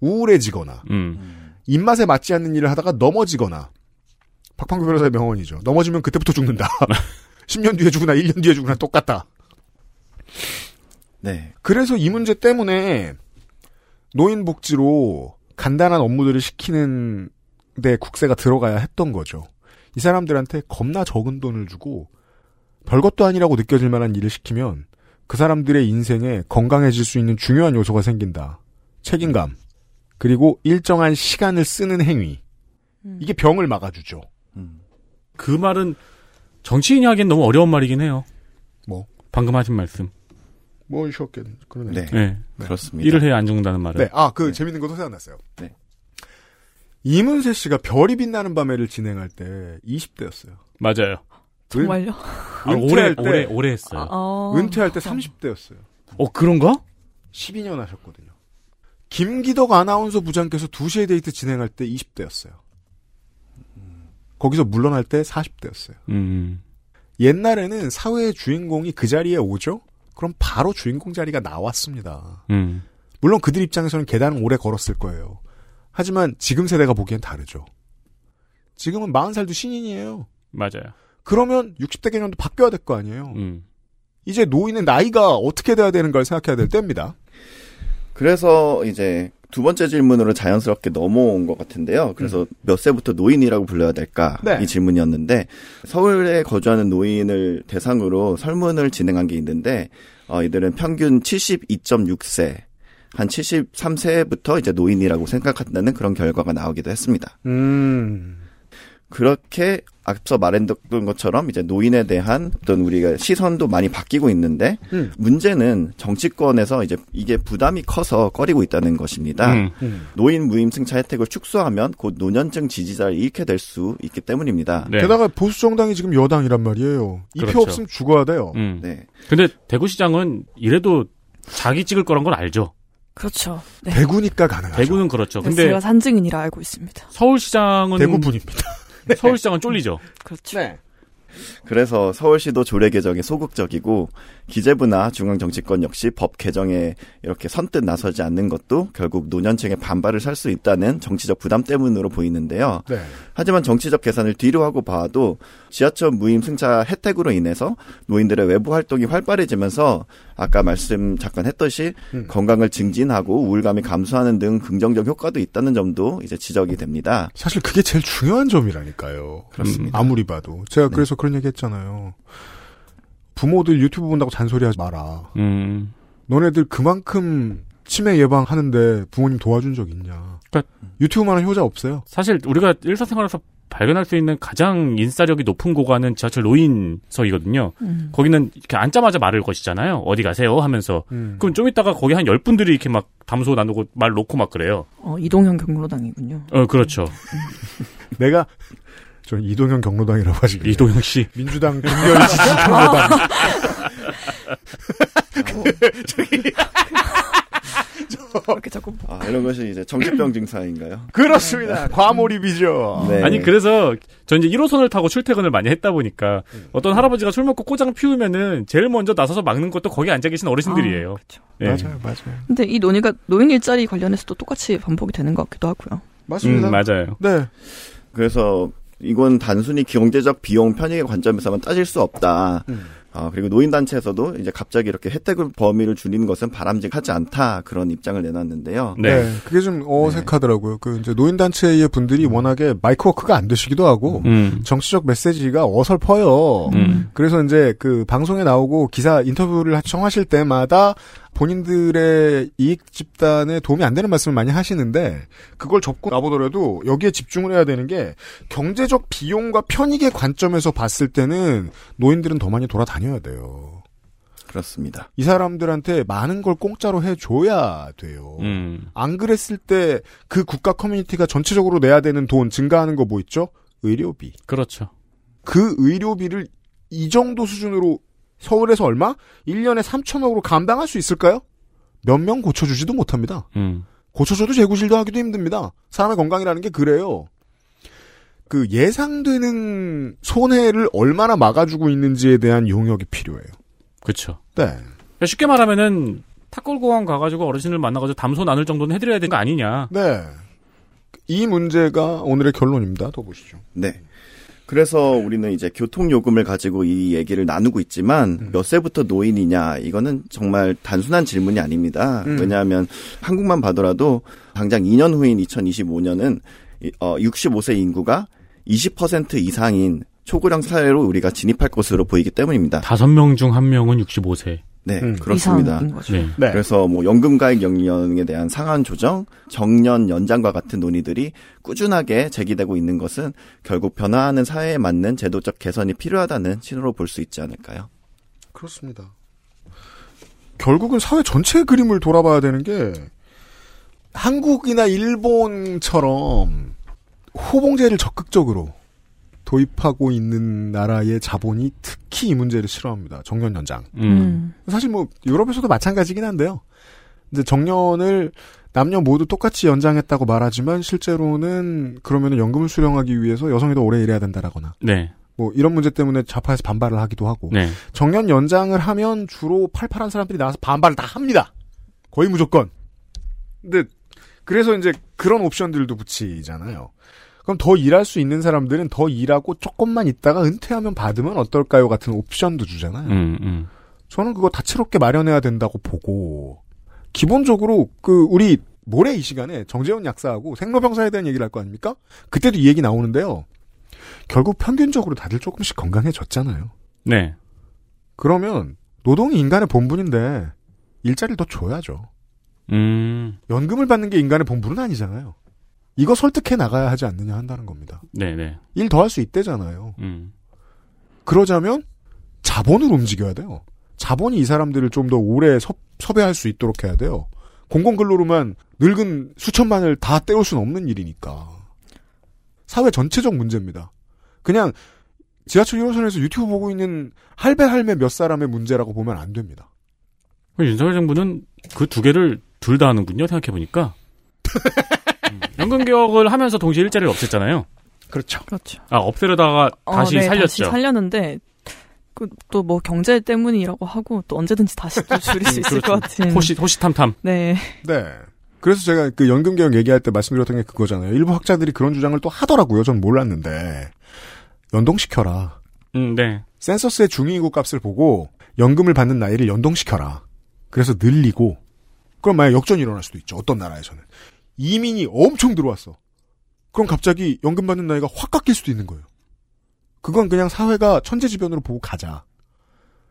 우울해지거나 음. 입맛에 맞지 않는 일을 하다가 넘어지거나 박판구 변호사의 명언이죠. 넘어지면 그때부터 죽는다. 10년 뒤에 죽으나 1년 뒤에 죽으나 똑같다. 네. 그래서 이 문제 때문에 노인복지로 간단한 업무들을 시키는 데 국세가 들어가야 했던 거죠. 이 사람들한테 겁나 적은 돈을 주고 별것도 아니라고 느껴질 만한 일을 시키면 그 사람들의 인생에 건강해질 수 있는 중요한 요소가 생긴다. 책임감. 그리고 일정한 시간을 쓰는 행위. 이게 병을 막아주죠. 그 말은 정치인이 하기엔 너무 어려운 말이긴 해요. 뭐? 방금 하신 말씀. 뭐 쉬었겠 그러네. 네. 네. 그렇습니다. 일을 해야 안 죽는다는 말은. 네. 아, 그 재밌는 것도 생각났어요. 네. 이문세 씨가 별이 빛나는 밤에를 진행할 때 20대였어요. 맞아요. 정말요? 아, 오래 오래 오래 했어요. 어. 은퇴할 때 30대였어요. 어 그런가? 12년 하셨거든요. 김기덕 아나운서 부장께서 2시에 데이트 진행할 때 20대였어요. 거기서 물러날 때 40대였어요. 음. 옛날에는 사회의 주인공이 그 자리에 오죠? 그럼 바로 주인공 자리가 나왔습니다. 음. 물론 그들 입장에서는 계단은 오래 걸었을 거예요. 하지만 지금 세대가 보기엔 다르죠. 지금은 40살도 신인이에요. 맞아요. 그러면 60대 개념도 바뀌어야 될 거 아니에요. 음. 이제 노인의 나이가 어떻게 돼야 되는 걸 생각해야 될 때입니다. 그래서 이제 두 번째 질문으로 자연스럽게 넘어온 것 같은데요. 그래서 몇 세부터 노인이라고 불러야 될까? 네. 이 질문이었는데 서울에 거주하는 노인을 대상으로 설문을 진행한 게 있는데 어, 이들은 평균 72.6세, 한 73세부터 이제 노인이라고 생각한다는 그런 결과가 나오기도 했습니다. 음. 그렇게 앞서 말했던 것처럼 이제 노인에 대한 어떤 우리가 시선도 많이 바뀌고 있는데 음. 문제는 정치권에서 이제 이게 부담이 커서 꺼리고 있다는 것입니다. 음. 음. 노인 무임승차 혜택을 축소하면 곧 노년층 지지자를 잃게 될 수 있기 때문입니다. 네. 게다가 보수 정당이 지금 여당이란 말이에요. 이표 그렇죠. 없으면 죽어야 돼요. 음. 네. 근데 대구시장은 이래도 자기 찍을 거란 건 알죠. 그렇죠. 네. 대구니까 가능하죠. 대구는 그렇죠. 네, 근데 제가 산증인이라 알고 있습니다. 서울시장은 대구분입니다. 서울시장은 쫄리죠. 그렇죠. 네. 그래서 서울시도 조례 개정에 소극적이고 기재부나 중앙 정치권 역시 법 개정에 이렇게 선뜻 나서지 않는 것도 결국 노년층의 반발을 살 수 있다는 정치적 부담 때문으로 보이는데요. 네. 하지만 정치적 계산을 뒤로 하고 봐도 지하철 무임 승차 혜택으로 인해서 노인들의 외부 활동이 활발해지면서 아까 말씀 잠깐 했듯이 음. 건강을 증진하고 우울감이 감소하는 등 긍정적 효과도 있다는 점도 이제 지적이 됩니다. 사실 그게 제일 중요한 점이라니까요. 그렇습니다. 아무리 봐도. 제가 그래서 그런 얘기 했잖아요. 부모들 유튜브 본다고 잔소리하지 마라. 음. 너네들 그만큼 치매 예방하는데 부모님 도와준 적 있냐. 그러니까 유튜브만한 효자 없어요. 사실 우리가 일상생활에서 발견할 수 있는 가장 인싸력이 높은 고관은 지하철 노인석이거든요. 음. 거기는 이렇게 앉자마자 말을 거시잖아요. 어디 가세요? 하면서. 음. 그럼 좀 있다가 거기 한 열 분들이 이렇게 막 담소 나누고 말 놓고 막 그래요. 어, 이동형 경로당이군요. 어, 그렇죠. 내가 전 이동형 경로당이라고 하지. 이동형 씨. 민주당 분열 지지 경로당. 그렇게 자꾸 아, 이런 것이 이제 정신병 증상인가요? 그렇습니다. 과몰입이죠. 네. 아니 그래서 전 이제 1호선을 타고 출퇴근을 많이 했다 보니까 음. 어떤 할아버지가 술 먹고 꼬장 피우면은 제일 먼저 나서서 막는 것도 거기 앉아 계신 어르신들이에요. 예. 맞아요, 맞아요. 근데 이 논의가 노인 일자리 관련해서도 똑같이 반복이 되는 것 같기도 하고요. 맞습니다. 음, 맞아요. 네. 그래서 이건 단순히 경제적 비용 편익의 관점에서만 따질 수 없다. 음. 아, 그리고 노인단체에서도 이제 갑자기 이렇게 혜택을 범위를 줄이는 것은 바람직하지 않다. 그런 입장을 내놨는데요. 네. 그게 좀 어색하더라고요. 그 이제 노인단체의 분들이 워낙에 마이크워크가 안 되시기도 하고 음. 정치적 메시지가 어설퍼요. 음. 그래서 이제 그 방송에 나오고 기사 인터뷰를 청하실 때마다 본인들의 이익 집단에 도움이 안 되는 말씀을 많이 하시는데 그걸 접고 나보더라도 여기에 집중을 해야 되는 게 경제적 비용과 편익의 관점에서 봤을 때는 노인들은 더 많이 돌아다녀야 돼요. 그렇습니다. 이 사람들한테 많은 걸 공짜로 해줘야 돼요. 음. 안 그랬을 때 그 국가 커뮤니티가 전체적으로 내야 되는 돈 증가하는 거 뭐 있죠? 의료비. 그렇죠. 그 의료비를 이 정도 수준으로 서울에서 얼마? 1년에 3천억으로 감당할 수 있을까요? 몇 명 고쳐주지도 못합니다. 음. 고쳐줘도 재구실도 하기도 힘듭니다. 사람의 건강이라는 게 그래요. 그 예상되는 손해를 얼마나 막아주고 있는지에 대한 용역이 필요해요. 그렇죠. 네. 그러니까 쉽게 말하면은 탁골공원 가가지고 어르신을 만나가지고 담소 나눌 정도는 해드려야 되는 거 아니냐. 네. 이 문제가 오늘의 결론입니다. 더 보시죠. 네. 그래서 우리는 이제 교통요금을 가지고 이 얘기를 나누고 있지만 몇 세부터 노인이냐 이거는 정말 단순한 질문이 아닙니다. 음. 왜냐하면 한국만 봐더라도 당장 2년 후인 2025년은 어 65세 인구가 20% 이상인 초고령 사회로 우리가 진입할 것으로 보이기 때문입니다. 다섯 명중한 명은 65세. 네, 음. 그렇습니다. 네. 네. 그래서 뭐 연금가액 연령에 대한 상한 조정, 정년 연장과 같은 논의들이 꾸준하게 제기되고 있는 것은 결국 변화하는 사회에 맞는 제도적 개선이 필요하다는 신호로 볼 수 있지 않을까요? 그렇습니다. 결국은 사회 전체의 그림을 돌아봐야 되는 게 한국이나 일본처럼 호봉제를 적극적으로 도입하고 있는 나라의 자본이 특히 이 문제를 싫어합니다. 정년 연장. 음. 사실 뭐 유럽에서도 마찬가지긴 한데요. 이제 정년을 남녀 모두 똑같이 연장했다고 말하지만 실제로는 그러면 연금을 수령하기 위해서 여성이 더 오래 일해야 된다라거나 네. 뭐 이런 문제 때문에 좌파에서 반발을 하기도 하고 네. 정년 연장을 하면 주로 팔팔한 사람들이 나와서 반발을 다 합니다. 거의 무조건. 근데 그래서 이제 그런 옵션들도 붙이잖아요. 그럼 더 일할 수 있는 사람들은 더 일하고 조금만 있다가 은퇴하면 받으면 어떨까요? 같은 옵션도 주잖아요. 음, 음. 저는 그거 다채롭게 마련해야 된다고 보고 기본적으로 그 우리 모레 이 시간에 정재훈 약사하고 생로병사에 대한 얘기를 할 거 아닙니까? 그때도 이 얘기 나오는데요. 결국 평균적으로 다들 조금씩 건강해졌잖아요. 네. 그러면 노동이 인간의 본분인데 일자리를 더 줘야죠. 음. 연금을 받는 게 인간의 본분은 아니잖아요. 이거 설득해 나가야 하지 않느냐 한다는 겁니다. 네, 네. 일 더 할 수 있대잖아요. 음. 그러자면 자본을 움직여야 돼요. 자본이 이 사람들을 좀 더 오래 섭, 섭외할 수 있도록 해야 돼요. 공공근로로만 늙은 수천만을 다 때울 수는 없는 일이니까. 사회 전체적 문제입니다. 그냥 지하철 1호선에서 유튜브 보고 있는 할배 할매 몇 사람의 문제라고 보면 안 됩니다. 윤석열 정부는 그 두 개를 둘 다 하는군요. 생각해 보니까. 음. 연금 개혁을 하면서 동시에 일자리를 없앴잖아요. 그렇죠. 그렇죠. 아 없애려다가 어, 다시 네, 살렸죠. 다시 살렸는데 또뭐 경제 때문이라고 하고 또 언제든지 다시 또 줄일 수 있을 것 같은. 호시 호시탐탐. 네. 네. 그래서 제가 그 연금 개혁 얘기할 때 말씀드렸던 게 그거잖아요. 일부 학자들이 그런 주장을 또 하더라고요. 전 몰랐는데 연동시켜라. 음, 네. 센서스의 중위인구 값을 보고 연금을 받는 나이를 연동시켜라. 그래서 늘리고 그럼 만약 역전이 일어날 수도 있죠. 어떤 나라에서는 이민이 엄청 들어왔어. 그럼 갑자기 연금 받는 나이가 확 깎일 수도 있는 거예요. 그건 그냥 사회가 천재지변으로 보고 가자.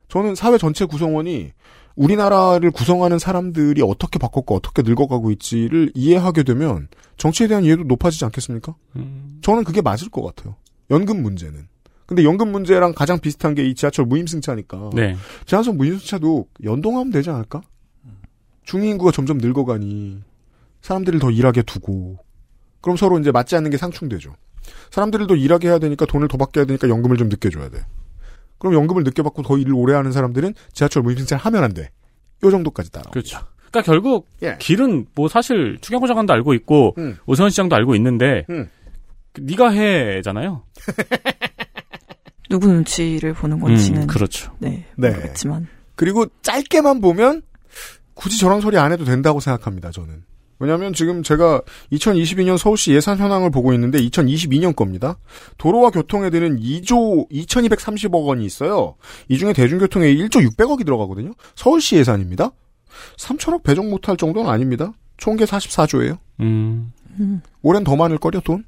저는 사회 전체 구성원이 우리나라를 구성하는 사람들이 어떻게 바꿨고 어떻게 늙어가고 있지를 이해하게 되면 정치에 대한 이해도 높아지지 않겠습니까? 저는 그게 맞을 것 같아요. 연금 문제는. 근데 연금 문제랑 가장 비슷한 게 이 지하철 무임승차니까. 네. 지하철 무임승차도 연동하면 되지 않을까? 중위인구가 점점 늙어가니 사람들을 더 일하게 두고 그럼 서로 이제 맞지 않는 게 상충되죠. 사람들을 더 일하게 해야 되니까 돈을 더 받게 해야 되니까 연금을 좀 늦게 줘야 돼. 그럼 연금을 늦게 받고 더 일을 오래 하는 사람들은 지하철 무임승차를 하면 안 돼. 요 정도까지 따라. 그렇죠. 그러니까 결국 예. 길은 뭐 사실 추경호 장관도 알고 있고 음. 오세훈 시장도 알고 있는데 음. 그 네가 해잖아요. 누구 눈치를 보는 건지는 음, 그렇죠. 네, 네. 모르겠지만 그리고 짧게만 보면 굳이 저런 소리 안 해도 된다고 생각합니다. 저는. 왜냐하면 지금 제가 2022년 서울시 예산 현황을 보고 있는데 2022년 겁니다. 도로와 교통에 드는 2조 2,230억 원이 있어요. 이 중에 대중교통에 1조 600억이 들어가거든요. 서울시 예산입니다. 3천억 배정 못할 정도는 아닙니다. 총계 44조예요. 음. 올해는 더 많을 거려 돈.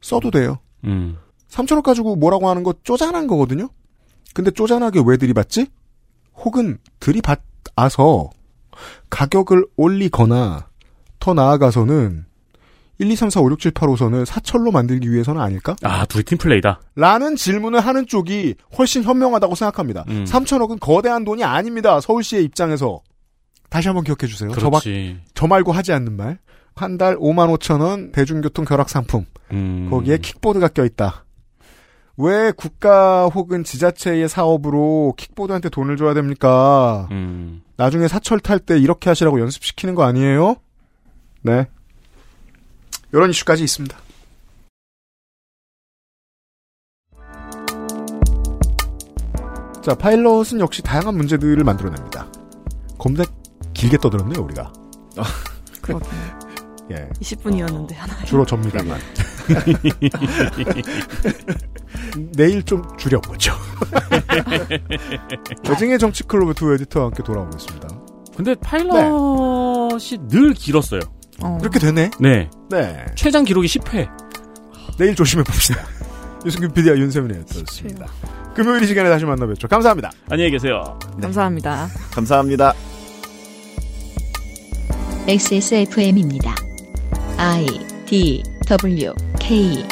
써도 돼요. 음. 3천억 가지고 뭐라고 하는 거 쪼잔한 거거든요. 근데 쪼잔하게 왜 들이받지? 혹은 들이받아서 가격을 올리거나 더 나아가서는 1, 2, 3, 4, 5, 6, 7, 8 호선을 사철로 만들기 위해서는 아닐까? 아, 둘이 팀플레이다. 라는 질문을 하는 쪽이 훨씬 현명하다고 생각합니다. 음. 3천억은 거대한 돈이 아닙니다. 서울시의 입장에서. 다시 한번 기억해 주세요. 저, 막- 그렇지. 저 말고 하지 않는 말. 한 달 5만 5천 원 대중교통 결합 상품. 음. 거기에 킥보드가 껴있다. 왜 국가 혹은 지자체의 사업으로 킥보드한테 돈을 줘야 됩니까? 음. 나중에 사철 탈 때 이렇게 하시라고 연습시키는 거 아니에요? 네. 이런 이슈까지 있습니다. 자, 파일럿은 역시 다양한 문제들을 만들어냅니다. 검색 길게 떠들었네요, 우리가. 그렇군요. 예. 20분이었는데 하나. 주로 접니다만. 내일 좀 줄여보죠. 여증의 정치 클럽의 두 에디터와 함께 돌아오겠습니다. 근데 파일럿이 늘 길었어요. 그렇게 되네? 네. 네. 최장 기록이 10회. 내일 조심해 봅시다. 유승균 PD와 윤세민 에디터였습니다. 금요일 이 시간에 다시 만나뵙죠. 감사합니다. 안녕히 계세요. 감사합니다. 감사합니다. XSFM입니다. I D W K